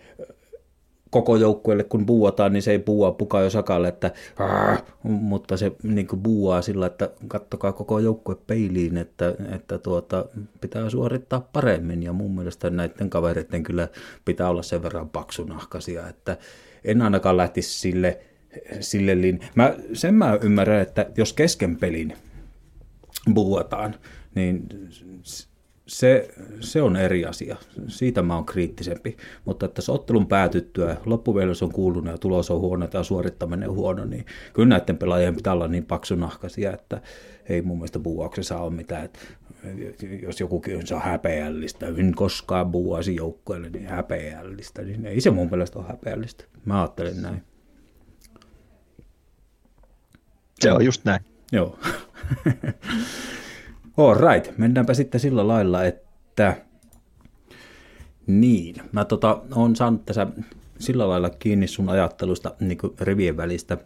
koko joukkueelle, kun buuataan, niin se ei buua Pukajo Sakalle, että mutta se niin buuaa sillä, että kattokaa koko joukkue peiliin, että, että tuota, pitää suorittaa paremmin. Ja mun mielestä näiden kavereiden kyllä pitää olla sen verran paksunahkaisia, että en ainakaan lähtisi sille, sille lin... mä, sen mä ymmärrän, että jos kesken pelin buuataan, niin se, se on eri asia. Siitä mä oon kriittisempi. Mutta että se ottelun päätyttyä, loppuvielessä on kuulunut ja tulos on huono tai suorittaminen on huono, niin kyllä näiden pelaajien pitää olla niin paksunahkaisia, että ei mun mielestä buuauksessa ole mitään. Että jos joku on häpeällistä, en koskaan buuaisi joukkueelle, niin häpeällistä. Niin ei se mun mielestä ole häpeällistä. Mä ajattelen näin. Se on just näin. Joo. All right, mennäänpä sitten sillä lailla, että niin, mä tota, on saanut tässä sillä lailla kiinni sun ajattelusta niin rivien välistä,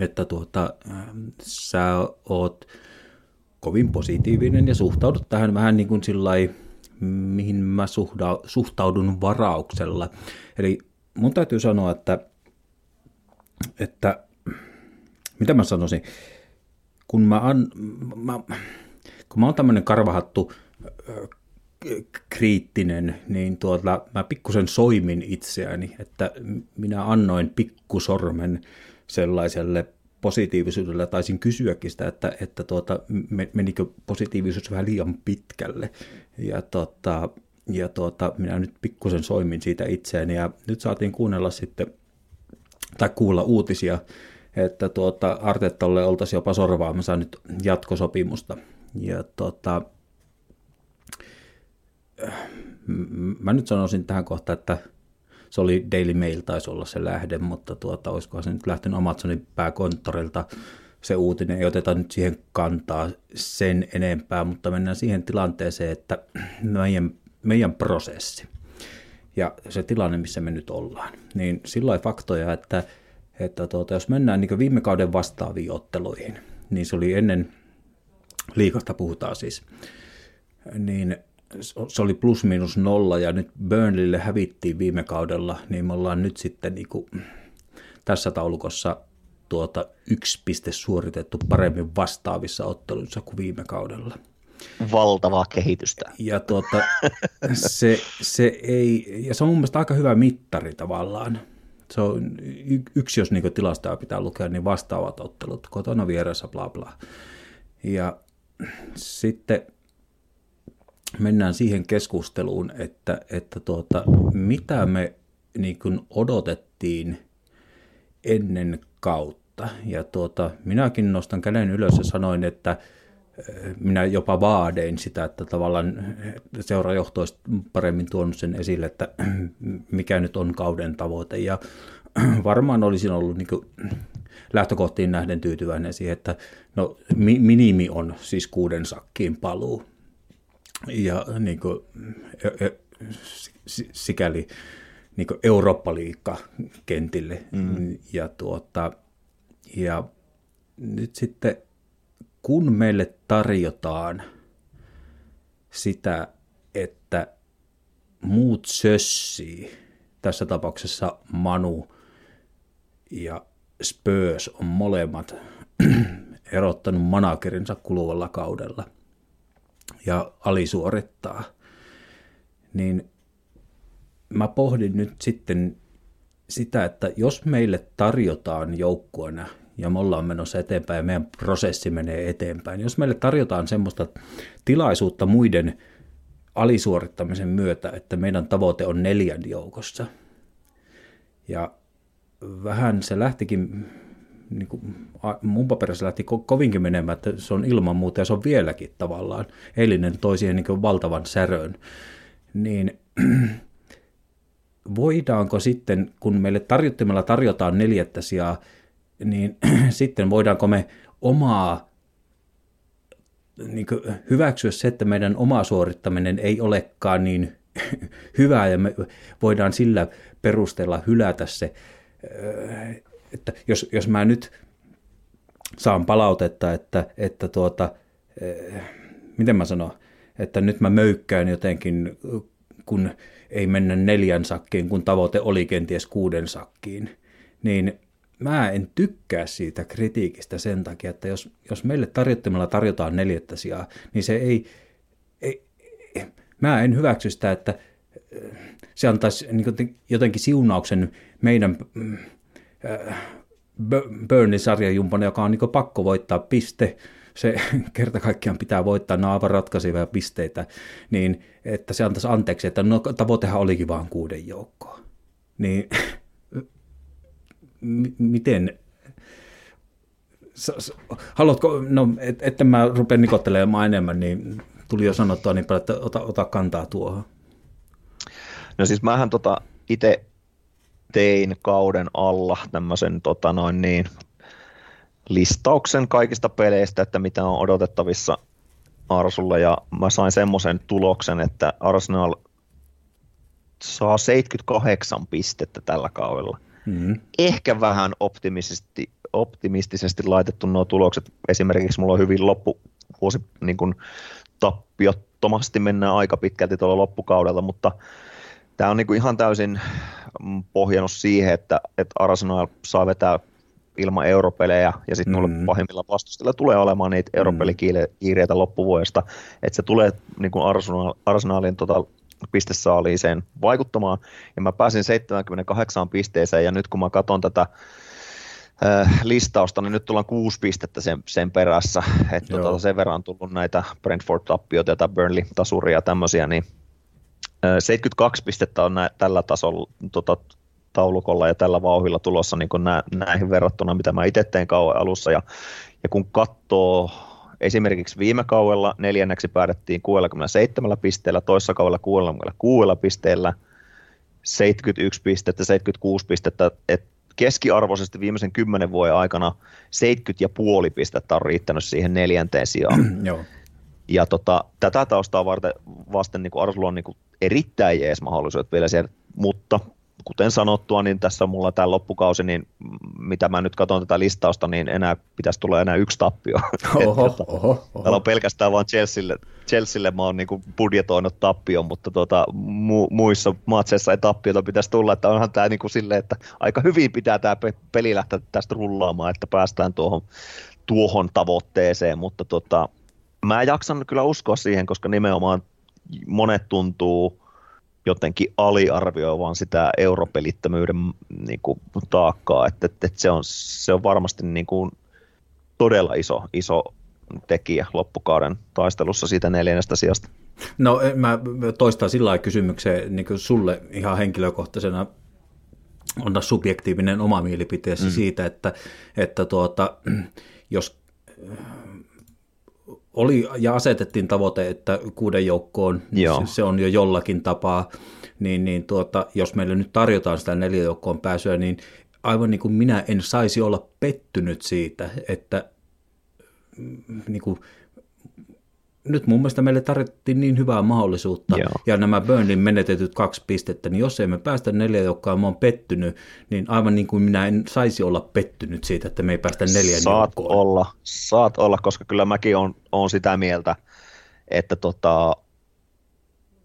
että tuota, sä oot kovin positiivinen ja suhtaudut tähän vähän niin kuin sillä mihin mä suhtaudun varauksella. Eli mun täytyy sanoa, että, että mitä mä sanoisin, kun mä, an, mä, kun mä oon tämmöinen karvahattu kriittinen, niin tuota, mä pikkusen soimin itseäni, että minä annoin pikkusormen sellaiselle positiivisuudelle, taisin kysyäkin sitä, että, että tuota, menikö positiivisuus vähän liian pitkälle. Ja, tuota, ja tuota, minä nyt pikkusen soimin siitä itseäni ja nyt saatiin kuunnella sitten, tai kuulla uutisia että tuota, Artetalle oltaisiin jopa sorvaamassa nyt jatkosopimusta. Ja tuota, mä nyt sanoisin tähän kohtaan, että se oli Daily Mail taisi olla se lähde, mutta tuota, olisikohan se nyt lähtenyt Amazonin pääkonttorilta se uutinen, ei oteta nyt siihen kantaa sen enempää, mutta mennään siihen tilanteeseen, että meidän, meidän prosessi. ja se tilanne, missä me nyt ollaan. Niin sillä faktoja, että, että tuota, jos mennään niin viime kauden vastaaviin otteluihin, niin se oli ennen liikasta puhutaan siis, niin se oli plus minus nolla ja nyt Burnleylle hävittiin viime kaudella, niin me ollaan nyt sitten niin kuin tässä taulukossa tuota yksi piste suoritettu paremmin vastaavissa otteluissa kuin viime kaudella. Valtavaa kehitystä. Ja tuota, se, se, ei, ja se on mun mielestä aika hyvä mittari tavallaan. Se on yksi, jos niin tilastoja pitää lukea, niin vastaavat ottelut, kotona vieressä, bla bla. Ja sitten mennään siihen keskusteluun, että, että tuota, mitä me niin odotettiin ennen kautta. Ja tuota, minäkin nostan käden ylös ja sanoin, että minä jopa vaadein sitä, että tavallaan seurajohto olisi paremmin tuonut sen esille, että mikä nyt on kauden tavoite. Ja varmaan olisin ollut niin lähtökohtiin nähden tyytyväinen siihen, että no, minimi on siis kuuden sakkiin paluu. Ja niin kuin, e, e, sikäli niin Eurooppa-liikka kentille. Mm. Ja, tuota, ja nyt sitten kun meille tarjotaan sitä, että muut sössii, tässä tapauksessa Manu ja Spurs on molemmat erottanut managerinsa kuluvalla kaudella ja alisuorittaa, niin mä pohdin nyt sitten sitä, että jos meille tarjotaan joukkueena ja me ollaan menossa eteenpäin ja meidän prosessi menee eteenpäin. Jos meille tarjotaan semmoista tilaisuutta muiden alisuorittamisen myötä, että meidän tavoite on neljän joukossa. Ja vähän se lähtikin, niin kuin mun paperissa lähti ko- kovinkin menemään, että se on ilman muuta ja se on vieläkin tavallaan. Eilinen toi siihen niin valtavan särön. Niin voidaanko sitten, kun meille tarjottimella tarjotaan neljättä sijaa, niin sitten voidaanko me omaa niin hyväksyä se, että meidän oma suorittaminen ei olekaan niin hyvää ja me voidaan sillä perusteella hylätä se, että jos, jos mä nyt saan palautetta, että, että tuota, miten mä sanon, että nyt mä möykkään jotenkin, kun ei mennä neljän sakkiin, kun tavoite oli kenties kuuden sakkiin, niin mä en tykkää siitä kritiikistä sen takia, että jos, jos meille tarjottimella tarjotaan neljättä sijaa, niin se ei, ei, mä en hyväksy sitä, että äh, se antaisi niin jotenkin siunauksen meidän äh, Burnin joka on niin pakko voittaa piste, se kerta kaikkiaan pitää voittaa, nämä ratkaisevia pisteitä, niin että se antaisi anteeksi, että no tavoitehan olikin vain kuuden joukkoa. Niin miten? Haluatko, no et, että mä rupean nikottelemaan enemmän, niin tuli jo sanottua niin paljon, että ota, ota kantaa tuohon. No siis mähän tota itse tein kauden alla tämmöisen tota noin niin, listauksen kaikista peleistä, että mitä on odotettavissa Arsulla, ja mä sain semmoisen tuloksen, että Arsenal saa 78 pistettä tällä kaudella – Mm. Ehkä vähän optimistisesti, optimistisesti laitettu nuo tulokset. Esimerkiksi mulla on hyvin loppuvuosi niin kuin tappiottomasti mennään aika pitkälti tuolla loppukaudella, mutta tämä on niin kuin ihan täysin pohjannut siihen, että, että Arsenal saa vetää ilman europelejä ja sitten mm. pahimmilla vastustajilla tulee olemaan niitä mm. europelikiireitä loppuvuodesta, että se tulee niin kuin Arsenal, Arsenalin tota, pistesaaliiseen vaikuttamaan, ja mä pääsin 78 pisteeseen, ja nyt kun mä katson tätä äh, listausta, niin nyt tullaan kuusi pistettä sen, sen perässä, että tota, sen verran on tullut näitä Brentford-tappioita ja Burnley-tasuria ja tämmöisiä, niin äh, 72 pistettä on nä- tällä tasolla tota, taulukolla ja tällä vauhilla tulossa niin nä- näihin verrattuna, mitä mä itse tein kauan alussa, ja, ja kun katsoo Esimerkiksi viime kaudella neljänneksi päädyttiin 67 pisteellä, toissa kaudella 66 pisteellä, 71 pistettä, 76 pistettä, että keskiarvoisesti viimeisen kymmenen vuoden aikana 70,5 pistettä on riittänyt siihen neljänteen sijaan. Joo. Ja tota, tätä taustaa varten, vasten niin Arsulla on niin kuin erittäin jees mahdollisuudet vielä siellä mutta kuten sanottua, niin tässä mulla tämä loppukausi, niin mitä mä nyt katson tätä listausta, niin enää pitäisi tulla enää yksi tappio. Oho, oho, oho. Täällä on pelkästään vaan Chelsealle, Chelsealle mä oon niinku budjetoinut tappion, mutta tuota, mu, muissa matseissa ei tappiota pitäisi tulla, että onhan tämä niinku silleen, että aika hyvin pitää tämä peli lähteä tästä rullaamaan, että päästään tuohon, tuohon tavoitteeseen, mutta tota, mä jaksan kyllä uskoa siihen, koska nimenomaan monet tuntuu jotenkin aliarvioivan sitä europelittömyyden niin kuin, taakkaa, että, että, että se, on, se on varmasti niin kuin, todella iso, iso tekijä loppukauden taistelussa siitä neljännestä sijasta. No mä toistan sillä kysymykseen niin sulle ihan henkilökohtaisena on subjektiivinen oma mielipiteesi mm. siitä, että, että tuota, jos oli ja asetettiin tavoite, että kuuden joukkoon Joo. se on jo jollakin tapaa, niin, niin tuota, jos meille nyt tarjotaan sitä neljän joukkoon pääsyä, niin aivan niin kuin minä en saisi olla pettynyt siitä, että mm, niin kuin, nyt mun mielestä meille tarjottiin niin hyvää mahdollisuutta, Joo. ja nämä Burnlin menetetyt kaksi pistettä, niin jos emme päästä neljä, joka mä oon pettynyt, niin aivan niin kuin minä en saisi olla pettynyt siitä, että me ei päästä neljän saat joukkoon. olla, saat olla, koska kyllä mäkin on, on sitä mieltä, että tota,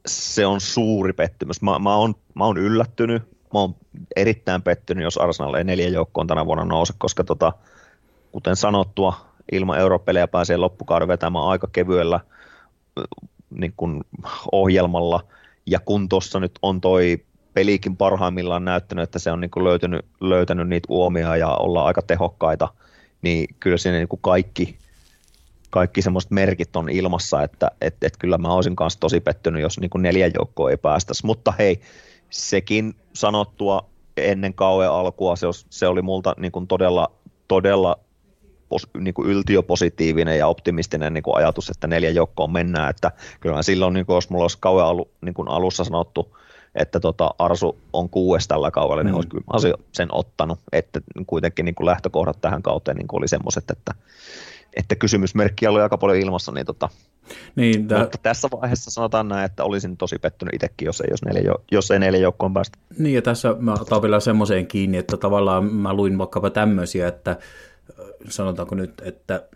se on suuri pettymys. Mä, mä, oon, mä oon yllättynyt, mä oon erittäin pettynyt, jos Arsenal ei neljä joukkoon tänä vuonna nouse, koska tota, kuten sanottua, ilman europelejä pääsee loppukauden vetämään aika kevyellä niin kuin ohjelmalla. Ja kun tuossa nyt on toi pelikin parhaimmillaan näyttänyt, että se on niin kuin löytänyt, löytänyt niitä uomia ja olla aika tehokkaita, niin kyllä siinä niin kuin kaikki, kaikki semmoiset merkit on ilmassa, että et, et kyllä mä olisin kanssa tosi pettynyt, jos niin kuin neljä joukkoa ei päästäisi. Mutta hei, sekin sanottua ennen kauan alkua, se, se oli multa niin kuin todella, todella pos, niin kuin yltiöpositiivinen ja optimistinen niin kuin ajatus, että neljä joukkoon mennään, että kyllä silloin, niin kuin, jos mulla olisi kauan alu, niin kuin alussa sanottu, että tota, Arsu on kuudes tällä kaudella, niin mm. olisi kyllä sen ottanut, että kuitenkin niin kuin lähtökohdat tähän kauteen niin kuin oli semmoiset, että, että kysymysmerkkiä oli aika paljon ilmassa, niin tota, niin, tää... mutta tässä vaiheessa sanotaan näin, että olisin tosi pettynyt itsekin, jos ei, jos neljä, jos ei neljä joukkoon päästä. Niin ja tässä mä otan vielä semmoiseen kiinni, että tavallaan mä luin vaikkapa tämmöisiä, että sanotaanko nyt, että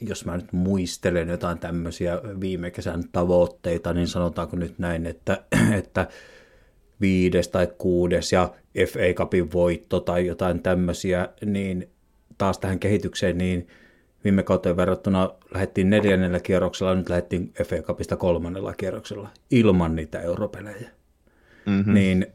jos mä nyt muistelen jotain tämmöisiä viime kesän tavoitteita, niin sanotaanko nyt näin, että, että viides tai kuudes ja FA Cupin voitto tai jotain tämmöisiä, niin taas tähän kehitykseen, niin viime kauteen verrattuna lähdettiin neljännellä kierroksella, nyt lähdettiin FA Cupista kolmannella kierroksella ilman niitä europelejä. Mm-hmm. Niin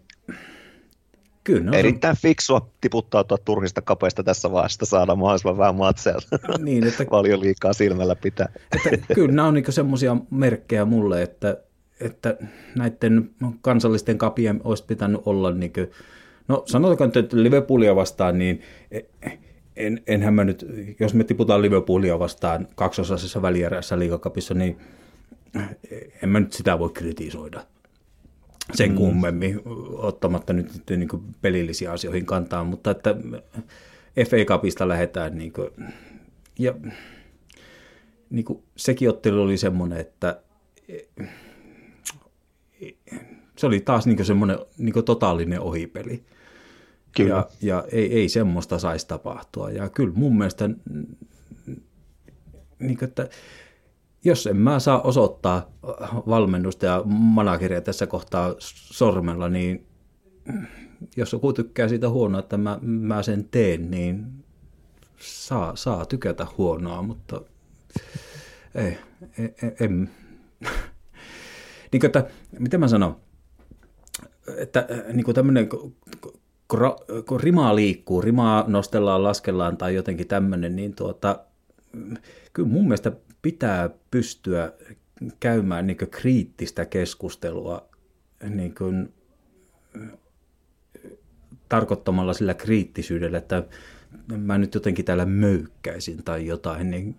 Kyllä. No, Erittäin fiksua tiputtautua turhista kapeista tässä vaiheessa, saada mahdollisimman vähän matseja. Niin, että, Paljon liikaa silmällä pitää. Että, kyllä nämä on niin semmoisia merkkejä mulle, että, että näiden kansallisten kapien olisi pitänyt olla, niin kuin, no sanotaanko että Liverpoolia vastaan, niin en, enhän mä nyt, jos me tiputaan Liverpoolia vastaan kaksosaisessa välierässä liigakapissa, niin en mä nyt sitä voi kritisoida sen mm. kummemmin, ottamatta nyt niin kuin pelillisiä asioihin kantaa, mutta että FA Cupista lähdetään niin kuin, ja niin kuin sekin ottelu oli semmoinen, että se oli taas niin semmoinen niin totaalinen ohipeli. Kyllä. Ja, ja ei, ei semmoista saisi tapahtua. Ja kyllä mun mielestä, niin kuin, että jos en mä saa osoittaa valmennusta ja manageria tässä kohtaa sormella, niin jos joku tykkää siitä huonoa, että mä, mä sen teen, niin saa, saa tykätä huonoa, mutta ei, ei, en. niin että, miten mä sanon, että niin kuin tämmöinen, kun rimaa liikkuu, rimaa nostellaan, laskellaan tai jotenkin tämmöinen, niin tuota, kyllä mun mielestä pitää pystyä käymään niin kriittistä keskustelua niin kuin, tarkoittamalla sillä kriittisyydellä, että mä nyt jotenkin täällä möykkäisin tai jotain, niin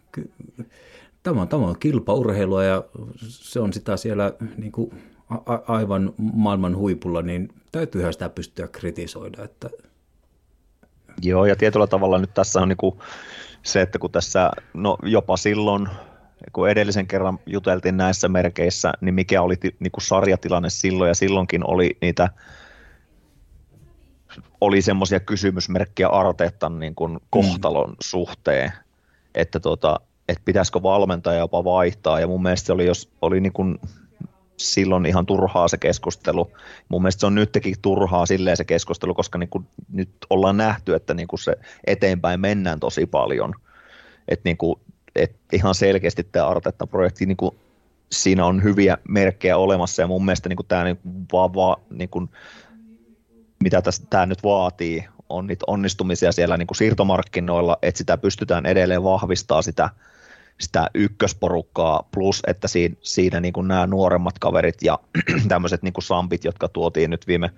tämä on, tämä on kilpaurheilua ja se on sitä siellä niin kuin a- aivan maailman huipulla, niin täytyyhän sitä pystyä kritisoida. Että... Joo, ja tietyllä tavalla nyt tässä on niin kuin se, että kun tässä, no jopa silloin kun edellisen kerran juteltiin näissä merkeissä, niin mikä oli niin kuin sarjatilanne silloin, ja silloinkin oli niitä oli semmoisia kysymysmerkkejä Arteetan niin kuin kohtalon mm. suhteen, että, tota, että pitäisikö valmentaja jopa vaihtaa, ja mun mielestä se oli, jos oli niin kuin silloin ihan turhaa se keskustelu. Mun mielestä se on nytkin turhaa silleen se keskustelu, koska niin kuin nyt ollaan nähty, että niin kuin se eteenpäin mennään tosi paljon. Et niin kuin, et ihan selkeästi tämä Artetta-projekti, niin kuin, siinä on hyviä merkkejä olemassa ja mun mielestä niin kuin tämä niin vaan, vaan niin kuin, mitä tästä, tämä nyt vaatii, on niitä onnistumisia siellä niin kuin siirtomarkkinoilla, että sitä pystytään edelleen vahvistaa sitä, sitä ykkösporukkaa, plus että siinä, siinä niin kuin nämä nuoremmat kaverit ja tämmöiset niin kuin sampit, jotka tuotiin nyt viime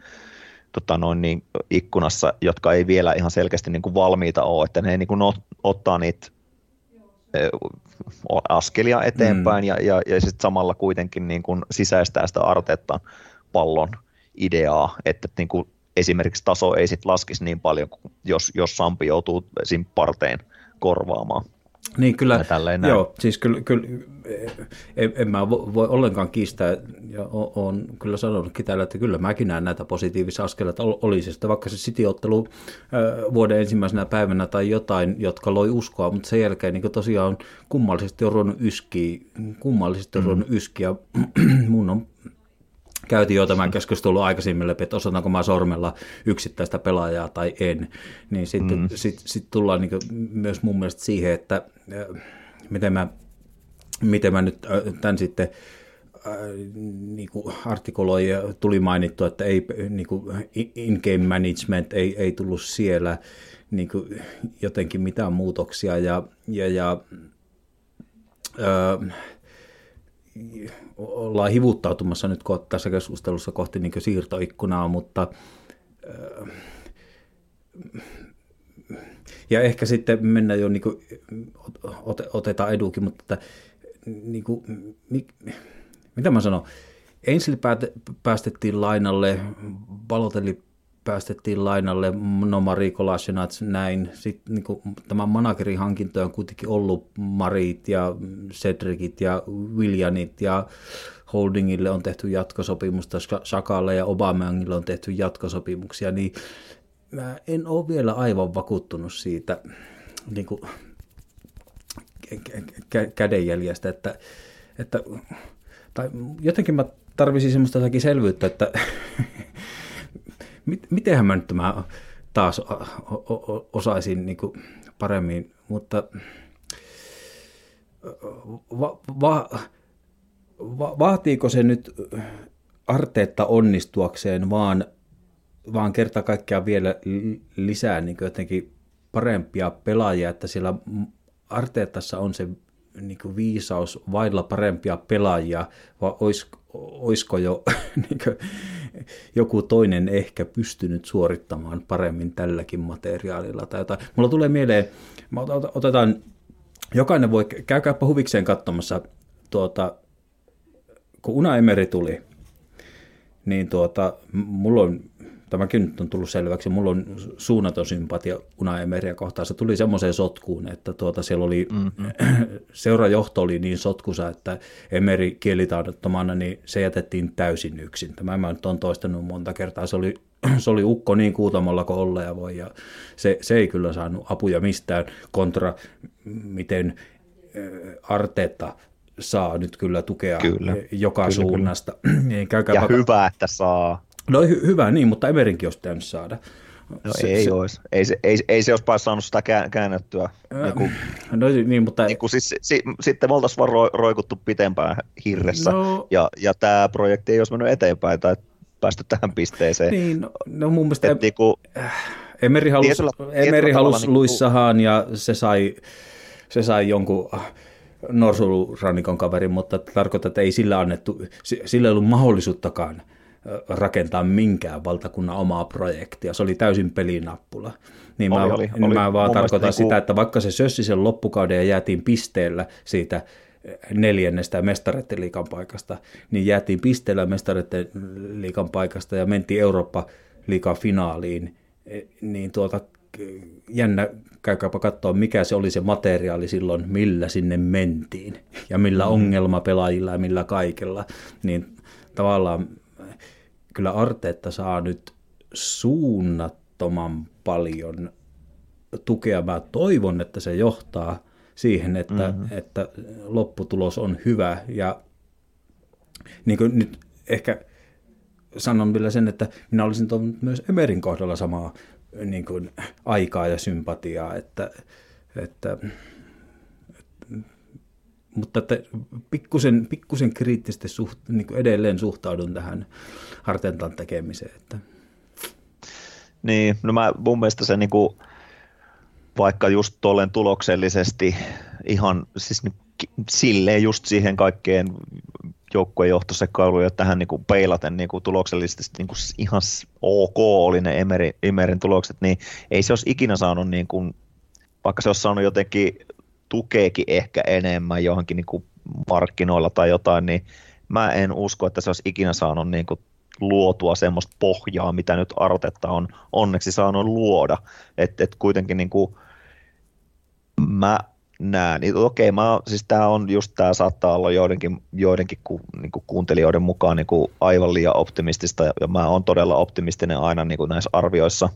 tota noin niin, ikkunassa, jotka ei vielä ihan selkeästi niin kuin valmiita ole, että ne niin kuin ottaa niitä askelia eteenpäin mm. ja, ja, ja sitten samalla kuitenkin niin kuin sisäistää sitä Arteettan pallon ideaa, että niin kuin esimerkiksi taso ei sitten laskisi niin paljon, jos, jos Sampi joutuu siinä parteen korvaamaan. Niin kyllä, joo, siis kyllä, kyllä en, en mä voi ollenkaan kiistää, ja olen kyllä sanonutkin täällä, että kyllä mäkin näen näitä positiivisia askeleita, oli se sitten vaikka se City-ottelu vuoden ensimmäisenä päivänä tai jotain, jotka loi uskoa, mutta sen jälkeen niin tosiaan kummallisesti on ruvennut yskiä, kummallisesti on mm. ruvennut yskiä, mun on käytiin jo tämän keskustelun aikaisemmin läpi, että osataanko mä sormella yksittäistä pelaajaa tai en, niin sitten mm. sit, sit tullaan niin myös mun mielestä siihen, että miten mä, miten mä nyt äh, tämän sitten äh, niin kuin artikuloi ja tuli mainittu, että ei, niin kuin in-game management ei, ei tullut siellä niin kuin jotenkin mitään muutoksia ja, ja, ja äh, ollaan hivuttautumassa nyt tässä keskustelussa kohti niin siirtoikkunaa, mutta äh, ja ehkä sitten mennään jo, niin kuin, otetaan edukin, mutta että, niin kuin, mitä mä sanon, Ainsley päästettiin lainalle, Balotelli päästettiin lainalle, no Mari näin. Sitten niin kuin, tämän managerin hankintoja on kuitenkin ollut Marit ja Cedricit ja Willianit ja Holdingille on tehty jatkosopimusta, Shakalle ja Obamangille on tehty jatkosopimuksia, niin mä en ole vielä aivan vakuuttunut siitä niin kuin, kädenjäljestä, että, että tai jotenkin mä tarvisin semmoista selvyyttä, että mitenhän mä nyt tämä taas osaisin niin kuin paremmin, mutta va, va, va, vaatiiko se nyt Arteetta onnistuakseen vaan, vaan kerta kaikkiaan vielä lisää niin jotenkin parempia pelaajia, että siellä Arteettassa on se niin kuin viisaus vailla parempia pelaajia, vai olis, olisiko jo niin kuin, joku toinen ehkä pystynyt suorittamaan paremmin tälläkin materiaalilla tai jotain. Mulla tulee mieleen, otetaan, jokainen voi, käykääpä huvikseen katsomassa, tuota, kun Una Emeri tuli, niin tuota, mulla on tämäkin nyt on tullut selväksi, mulla on suunnaton sympatia Una Emeria kohtaan. Se tuli semmoiseen sotkuun, että tuota, siellä oli, mm-hmm. seurajohto oli niin sotkusa, että Emeri kielitaidottomana, niin se jätettiin täysin yksin. Tämä mä nyt on toistanut monta kertaa. Se oli, se oli ukko niin kuutamolla kuin olla ja voi, ja se, se ei kyllä saanut apuja mistään kontra, miten Arteetta saa nyt kyllä tukea kyllä, joka kyllä, suunnasta. Kyllä. Niin ja hyvä, että saa. No hy- hyvä niin, mutta Emerinkin olisi pitänyt saada. No se, ei se, olisi. Ei se, ei, ei se olisi saanut sitä käännettyä. Niin kuin, no niin, mutta... Niin kuin siis, si, sitten me oltaisiin vaan ro, roikuttu pitempään hirressä, no... ja, ja tämä projekti ei olisi mennyt eteenpäin tai päästy tähän pisteeseen. Niin, no, no mun mielestä... Et, niin kuin, Emeri halusi, tietyllä, Emeri halusi niin Luissahaan ja se sai, se sai jonkun Norsulurannikon kaverin, mutta tarkoittaa, että ei sillä annettu, sillä ei ollut mahdollisuuttakaan – rakentaa minkään valtakunnan omaa projektia. Se oli täysin pelinappula. Niin oli, mä, oli, niin oli, mä vaan tarkoitan niin sitä, että vaikka se sössi sen loppukauden ja jäätiin pisteellä siitä neljännestä mestareiden liikan paikasta, niin jäätiin pisteellä mestareiden liikan paikasta ja mentiin Eurooppa-liikan finaaliin, e, niin tuota, jännä, käykääpä katsoa, mikä se oli se materiaali silloin, millä sinne mentiin ja millä mm. ongelmapelaajilla ja millä kaikella, niin tavallaan kyllä Arteetta saa nyt suunnat suunnattoman paljon tukea. Mä toivon, että se johtaa siihen, että, mm-hmm. että lopputulos on hyvä. Ja niin kuin nyt ehkä sanon vielä sen, että minä olisin toivonut myös Emerin kohdalla samaa niin kuin aikaa ja sympatiaa, että, että mutta että pikkusen, pikkusen kriittisesti suht, niin kuin edelleen suhtaudun tähän Hartentan tekemiseen. Että. Niin, no mä, mun mielestä se niin kuin, vaikka just tolleen tuloksellisesti ihan siis niin, silleen just siihen kaikkeen joukkueen johtosekailuun ja tähän niin kuin peilaten niin kuin tuloksellisesti niin kuin ihan ok oli ne Emerin, Emerin tulokset, niin ei se olisi ikinä saanut, niin kuin, vaikka se olisi saanut jotenkin tukeekin ehkä enemmän johonkin niin kuin markkinoilla tai jotain, niin mä en usko, että se olisi ikinä saanut niin kuin luotua semmoista pohjaa, mitä nyt Artetta on onneksi saanut luoda. Että et kuitenkin niin kuin, mä näen, niin okei, mä, siis tämä on just tämä saattaa olla joidenkin, joidenkin ku, niin kuin kuuntelijoiden mukaan niin kuin aivan liian optimistista, ja mä oon todella optimistinen aina niin kuin näissä arvioissa.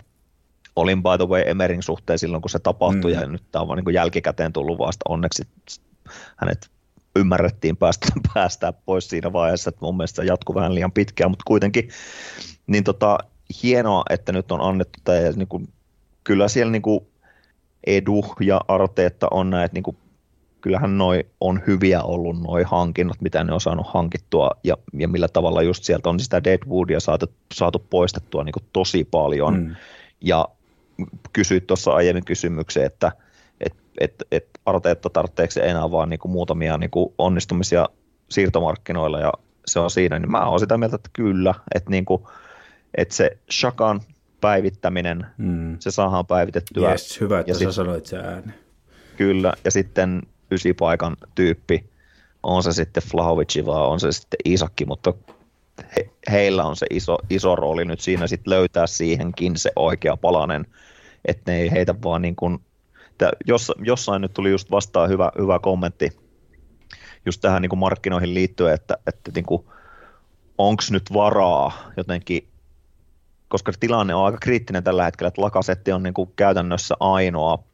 Olin by the way Emerin suhteen silloin, kun se tapahtui, mm. ja nyt tämä on vaan niin jälkikäteen tullut vasta onneksi hänet ymmärrettiin päästä, päästää pois siinä vaiheessa, että mun mielestä se jatkuu vähän liian pitkään, mutta kuitenkin niin tota, hienoa, että nyt on annettu tämä, ja niin kuin, kyllä siellä niin kuin Edu ja Arteetta on näitä, niin kuin, kyllähän noi on hyviä ollut noi hankinnat, mitä ne on saanut hankittua ja, ja millä tavalla just sieltä on sitä Deadwoodia saatu, saatu poistettua niin kuin tosi paljon. Mm. Ja kysyit tuossa aiemmin kysymyksen, että et, et, et Arteetta tarvitseeko enää vaan niin kuin muutamia niin kuin onnistumisia siirtomarkkinoilla ja se on siinä, niin mä oon sitä mieltä, että kyllä, että, niin kuin, että se Shakan päivittäminen, mm. se saadaan päivitettyä. Yes, hyvä, että ja sä sit, sanoit se ääni. Kyllä, ja sitten ysipaikan tyyppi, on se sitten Flahovici vai on se sitten Isakki, mutta he, heillä on se iso, iso rooli nyt siinä sitten löytää siihenkin se oikea palanen, että ne ei heitä vaan niin kuin, jos, jossain nyt tuli just vastaan hyvä, hyvä kommentti just tähän niin kuin markkinoihin liittyen, että, että niin onko nyt varaa jotenkin koska tilanne on aika kriittinen tällä hetkellä, että Lakasetti on niin kuin käytännössä ainoa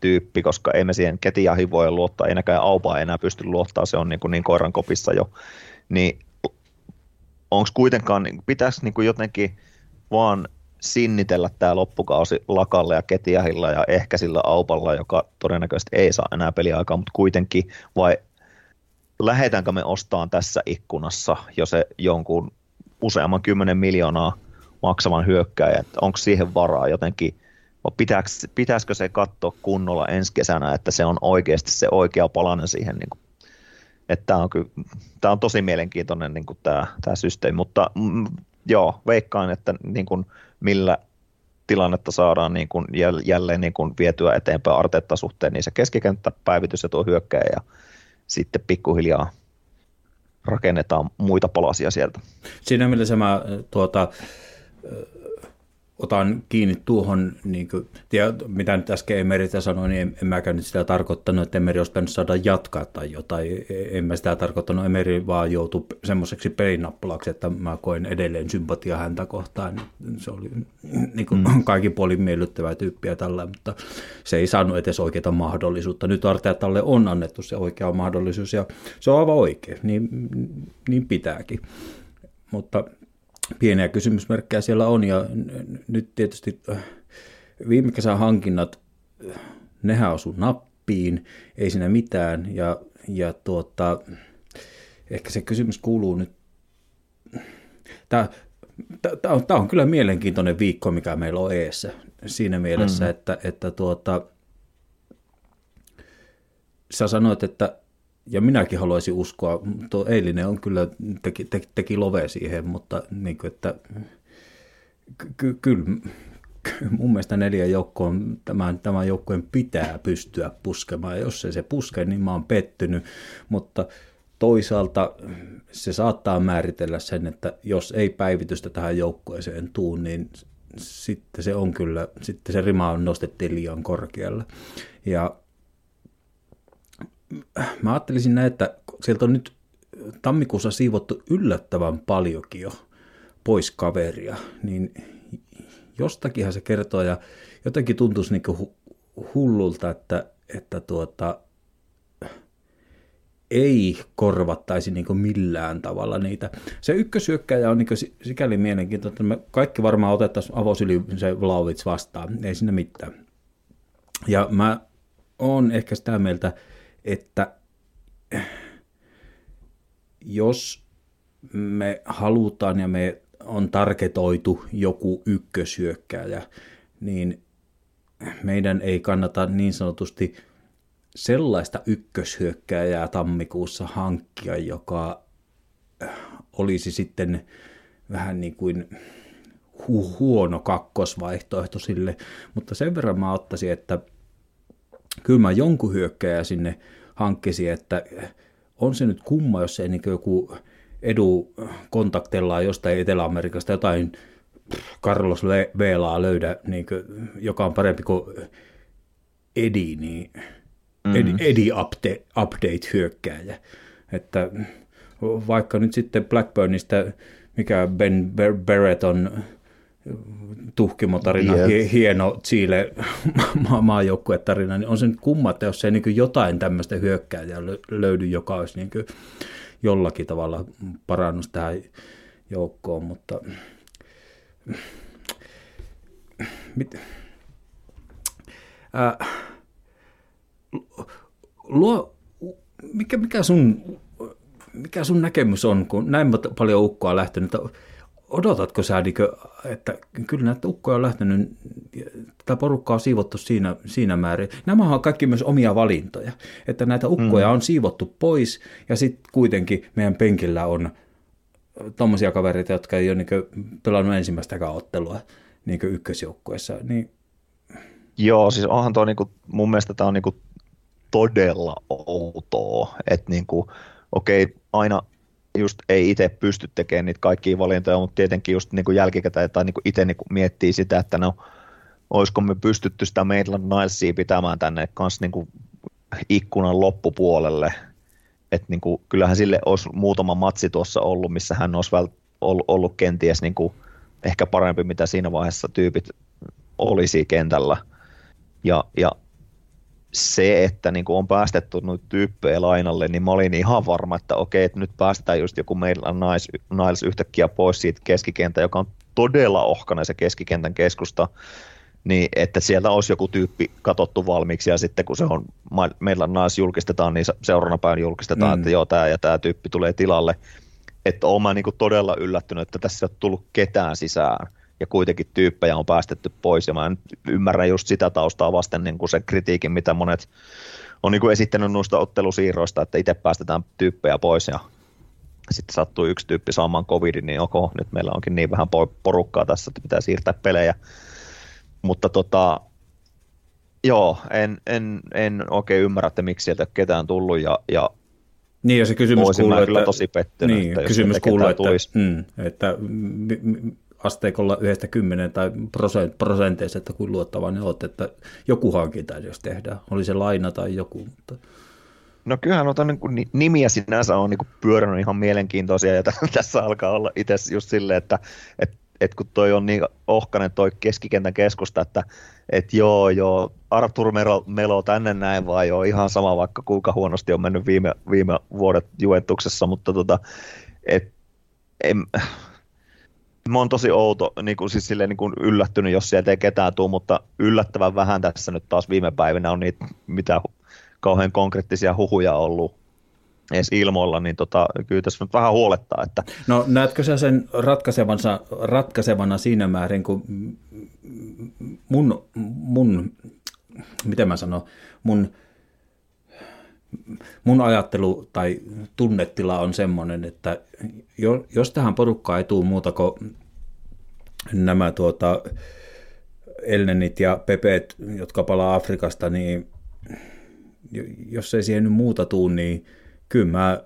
tyyppi, koska ei me siihen Ketiahin voi luottaa, ei näkään Aupaa enää pysty luottaa, se on niin, kuin niin koiran kopissa jo, niin onko kuitenkaan, pitäisi niin kuin jotenkin vaan sinnitellä tämä loppukausi Lakalle ja Ketiahilla ja ehkä sillä Aupalla, joka todennäköisesti ei saa enää peliaikaa, mutta kuitenkin, vai lähdetäänkö me ostamaan tässä ikkunassa jo se jonkun useamman kymmenen miljoonaa maksavan hyökkäjä, että onko siihen varaa jotenkin, pitäisikö, pitäisikö se katsoa kunnolla ensi kesänä, että se on oikeasti se oikea palanen siihen, niin kuin, että on, kyllä, tämä on tosi mielenkiintoinen niin kuin tämä, tämä systeemi, mutta mm, joo, veikkaan, että niin kuin, millä tilannetta saadaan niin kuin jälleen niin kuin vietyä eteenpäin Artetta suhteen, niin se keskikenttäpäivitys ja tuo hyökkäjä ja sitten pikkuhiljaa rakennetaan muita palasia sieltä. Siinä mielessä mä tuota, otan kiinni tuohon, niin kuin, tiedä, mitä nyt äsken Emeritä sanoi, niin en, en mäkään nyt sitä tarkoittanut, että Emeri olisi pitänyt saada jatkaa tai jotain. En mä sitä tarkoittanut, Emeri vaan joutui semmoiseksi pelinappulaksi, että mä koen edelleen sympatia häntä kohtaan. Se oli niin kuin, mm. kaikin puolin miellyttävä tyyppi ja tällä, mutta se ei saanut edes oikeaa mahdollisuutta. Nyt Arteetalle on annettu se oikea mahdollisuus ja se on aivan oikein, niin, niin pitääkin. Mutta pieniä kysymysmerkkejä siellä on ja nyt tietysti äh, viime kesän hankinnat, äh, nehän osu nappiin, ei siinä mitään ja, ja tuota, ehkä se kysymys kuuluu nyt, tämä, tämä, on, tämä on kyllä mielenkiintoinen viikko, mikä meillä on eessä siinä mielessä, mm. että, että tuota, sä sanoit, että ja minäkin haluaisin uskoa, tuo eilinen on kyllä, teki, teki, teki love siihen, mutta niin kuin, että ky, kyllä mun mielestä neljä joukkoon, tämän, tämän joukkojen pitää pystyä puskemaan, ja jos ei se puske, niin mä oon pettynyt, mutta toisaalta se saattaa määritellä sen, että jos ei päivitystä tähän joukkueeseen tuu, niin sitten se on kyllä, sitten se rima on nostettiin liian korkealle. Ja mä ajattelisin näin, että sieltä on nyt tammikuussa siivottu yllättävän paljonkin jo pois kaveria, niin jostakinhan se kertoo ja jotenkin tuntuisi niin hu- hullulta, että, että tuota, ei korvattaisi niin millään tavalla niitä. Se ykkösyökkäjä on niin sikäli mielenkiintoinen, että me kaikki varmaan otettaisiin avosyli se Vlaovits vastaan, ei siinä mitään. Ja mä oon ehkä sitä mieltä, että jos me halutaan ja me on tarketoitu joku ykkösyökkääjä, niin meidän ei kannata niin sanotusti sellaista ykköshyökkääjää tammikuussa hankkia, joka olisi sitten vähän niin kuin hu- huono kakkosvaihtoehto sille, mutta sen verran mä ottaisin, että kyllä mä jonkun hyökkäjä sinne hankkisin, että on se nyt kumma, jos ei niin joku edu kontaktellaan jostain Etelä-Amerikasta jotain Carlos Velaa löydä, niin kuin, joka on parempi kuin Edi, niin mm. Edi, Edi update, update hyökkääjä. Että vaikka nyt sitten Blackburnista, mikä Ben Barrett on tuhkimotarina, yes. hieno Chile ma- maajoukkuetarina, niin on se nyt kumma, että jos ei niin jotain tämmöistä hyökkääjää löydy, joka olisi niin jollakin tavalla parannus tähän joukkoon, mutta mit, äh, luo, mikä, mikä, sun, mikä sun näkemys on, kun näin paljon ukkoa lähtenyt, odotatko sä, että kyllä näitä ukkoja on lähtenyt, tätä porukkaa on siivottu siinä, siinä määrin. Nämä on kaikki myös omia valintoja, että näitä ukkoja mm. on siivottu pois ja sitten kuitenkin meidän penkillä on tuommoisia kavereita, jotka ei ole niin pelannut ensimmäistäkään ottelua niin ykkösjoukkueessa. Niin... Joo, siis onhan tuo, niin kuin, mun mielestä tämä on niin kuin todella outoa, että niin kuin, okei, aina just ei itse pysty tekemään niitä kaikkia valintoja, mutta tietenkin just niin kuin jälkikäteen tai niin kuin itse niin kuin miettii sitä, että no, olisiko me pystytty sitä Maitland Nilesia pitämään tänne kanssa niin kuin ikkunan loppupuolelle, että niin kuin, kyllähän sille olisi muutama matsi tuossa ollut, missä hän olisi vält, ollut, ollut kenties niin kuin ehkä parempi, mitä siinä vaiheessa tyypit olisi kentällä. Ja, ja se, että niin kuin on päästetty noita tyyppejä lainalle, niin mä olin ihan varma, että okei, että nyt päästetään just joku meillä Niles, Niles yhtäkkiä pois siitä keskikenttä, joka on todella ohkana se keskikentän keskusta, niin että sieltä olisi joku tyyppi katottu valmiiksi ja sitten kun se on, meillä Niles julkistetaan, niin seuraavana päivänä julkistetaan, mm. että joo, tämä ja tämä tyyppi tulee tilalle. Että olen niin todella yllättynyt, että tässä ei ole tullut ketään sisään ja kuitenkin tyyppejä on päästetty pois, ja mä en ymmärrä just sitä taustaa vasten niin kuin se kritiikin, mitä monet on niin kuin esittänyt noista ottelusiirroista, että itse päästetään tyyppejä pois, ja sitten sattuu yksi tyyppi saamaan covidin, niin ok, nyt meillä onkin niin vähän porukkaa tässä, että pitää siirtää pelejä. Mutta tota, joo, en, en, en oikein ymmärrä, että miksi sieltä ketään tullut, ja, ja niin, ja se kysymys kuuluu, että... tosi pettynyt, niin, että kysymys kuuluu, että, mm, että asteikolla yhdestä kymmenen tai prosent, prosenteissa, että kuin luottavainen olet, että joku hankinta jos tehdään, oli se laina tai joku. Mutta... No kyllähän noita niin nimiä sinänsä on niin pyörännyt ihan mielenkiintoisia ja tässä alkaa olla itse just silleen, että et, et kun toi on niin ohkainen toi keskikentän keskusta, että et joo joo, Artur Melo, Melo tänne näin vai joo, ihan sama vaikka kuinka huonosti on mennyt viime, viime vuodet Juventuksessa, mutta tota, et, en, mä oon tosi outo, niin kuin, siis silleen, niin kuin yllättynyt, jos sieltä ei ketään tule, mutta yllättävän vähän tässä nyt taas viime päivinä on niitä, mitä kauhean konkreettisia huhuja ollut edes ilmoilla, niin tota, kyllä tässä nyt vähän huolettaa. Että... No näetkö sä sen ratkaisevana, ratkaisevana siinä määrin, kun mun, mun miten mä sanon, mun mun ajattelu tai tunnetila on semmoinen, että jos tähän porukkaan ei tule muuta kuin nämä tuota, Elnenit ja Pepet, jotka palaa Afrikasta, niin jos ei siihen nyt muuta tule, niin kyllä mä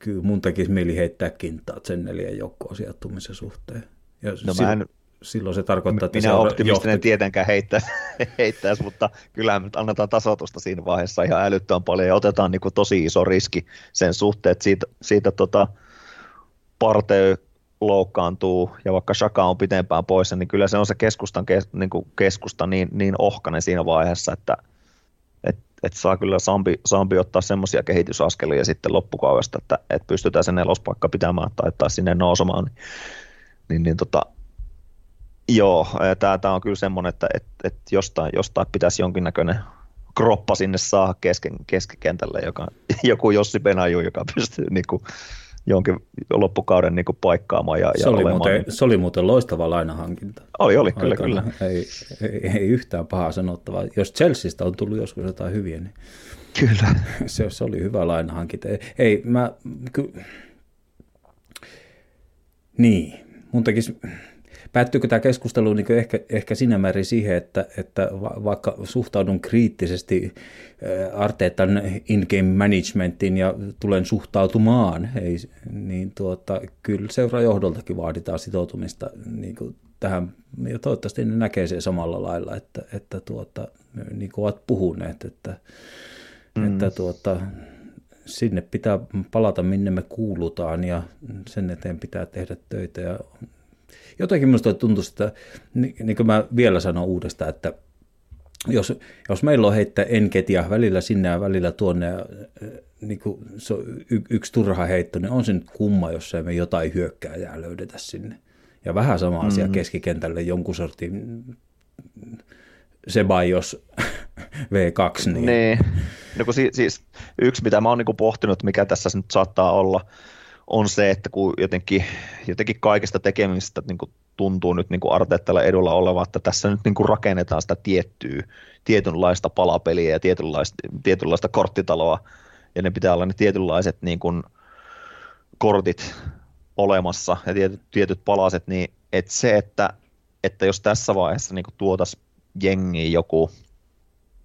kyllä mun tekisi mieli heittää kintaat sen neljän joukkoon sijoittumisen suhteen. Ja no mä en, silloin se tarkoittaa, että Minä se optimistinen johti... tietenkään heittäisi, heittäisi, mutta kyllähän nyt annetaan tasoitusta siinä vaiheessa ihan älyttömän paljon ja otetaan niin kuin tosi iso riski sen suhteen, että siitä, siitä tota, Partey loukkaantuu ja vaikka Shaka on pitempään poissa, niin kyllä se on se keskustan kes, niin kuin keskusta niin, niin ohkainen siinä vaiheessa, että et, et saa kyllä Sampi, Sampi ottaa semmoisia kehitysaskelia sitten loppukaudesta, että et pystytään sen nelospaikka pitämään tai, tai sinne nousemaan. Niin, niin, niin tota, joo, tämä on kyllä semmoinen, että et, et jostain, jostain pitäisi jonkinnäköinen kroppa sinne saa kesken, keskikentälle, joka, joku Jossi Benaju, joka pystyy niin kuin, jonkin loppukauden niin kuin paikkaamaan. Ja, se, ja oli muuten, se oli muuten loistava lainahankinta. Oli, oli, kyllä, kyllä. Ei, ei, ei yhtään pahaa sanottavaa. Jos Chelseasta on tullut joskus jotain hyviä, niin Kyllä. Se, se oli hyvä lainahankinta. Ei, mä... Ky... Niin, mun tekisi Päättyykö tämä keskustelu niin ehkä, ehkä sinä määrin siihen, että, että vaikka suhtaudun kriittisesti äh, Arteetan in-game managementiin ja tulen suhtautumaan, ei, niin tuota, kyllä seurajohdoltakin vaaditaan sitoutumista niin kuin tähän, ja toivottavasti ne näkee sen samalla lailla, että, että tuota, niin kuin ovat puhuneet, että, mm. että tuota, sinne pitää palata, minne me kuulutaan ja sen eteen pitää tehdä töitä ja jotenkin minusta tuntuu, että niin kuin mä vielä sanon uudestaan, että jos, jos meillä on heittää enketia välillä sinne ja välillä tuonne, ja, niin kuin se on y, yksi turha heitto, niin on se nyt kumma, jos me jotain hyökkääjää löydetä sinne. Ja vähän sama asia mm. keskikentälle jonkun sortin Sebaios V2. Niin. niin. No kun siis, siis yksi, mitä mä oon niin pohtinut, mikä tässä nyt saattaa olla, on se, että kun jotenkin, jotenkin kaikesta tekemistä niin kuin tuntuu nyt niin kuin Arteettalle edulla oleva, että tässä nyt niin kuin rakennetaan sitä tiettyä, tietynlaista palapeliä ja tietynlaista, tietynlaista korttitaloa, ja ne pitää olla ne tietynlaiset niin kuin kortit olemassa ja tietyt, tietyt palaset, niin että se, että, että jos tässä vaiheessa niin tuotaisiin jengiin joku,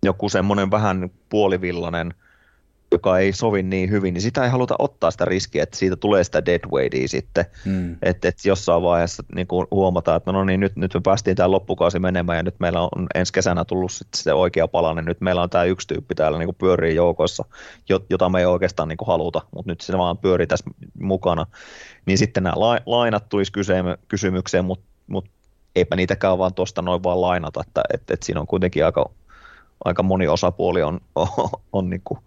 joku semmoinen vähän puolivillainen – joka ei sovi niin hyvin, niin sitä ei haluta ottaa sitä riskiä, että siitä tulee sitä deadweightia sitten. Mm. Että et jossain vaiheessa niin kuin huomataan, että no niin, nyt, nyt me päästiin tämä loppukausi menemään ja nyt meillä on ensi kesänä tullut sitten se oikea palanen. Nyt meillä on tämä yksi tyyppi täällä niin kuin pyörii joukoissa, jota me ei oikeastaan niin kuin haluta, mutta nyt se vaan pyörii tässä mukana. Niin sitten nämä lainat tulisi kysymykseen, mutta mut eipä niitäkään vaan tuosta noin vaan lainata, että et, et siinä on kuitenkin aika, aika moni osapuoli on, on, on niin kuin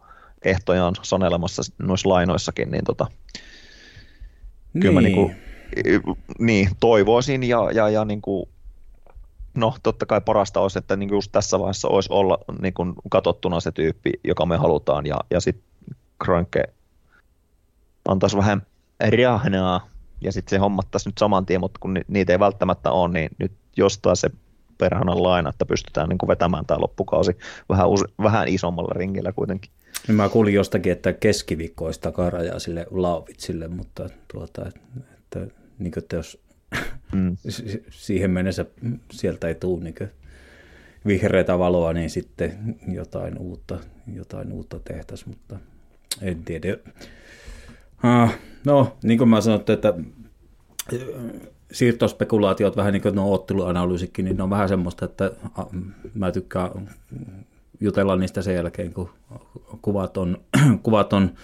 ehtojaan sanelemassa noissa lainoissakin, niin tota, niin. kyllä mä niin kuin, niin, toivoisin ja, ja, ja niin kuin, no totta kai parasta olisi, että niin just tässä vaiheessa olisi olla niin kuin katsottuna se tyyppi, joka me halutaan ja, ja sitten Kranke antaisi vähän rahnaa ja sitten se hommattaisi nyt saman tien, mutta kun niitä ei välttämättä ole, niin nyt jostain se perhanan laina, että pystytään niin kuin vetämään tämä loppukausi vähän, vähän isommalla ringillä kuitenkin. Niin mä kuulin jostakin, että keskiviikko olisi takarajaa sille Laavitsille, mutta tuota, että, niin kuin, että jos mm. siihen mennessä sieltä ei tule niin vihreätä valoa, niin sitten jotain uutta, jotain uutta tehtäisiin, mutta en tiedä. Ah, no, niin kuin mä sanoin, että siirtospekulaatiot, vähän niin kuin no otteluanalyysikin, niin ne on vähän semmoista, että mä tykkään jutella niistä sen jälkeen, kun kuvat on, kuvat on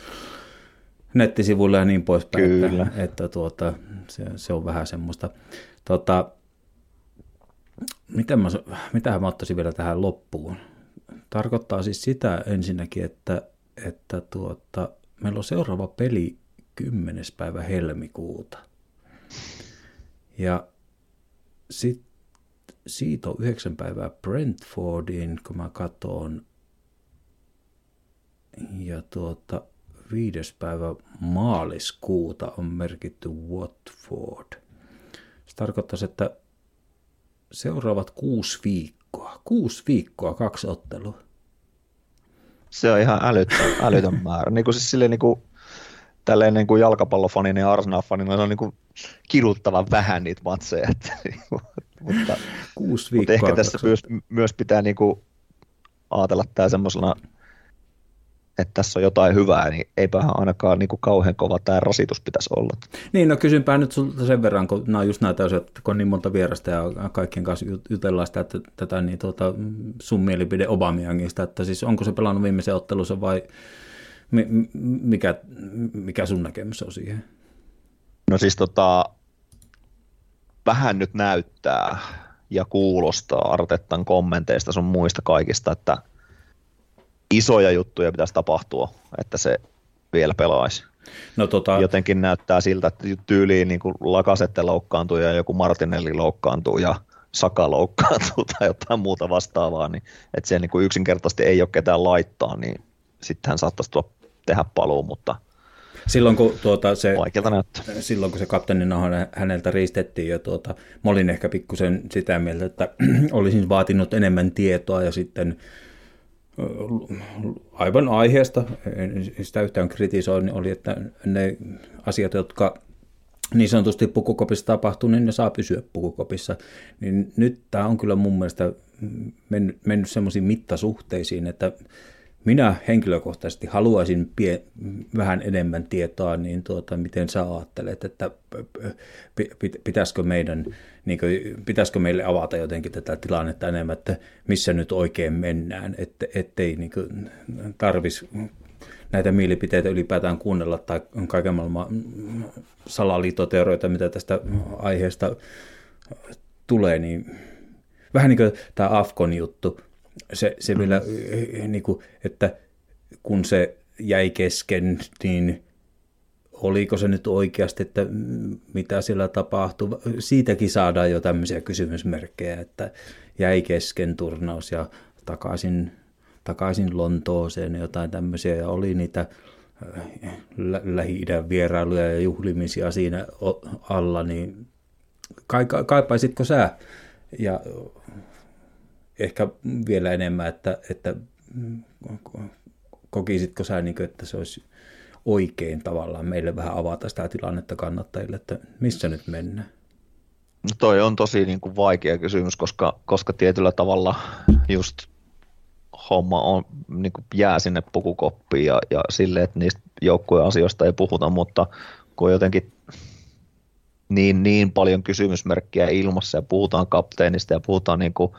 nettisivuilla ja niin poispäin. Kyllä. Että, että tuota, se, se, on vähän semmoista. Tota, mitä mä, mitähän mä ottaisin vielä tähän loppuun? Tarkoittaa siis sitä ensinnäkin, että, että tuota, meillä on seuraava peli 10. päivä helmikuuta. Ja sitten siitä on yhdeksän päivää Brentfordiin, kun mä katson. Ja tuota, viides päivä maaliskuuta on merkitty Watford. Se tarkoittaisi, että seuraavat kuusi viikkoa, kuusi viikkoa, kaksi ottelua. Se on ihan älytön, älytön määrä. Niin kuin siis silleen niin kuin, tälleen niin kuin jalkapallofanin ja Arsenal-fanin, se on niin kuin kiduttavan vähän niitä matseja. Että, niinku, mutta, Kuusi viikkoa. Mutta ehkä tässä myös, myös pitää niin kuin ajatella tämä semmoisena, että tässä on jotain hyvää, niin eipähän ainakaan niin kuin kauhean kova tämä rasitus pitäisi olla. Niin, no kysynpä nyt sulta sen verran, kun nämä on just näitä asioita, kun on niin monta vierasta ja kaikkien kanssa jutellaan sitä, että tätä niin tuota, sun mielipide Obamiangista, että siis onko se pelannut viimeisen ottelussa vai mikä, mikä sun näkemys on siihen? No siis tota, vähän nyt näyttää ja kuulostaa Artettan kommenteista sun muista kaikista, että isoja juttuja pitäisi tapahtua, että se vielä pelaisi. No, tota... Jotenkin näyttää siltä, että tyyliin niin kuin Lakasette loukkaantuu ja joku Martinelli loukkaantuu ja Saka loukkaantuu tai jotain muuta vastaavaa, niin että se niin kuin yksinkertaisesti ei ole ketään laittaa, niin sitten hän saattaisi tulla tehdä paluu, mutta Silloin kun, tuota, se, silloin kun se kapteenin naho häneltä ristettiin, ja tuota, mä olin ehkä pikkusen sitä mieltä, että olisin vaatinut enemmän tietoa ja sitten aivan aiheesta, en sitä yhtään kritisoin, oli, että ne asiat, jotka niin sanotusti pukukopissa tapahtuu, niin ne saa pysyä pukukopissa. Niin nyt tämä on kyllä mun mielestä mennyt, mennyt semmoisiin mittasuhteisiin, että minä henkilökohtaisesti haluaisin pie, vähän enemmän tietoa, niin tuota, miten sä ajattelet, että pitäisikö, meidän, niin kuin, pitäisikö meille avata jotenkin tätä tilannetta enemmän, että missä nyt oikein mennään, että, ettei niin tarvitsisi näitä mielipiteitä ylipäätään kuunnella tai kaiken maailman salaliittoteorioita, mitä tästä aiheesta tulee, niin vähän niin kuin tämä Afkon juttu, se, se vielä, mm. niin kuin, että kun se jäi kesken, niin oliko se nyt oikeasti, että mitä siellä tapahtui. Siitäkin saadaan jo tämmöisiä kysymysmerkkejä, että jäi kesken turnaus ja takaisin, takaisin Lontooseen jotain tämmöisiä. Ja oli niitä äh, Lähi-idän vierailuja ja juhlimisia siinä alla, niin kaipaisitko sä ja ehkä vielä enemmän, että, että kokisitko sä, niin kuin, että se olisi oikein tavallaan meille vähän avata sitä tilannetta kannattajille, että missä nyt mennään? No toi on tosi niin kuin vaikea kysymys, koska, koska tietyllä tavalla just homma on, niin kuin jää sinne pukukoppiin ja, ja sille, että niistä joukkueen asioista ei puhuta, mutta kun jotenkin niin, niin paljon kysymysmerkkiä ilmassa ja puhutaan kapteenista ja puhutaan niin kuin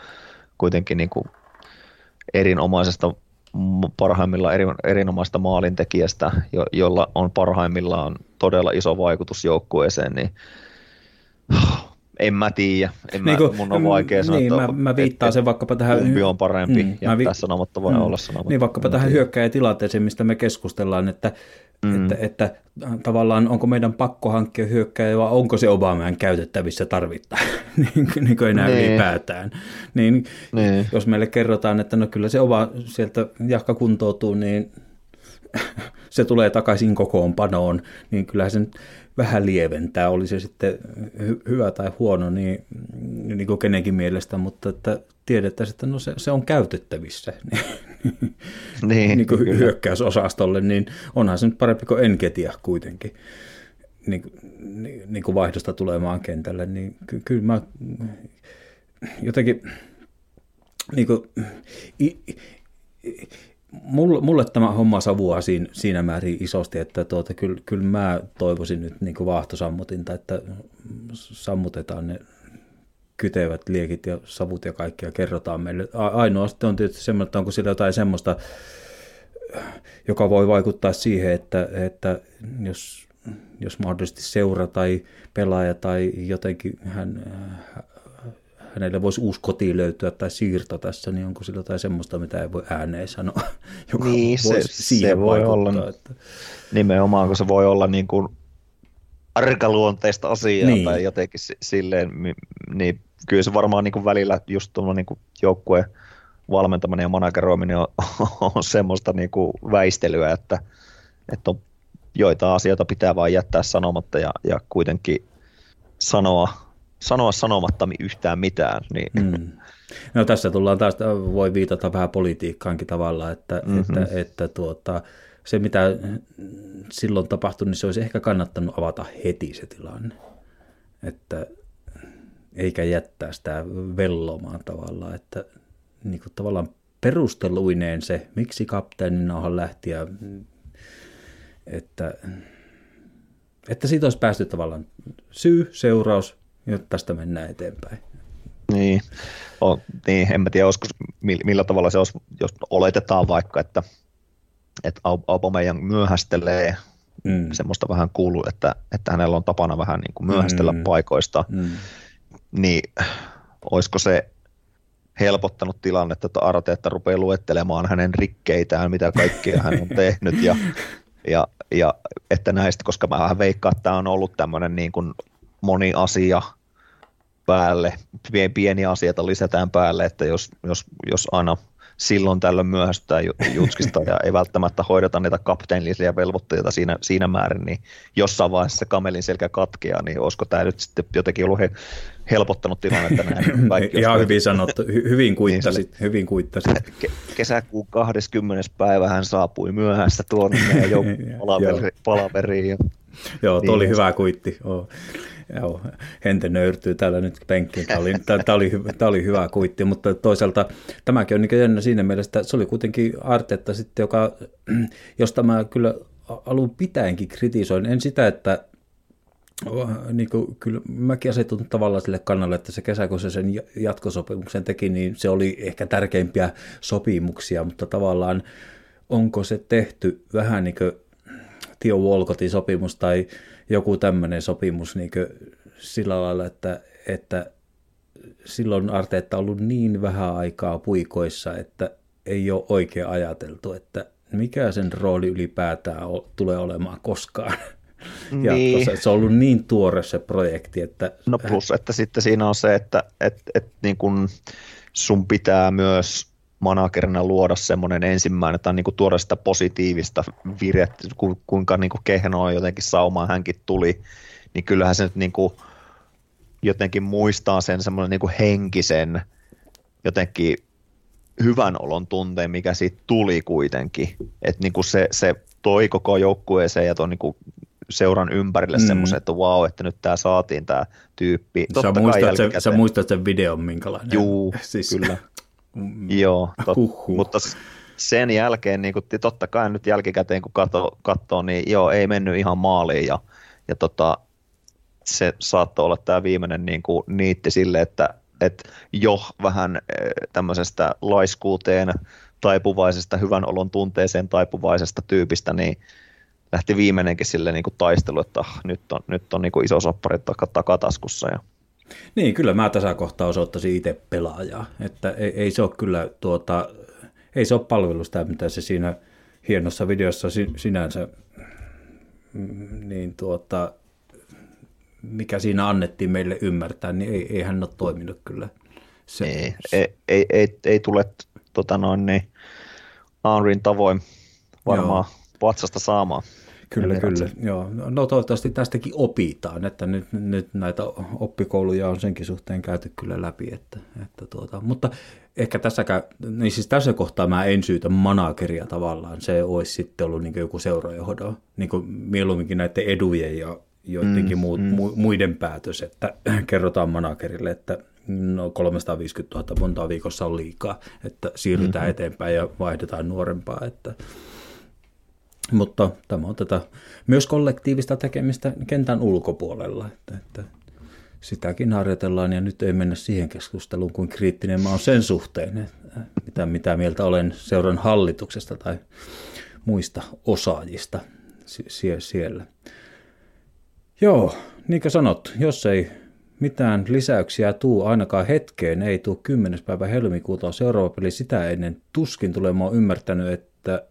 kuitenkin niin kuin erinomaisesta parhaimmillaan eri, erinomaista maalintekijästä, jo, jolla on parhaimmillaan todella iso vaikutus joukkueeseen, niin en mä tiedä. En niin kuin, mä, mun on vaikea sanoa, niin, mä, mä viittaan et, sen vaikkapa tähän... Kumpi on parempi, mm, ja vi- tässä sanomatta voi mm, olla sanomatta. Niin vaikkapa tähän hyökkäjätilanteeseen, mistä me keskustellaan, että, mm. että, että tavallaan onko meidän pakko hankkia hyökkäjä vai onko se Obamaan käytettävissä tarvittaessa, niin, niin kuin enää niin. ylipäätään. Niin, niin, jos meille kerrotaan, että no kyllä se Oba sieltä jahka kuntoutuu, niin se tulee takaisin kokoonpanoon, niin kyllä se vähän lieventää, oli se sitten hy- hyvä tai huono, niin, niin kuin kenenkin mielestä, mutta että tiedettäisiin, että no se, se on käytettävissä niin, niin kuin hyökkäysosastolle, niin onhan se nyt parempi kuin Enketia kuitenkin. Niin, niin, niin kuin vaihdosta tulemaan kentälle, niin ky- kyllä mä jotenkin niin kuin, i, i, mulle, mulle tämä homma savuaa siinä, siinä määrin isosti, että tuota, kyllä, kyllä mä toivoisin nyt niin kuin vaahtosammutinta, että sammutetaan ne kytevät liekit ja savut ja kaikki ja kerrotaan meille. Ainoa sitten on tietysti semmoinen, että onko sillä jotain semmoista, joka voi vaikuttaa siihen, että, että jos, jos mahdollisesti seura tai pelaaja tai jotenkin hän, hänelle voisi uusi koti löytyä tai siirto tässä, niin onko sillä jotain semmoista, mitä ei voi ääneen sanoa, joka niin, se, siihen se voi olla, että... nimenomaan, kun se voi olla niin kuin arkaluonteista asiaa niin. tai jotenkin silleen, niin kyllä se varmaan niin kuin välillä just tuolla niin joukkueen valmentaminen ja manageroiminen on, on semmoista niin kuin väistelyä, että, että on joita asioita pitää vain jättää sanomatta ja, ja kuitenkin sanoa, sanoa sanomatta yhtään mitään. Niin. Mm. No tässä tullaan taas, voi viitata vähän politiikkaankin tavalla, että, mm-hmm. että, että tuota, se mitä silloin tapahtui, niin se olisi ehkä kannattanut avata heti se tilanne. Että eikä jättää sitä vellomaan tavallaan, että niin kuin tavallaan perusteluineen se, miksi kapteenin nauhan lähti ja että, että siitä olisi päästy tavallaan syy, seuraus ja tästä mennään eteenpäin. Niin, o, niin en mä tiedä, olisiko, millä tavalla se olisi, jos oletetaan vaikka, että, että Aubameyang myöhästelee, mm. semmoista vähän kuuluu, että, että hänellä on tapana vähän niin kuin myöhästellä mm. paikoista, mm niin olisiko se helpottanut tilannetta, että Arteetta rupeaa luettelemaan hänen rikkeitään, mitä kaikkea hän on tehnyt ja, ja, ja että näistä, koska mä veikkaan, että tämä on ollut tämmöinen niin kuin moni asia päälle, pieni asioita lisätään päälle, että jos, jos, jos aina – silloin tällöin myöhästytää jutskista ja ei välttämättä hoideta niitä kapteenillisia velvoitteita siinä, siinä määrin, niin jossain vaiheessa kamelin selkä katkeaa, niin olisiko tämä nyt sitten jotenkin ollut he, helpottanut tilannetta näin? Kaikki Ihan hyvin sanottu, Hy- hyvin kuittasit. Niin hyvin kuittasit. Ke- kesäkuun 20. päivä hän saapui myöhässä tuonne meidän palaveri, palaveriin. Ja, Joo, tuo niin, oli hyvä kuitti. Oh. Joo, Hente nöyrtyy täällä nyt penkkiin. Tämä oli, tämä, oli, tämä oli hyvä kuitti, mutta toisaalta tämäkin on niin jännä siinä mielessä, että se oli kuitenkin Artetta sitten, joka, josta mä kyllä alun pitäenkin kritisoin. En sitä, että niin kuin, kyllä mäkin asetun tavallaan sille kannalle, että se kesäkuussa sen jatkosopimuksen teki, niin se oli ehkä tärkeimpiä sopimuksia, mutta tavallaan onko se tehty vähän niin kuin Tio Walcottin sopimus tai joku tämmöinen sopimus niin sillä lailla, että, että silloin Arteetta on ollut niin vähän aikaa puikoissa, että ei ole oikein ajateltu, että mikä sen rooli ylipäätään tulee olemaan koskaan niin. Se on ollut niin tuore se projekti, että... No plus, että sitten siinä on se, että et, et niin kun sun pitää myös managerina luoda semmoinen ensimmäinen, tai niin kuin tuoda sitä positiivista virettä, kuinka niin kuin kehnoa jotenkin saumaan hänkin tuli, niin kyllähän se nyt niin kuin jotenkin muistaa sen semmoinen niin kuin henkisen jotenkin hyvän olon tunteen, mikä siitä tuli kuitenkin. Että niin kuin se, se toi koko joukkueeseen ja tuon niin kuin seuran ympärille mm. semmoisen, että wow, että nyt tämä saatiin tämä tyyppi. Totta sä, muistat sen, sä muistat sen videon, minkälainen? Juu, siis, kyllä. Mm, Joo, tot, mutta sen jälkeen niin kun, totta kai nyt jälkikäteen kun katsoo, katsoo, niin joo, ei mennyt ihan maaliin ja, ja tota, se saattoi olla tämä viimeinen niin kuin niitti sille, että, että jo vähän eh, tämmöisestä laiskuuteen taipuvaisesta, hyvän olon tunteeseen taipuvaisesta tyypistä, niin lähti viimeinenkin sille niin kuin taistelu, että ah, nyt on, nyt on niin kuin iso soppari takataskussa ja niin, kyllä mä tässä kohtaa osoittaisin itse pelaajaa. Että ei, ei se ole kyllä tuota, ei se ole palvelusta, mitä se siinä hienossa videossa sinänsä, mm, niin tuota, mikä siinä annettiin meille ymmärtää, niin ei, ei hän ole toiminut kyllä. Se, ei, ei, ei, ei, ei tule tota noin, niin, Henrin tavoin varmaan Joo. vatsasta saamaan. Kyllä, kyllä. Joo. No toivottavasti tästäkin opitaan, että nyt, nyt näitä oppikouluja on senkin suhteen käyty kyllä läpi. Että, että tuota, mutta ehkä tässäkään, niin siis tässä kohtaa mä en syytä manageria tavallaan. Se olisi sitten ollut niin joku seurajohdon, niin kuin mieluumminkin näiden edujen ja joidenkin mm, mm. muiden päätös, että kerrotaan managerille, että no 350 000 monta viikossa on liikaa, että siirrytään mm-hmm. eteenpäin ja vaihdetaan nuorempaa, että mutta tämä on tätä myös kollektiivista tekemistä kentän ulkopuolella, että, että sitäkin harjoitellaan ja nyt ei mennä siihen keskusteluun, kuin kriittinen mä oon sen suhteen, että mitä, mitä mieltä olen seuran hallituksesta tai muista osaajista siellä. Joo, niin kuin sanot, jos ei mitään lisäyksiä tuu ainakaan hetkeen, ei tuu 10. päivä helmikuuta seuraava peli sitä ennen, tuskin tulee, mä oon ymmärtänyt, että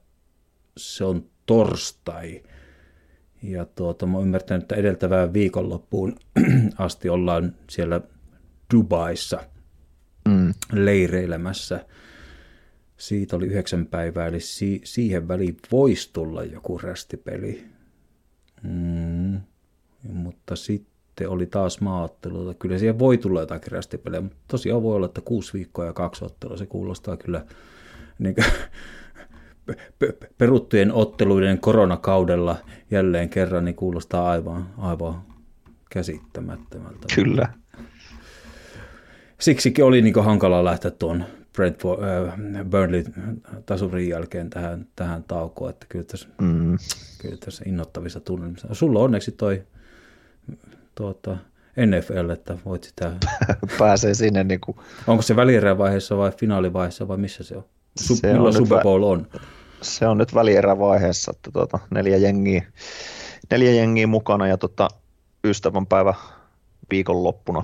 se on torstai. Ja tuota, mä ymmärtänyt, että edeltävään viikonloppuun asti ollaan siellä Dubaissa mm. leireilemässä. Siitä oli yhdeksän päivää, eli si- siihen väliin voisi tulla joku rästipeli. Mm. Mutta sitten oli taas maaotteluita. Kyllä siihen voi tulla jotakin rästipelejä, mutta tosiaan voi olla, että kuusi viikkoa ja kaksi ottelua. Se kuulostaa kyllä niin kuin, peruttujen otteluiden koronakaudella jälleen kerran, niin kuulostaa aivan, aivan käsittämättömältä. Kyllä. Siksikin oli niin hankala lähteä tuon Brentford, äh, Burnley tasurin jälkeen tähän, tähän taukoon, että kyllä tässä, mm. kyllä tässä innoittavissa tunnelmissa. Sulla onneksi toi tuota, NFL, että voit sitä... Pääsee sinne niin kuin... Onko se välierävaiheessa vai finaalivaiheessa vai missä se on? Su- se milloin on Super Bowl on? Se on nyt välierävaiheessa, että tuota, neljä, jengiä, neljä jengiä mukana ja tota, ystävänpäivä viikonloppuna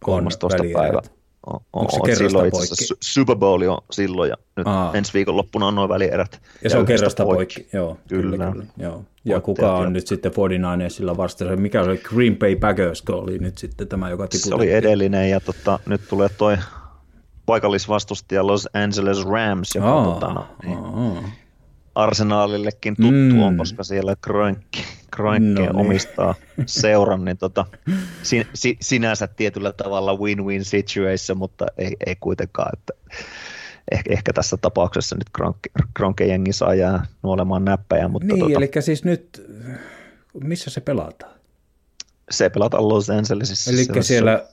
13. välierät. päivä. On, on, Onko se on silloin poikki? Super Bowl on silloin ja nyt Aa. ensi viikon loppuna on noin välierät. Ja se on kerrasta poikki. Joo, kyllä. Kyllä. kyllä, joo. Ja Voittajat kuka on ja- nyt sitten 49ersilla vastassa? Mikä se oli? Green Bay Packers, oli nyt sitten tämä, joka Se tiputettiin. oli edellinen ja tota, nyt tulee toi paikallisvastustaja Los Angeles Rams, joka Aa, tota, no, niin, aa. arsenaalillekin tuttu Mm. on, koska siellä Kroenke, Kroenke No niin. omistaa seuran, niin tota, sin, si, sinänsä tietyllä tavalla win-win situation, mutta ei, ei kuitenkaan, että ehkä, ehkä tässä tapauksessa nyt Kronke, Kronke jengi saa jää nuolemaan näppejä, mutta Niin, tota, eli siis nyt, missä se pelataan? Se pelataan Los Angelesissa. Elikkä siellä-.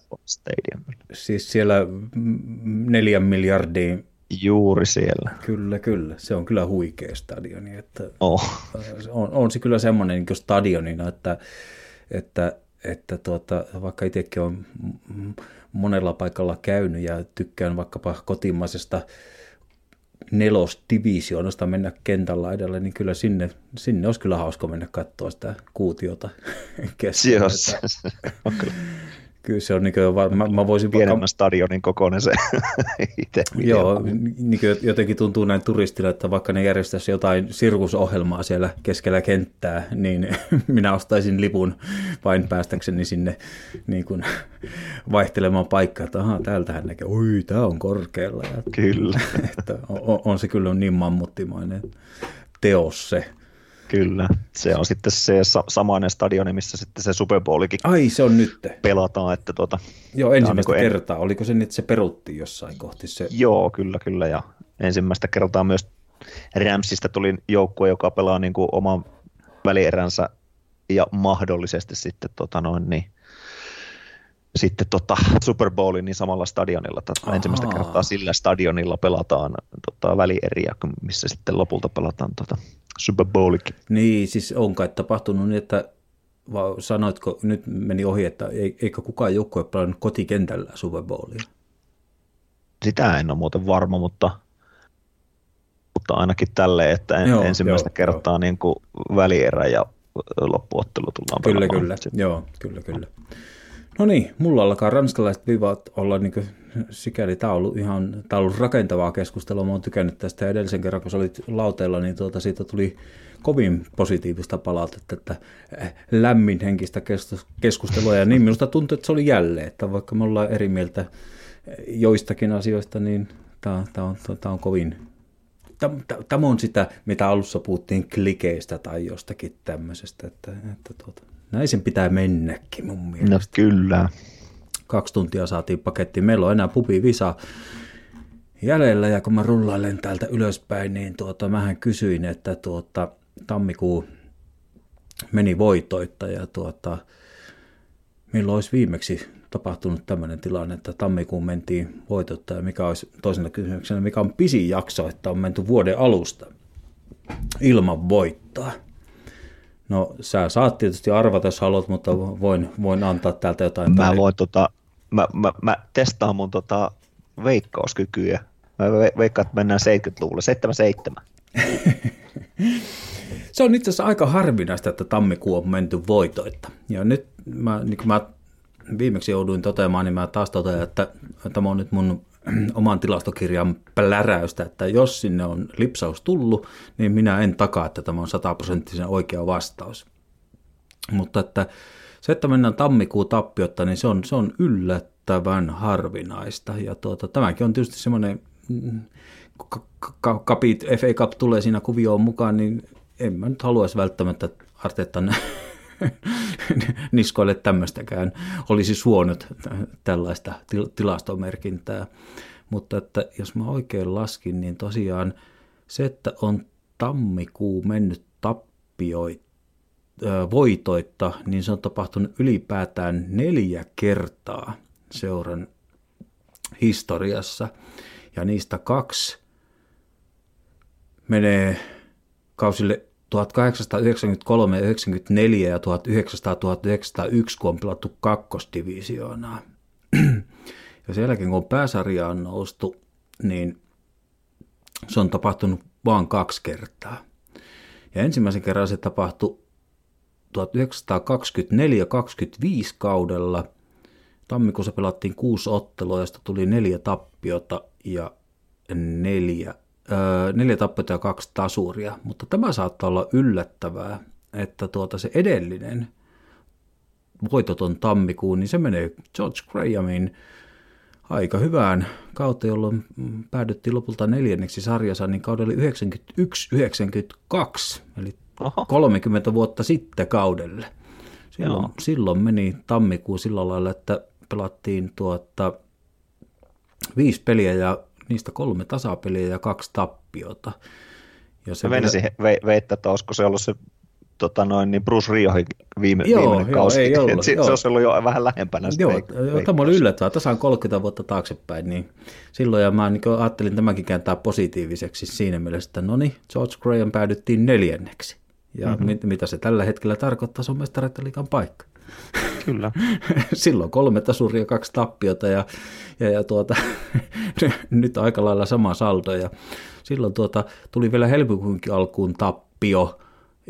Siis siellä neljän miljardia, Juuri siellä. kyllä, kyllä, se on kyllä huikea stadioni, että Oh. on, on se kyllä semmoinen niin stadionina, että, että, että tuota, vaikka itsekin on monella paikalla käynyt ja tykkään vaikkapa kotimaisesta nelosdivisioonasta mennä kentän laidalle, niin kyllä sinne, sinne olisi kyllä hauska mennä katsoa sitä kuutiota keskellä. Joo, on kyllä Kyllä se on niin kuin, mä, mä voisin vaikka, pienemmän stadionin kokoinen se itse. Joo, niin kuin jotenkin tuntuu näin turistille, että vaikka ne järjestäisi jotain sirkusohjelmaa siellä keskellä kenttää, niin minä ostaisin lipun vain päästäkseni sinne niin kuin vaihtelemaan paikkaa, että ahaa, täältähän näkee, oi, tämä on korkealla. Ja, Kyllä, että on, on, se kyllä niin mammuttimainen teos se. Kyllä. Se on sitten se sa- samainen stadioni, missä sitten se Super Bowlikin Ai, se on nyt. pelataan. Että tuota, Joo, ensimmäistä niin kuin en- kertaa. Oliko se niin, että se peruttiin jossain kohti se? joo, kyllä, kyllä. Ja ensimmäistä kertaa myös Ramsista tuli joukkue, joka pelaa niin kuin oman välieränsä ja mahdollisesti sitten tota noin, niin, sitten tota Super Bowlin niin samalla stadionilla. Tota, Ahaa. ensimmäistä kertaa sillä stadionilla pelataan tota, välieriä, missä sitten lopulta pelataan tota, Super Bowlikin. Niin, siis on kai tapahtunut niin, että vai sanoitko, nyt meni ohi, että ei- eikö kukaan joukkue pelannut kotikentällä Super Bowlia? Sitä en ole muuten varma, mutta, mutta ainakin tälleen, että en, Joo, ensimmäistä joo, kertaa niin kuin välierä ja loppuottelu tullaan Kyllä, pelaamaan. kyllä. Joo, kyllä, kyllä. No niin, mulla alkaa ranskalaiset vivat olla niin sikäli, tämä on ollut ihan tää on ollut rakentavaa keskustelua, mä oon tykännyt tästä edellisen kerran, kun sä olit lauteella, niin tuota, siitä tuli kovin positiivista palautetta, että äh, lämmin henkistä keskus- keskustelua. Ja niin minusta tuntuu, että se oli jälleen, että vaikka me ollaan eri mieltä joistakin asioista, niin tämä on, tää on kovin Täm- tä- Tämä on sitä, mitä alussa puhuttiin klikeistä tai jostakin tämmöisestä, että, että tuota, näin sen pitää mennäkin mun mielestä. No kyllä. Kaksi tuntia saatiin pakettiin. Meillä on enää pupi visa jäljellä ja kun mä rullailen täältä ylöspäin, niin tuota, mähän kysyin, että tuota, tammikuu meni voitoitta ja tuota, milloin olisi viimeksi tapahtunut tämmöinen tilanne, että tammikuun mentiin voitotta ja mikä olisi toisena kysymyksenä, mikä on pisin jakso, että on menty vuoden alusta ilman voittoa. No sä saat tietysti arvata, jos haluat, mutta voin, voin antaa täältä jotain. Mä voin tota, mä, mä, mä testaan mun tota veikkauskykyä. Mä ve- veikkaan, että mennään 70-luvulle. 77. Se on itse asiassa aika harvinaista, että tammikuu on menty voitoitta. Ja nyt mä, niin kuin mä viimeksi jouduin toteamaan, niin mä taas totean, että tämä on nyt mun oman tilastokirjan pläräystä, että jos sinne on lipsaus tullut, niin minä en takaa, että tämä on sataprosenttisen oikea vastaus. Mutta että se, että mennään tammikuun tappiotta, niin se on, se on yllättävän harvinaista. Ja tuota, tämäkin on tietysti semmoinen, mm, ka- kapit, FA Cup tulee siinä kuvioon mukaan, niin en mä nyt haluaisi välttämättä Arteetan niskoille tämmöistäkään olisi suonut tällaista til- tilastomerkintää. Mutta että jos mä oikein laskin, niin tosiaan se, että on tammikuu mennyt tappioita, voitoitta, niin se on tapahtunut ylipäätään neljä kertaa seuran historiassa. Ja niistä kaksi menee kausille 1893 94 ja 1900 1901, kun on pelattu kakkosdivisioonaa. Ja sen jälkeen, kun pääsarjaan noustu, niin se on tapahtunut vain kaksi kertaa. Ja ensimmäisen kerran se tapahtui 1924-25 kaudella. tammikuussa pelattiin kuusi ottelua, josta tuli neljä tappiota ja neljä, öö, neljä tappiota ja kaksi tasuria. Mutta tämä saattaa olla yllättävää, että tuota se edellinen voitoton tammikuun, niin se menee George Grahamin aika hyvään kautta, jolloin päädyttiin lopulta neljänneksi sarjassa, niin kaudella 91-92, eli Oho. 30 vuotta sitten kaudelle. Silloin, silloin meni tammikuu sillä lailla, että pelattiin tuota viisi peliä ja niistä kolme tasapeliä ja kaksi tappiota. Ja se vielä... veittää, että olisiko se ollut se tota noin, niin Bruce Riohin viime, joo, viimeinen joo, kausi. Ei ollut, se, joo. se olisi ollut jo vähän lähempänä. Joo, veik- tämä oli yllättävää. Tasan 30 vuotta taaksepäin, niin silloin ja mä niin ajattelin tämäkin kääntää positiiviseksi siinä mielessä, että no niin, George Graham päädyttiin neljänneksi. Ja mm-hmm. mit, mitä se tällä hetkellä tarkoittaa, se on mestarettaliikan paikka. Kyllä. Silloin kolme tasuria, kaksi tappiota ja, ja, ja tuota, nyt aika lailla sama saldo. Ja silloin tuota, tuli vielä helmikuunkin alkuun tappio,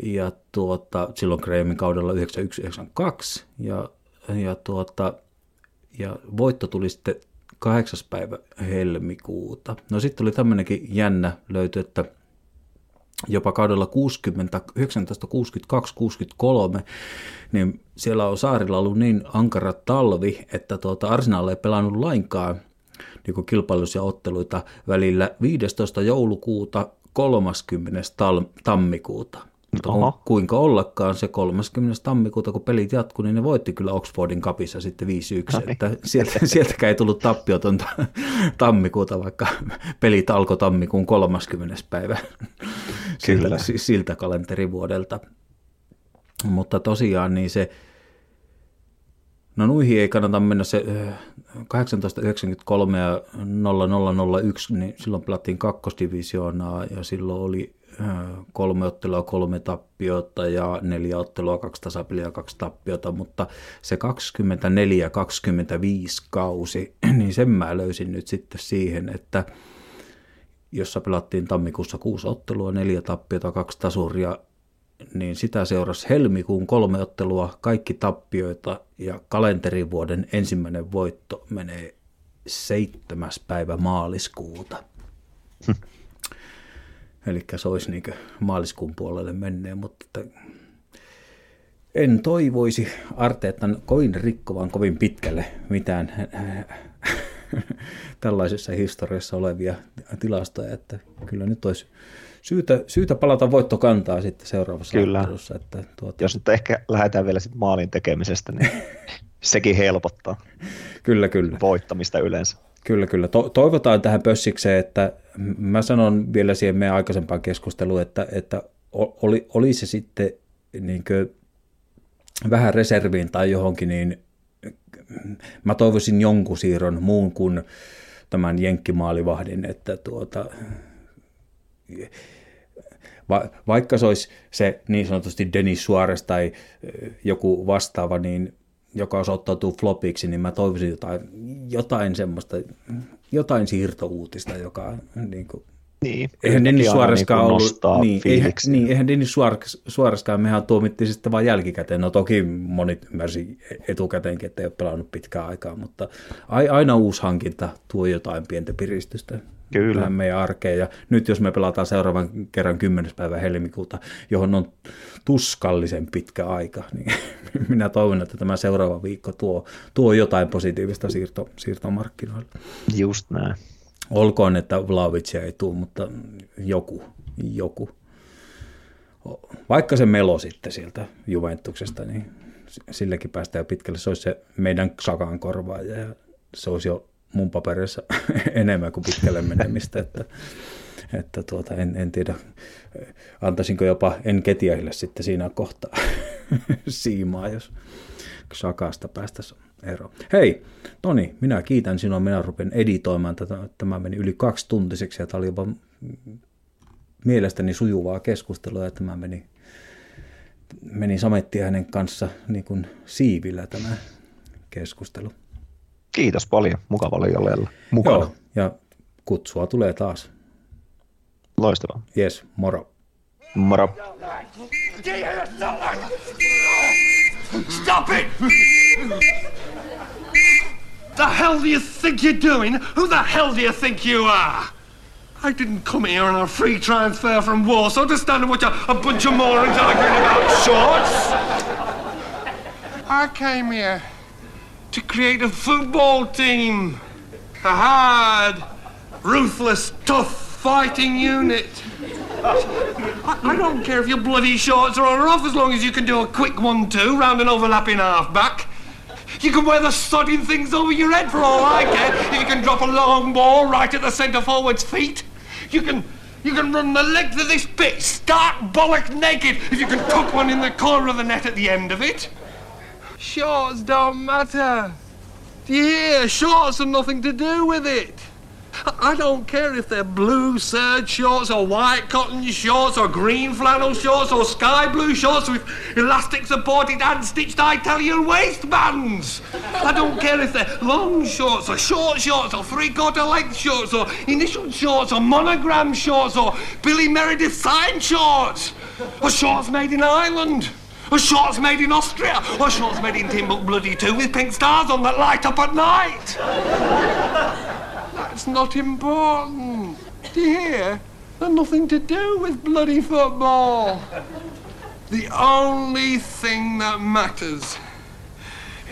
ja tuota, silloin Grahamin kaudella 9192 ja, ja, tuota, ja voitto tuli sitten 8. päivä helmikuuta. No sitten oli tämmöinenkin jännä löyty, että jopa kaudella 60, 1962-63, niin siellä on saarilla ollut niin ankara talvi, että tuota Arsenal ei pelannut lainkaan niin kilpailuisia otteluita välillä 15. joulukuuta 30. tammikuuta. Mutta Oho. kuinka ollakaan se 30. tammikuuta, kun pelit jatkui, niin ne voitti kyllä Oxfordin kapissa sitten 5-1. No niin. Että sieltä, sieltäkään ei tullut tappiotonta tammikuuta, vaikka pelit alkoi tammikuun 30. päivä siltä, siltä kalenterivuodelta. Mutta tosiaan niin se, no nuihin ei kannata mennä se 1893 ja 0001, niin silloin pelattiin kakkosdivisioonaa ja silloin oli kolme ottelua, kolme tappiota ja neljä ottelua, kaksi tasapeliä kaksi tappiota, mutta se 24-25 kausi, niin sen mä löysin nyt sitten siihen, että jossa pelattiin tammikuussa kuusi ottelua, neljä tappiota, kaksi tasuria, niin sitä seurasi helmikuun kolme ottelua, kaikki tappioita ja kalenterivuoden ensimmäinen voitto menee seitsemäs päivä maaliskuuta. Eli se olisi niin maaliskuun puolelle menneen, mutta että en toivoisi Arteetan kovin rikkovan kovin pitkälle mitään tällaisessa historiassa olevia tilastoja, että kyllä nyt olisi syytä, syytä palata voittokantaa sitten seuraavassa kyllä. ottelussa. Että tuota... Jos nyt ehkä lähdetään vielä sitten maalin tekemisestä, niin sekin helpottaa. Kyllä, kyllä. Voittamista yleensä. Kyllä, kyllä. To- toivotaan tähän pössikseen, että mä sanon vielä siihen meidän aikaisempaan keskusteluun, että, että oli, oli se sitten niin vähän reserviin tai johonkin, niin mä toivoisin jonkun siirron muun kuin tämän jenkkimaalivahdin, että tuota, va, vaikka se olisi se niin sanotusti Denis Suarez tai joku vastaava, niin joka osoittautuu flopiksi, niin mä toivoisin jotain, jotain semmoista, jotain siirtouutista, joka niin kuin, niin, eihän Dennis Suoreskaan niin ollut, niin, eihän, niin, eihän Dennis Suoreskaan, mehän tuomittiin sitten vain jälkikäteen, no toki moni ymmärsi etukäteenkin, että ei ole pelannut pitkään aikaa, mutta aina uusi hankinta tuo jotain pientä piristystä Kyllä. tähän meidän arkeen. Ja nyt jos me pelataan seuraavan kerran 10. päivä helmikuuta, johon on tuskallisen pitkä aika, niin minä toivon, että tämä seuraava viikko tuo, tuo jotain positiivista siirto, siirtomarkkinoille. Just näin. Olkoon, että Vlaovicia ei tule, mutta joku, joku. Vaikka se melo sitten sieltä Juventuksesta, niin silläkin päästään jo pitkälle. Se olisi se meidän Sakan korvaaja ja se olisi jo mun paperissa enemmän kuin pitkälle menemistä, että, että tuota, en, en tiedä, antaisinko jopa en ketiäille sitten siinä kohtaa siimaa, jos Sakasta päästäisiin eroon. Hei, Toni, minä kiitän sinua, minä rupen editoimaan tätä, tämä meni yli kaksi tuntiseksi ja tämä oli jopa mielestäni sujuvaa keskustelua ja tämä meni, meni sametti hänen kanssa niin kuin siivillä tämä keskustelu. Kiitos paljon. Mukava oli jolleen mukana. Joo, ja kutsua tulee taas. Loistavaa. Yes, moro. Moro. Stop it! The hell do you think you're doing? Who the hell do you think you are? I didn't come here on a free transfer from Warsaw to stand and watch a, a bunch of morons arguing about shorts. I came here to create a football team. A hard, ruthless, tough fighting unit. I, I don't care if your bloody shorts are on or off as long as you can do a quick one-two round an overlapping half-back. You can wear the sodding things over your head for all I care. If you can drop a long ball right at the centre forward's feet. You can you can run the length of this pitch stark bollock naked if you can tuck one in the corner of the net at the end of it. Shorts don't matter. Do you hear? Shorts have nothing to do with it. I don't care if they're blue serge shorts or white cotton shorts or green flannel shorts or sky blue shorts with elastic supported hand stitched Italian waistbands. I don't care if they're long shorts or short shorts or three quarter length shorts or initial shorts or monogram shorts or Billy Meredith sign shorts or shorts made in Ireland. Or shorts made in Austria, or shorts made in Timbuk Bloody too with pink stars on that light up at night. That's not important. Do you hear? They're nothing to do with bloody football. The only thing that matters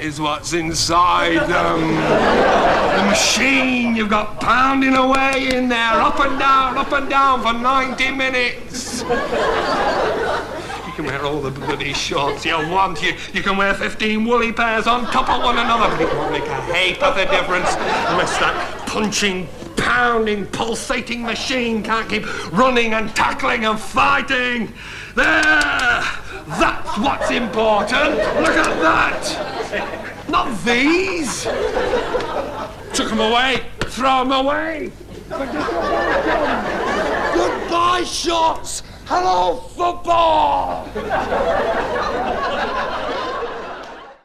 is what's inside them. The machine you've got pounding away in there, up and down, up and down for 90 minutes. You can wear all the bloody shorts you want. You, you can wear 15 woolly pairs on top of one another, but it won't make a heap of a difference unless that punching, pounding, pulsating machine can't keep running and tackling and fighting. There! That's what's important. Look at that. Not these. Took them away. Throw them away. Goodbye, shots. Hello, football!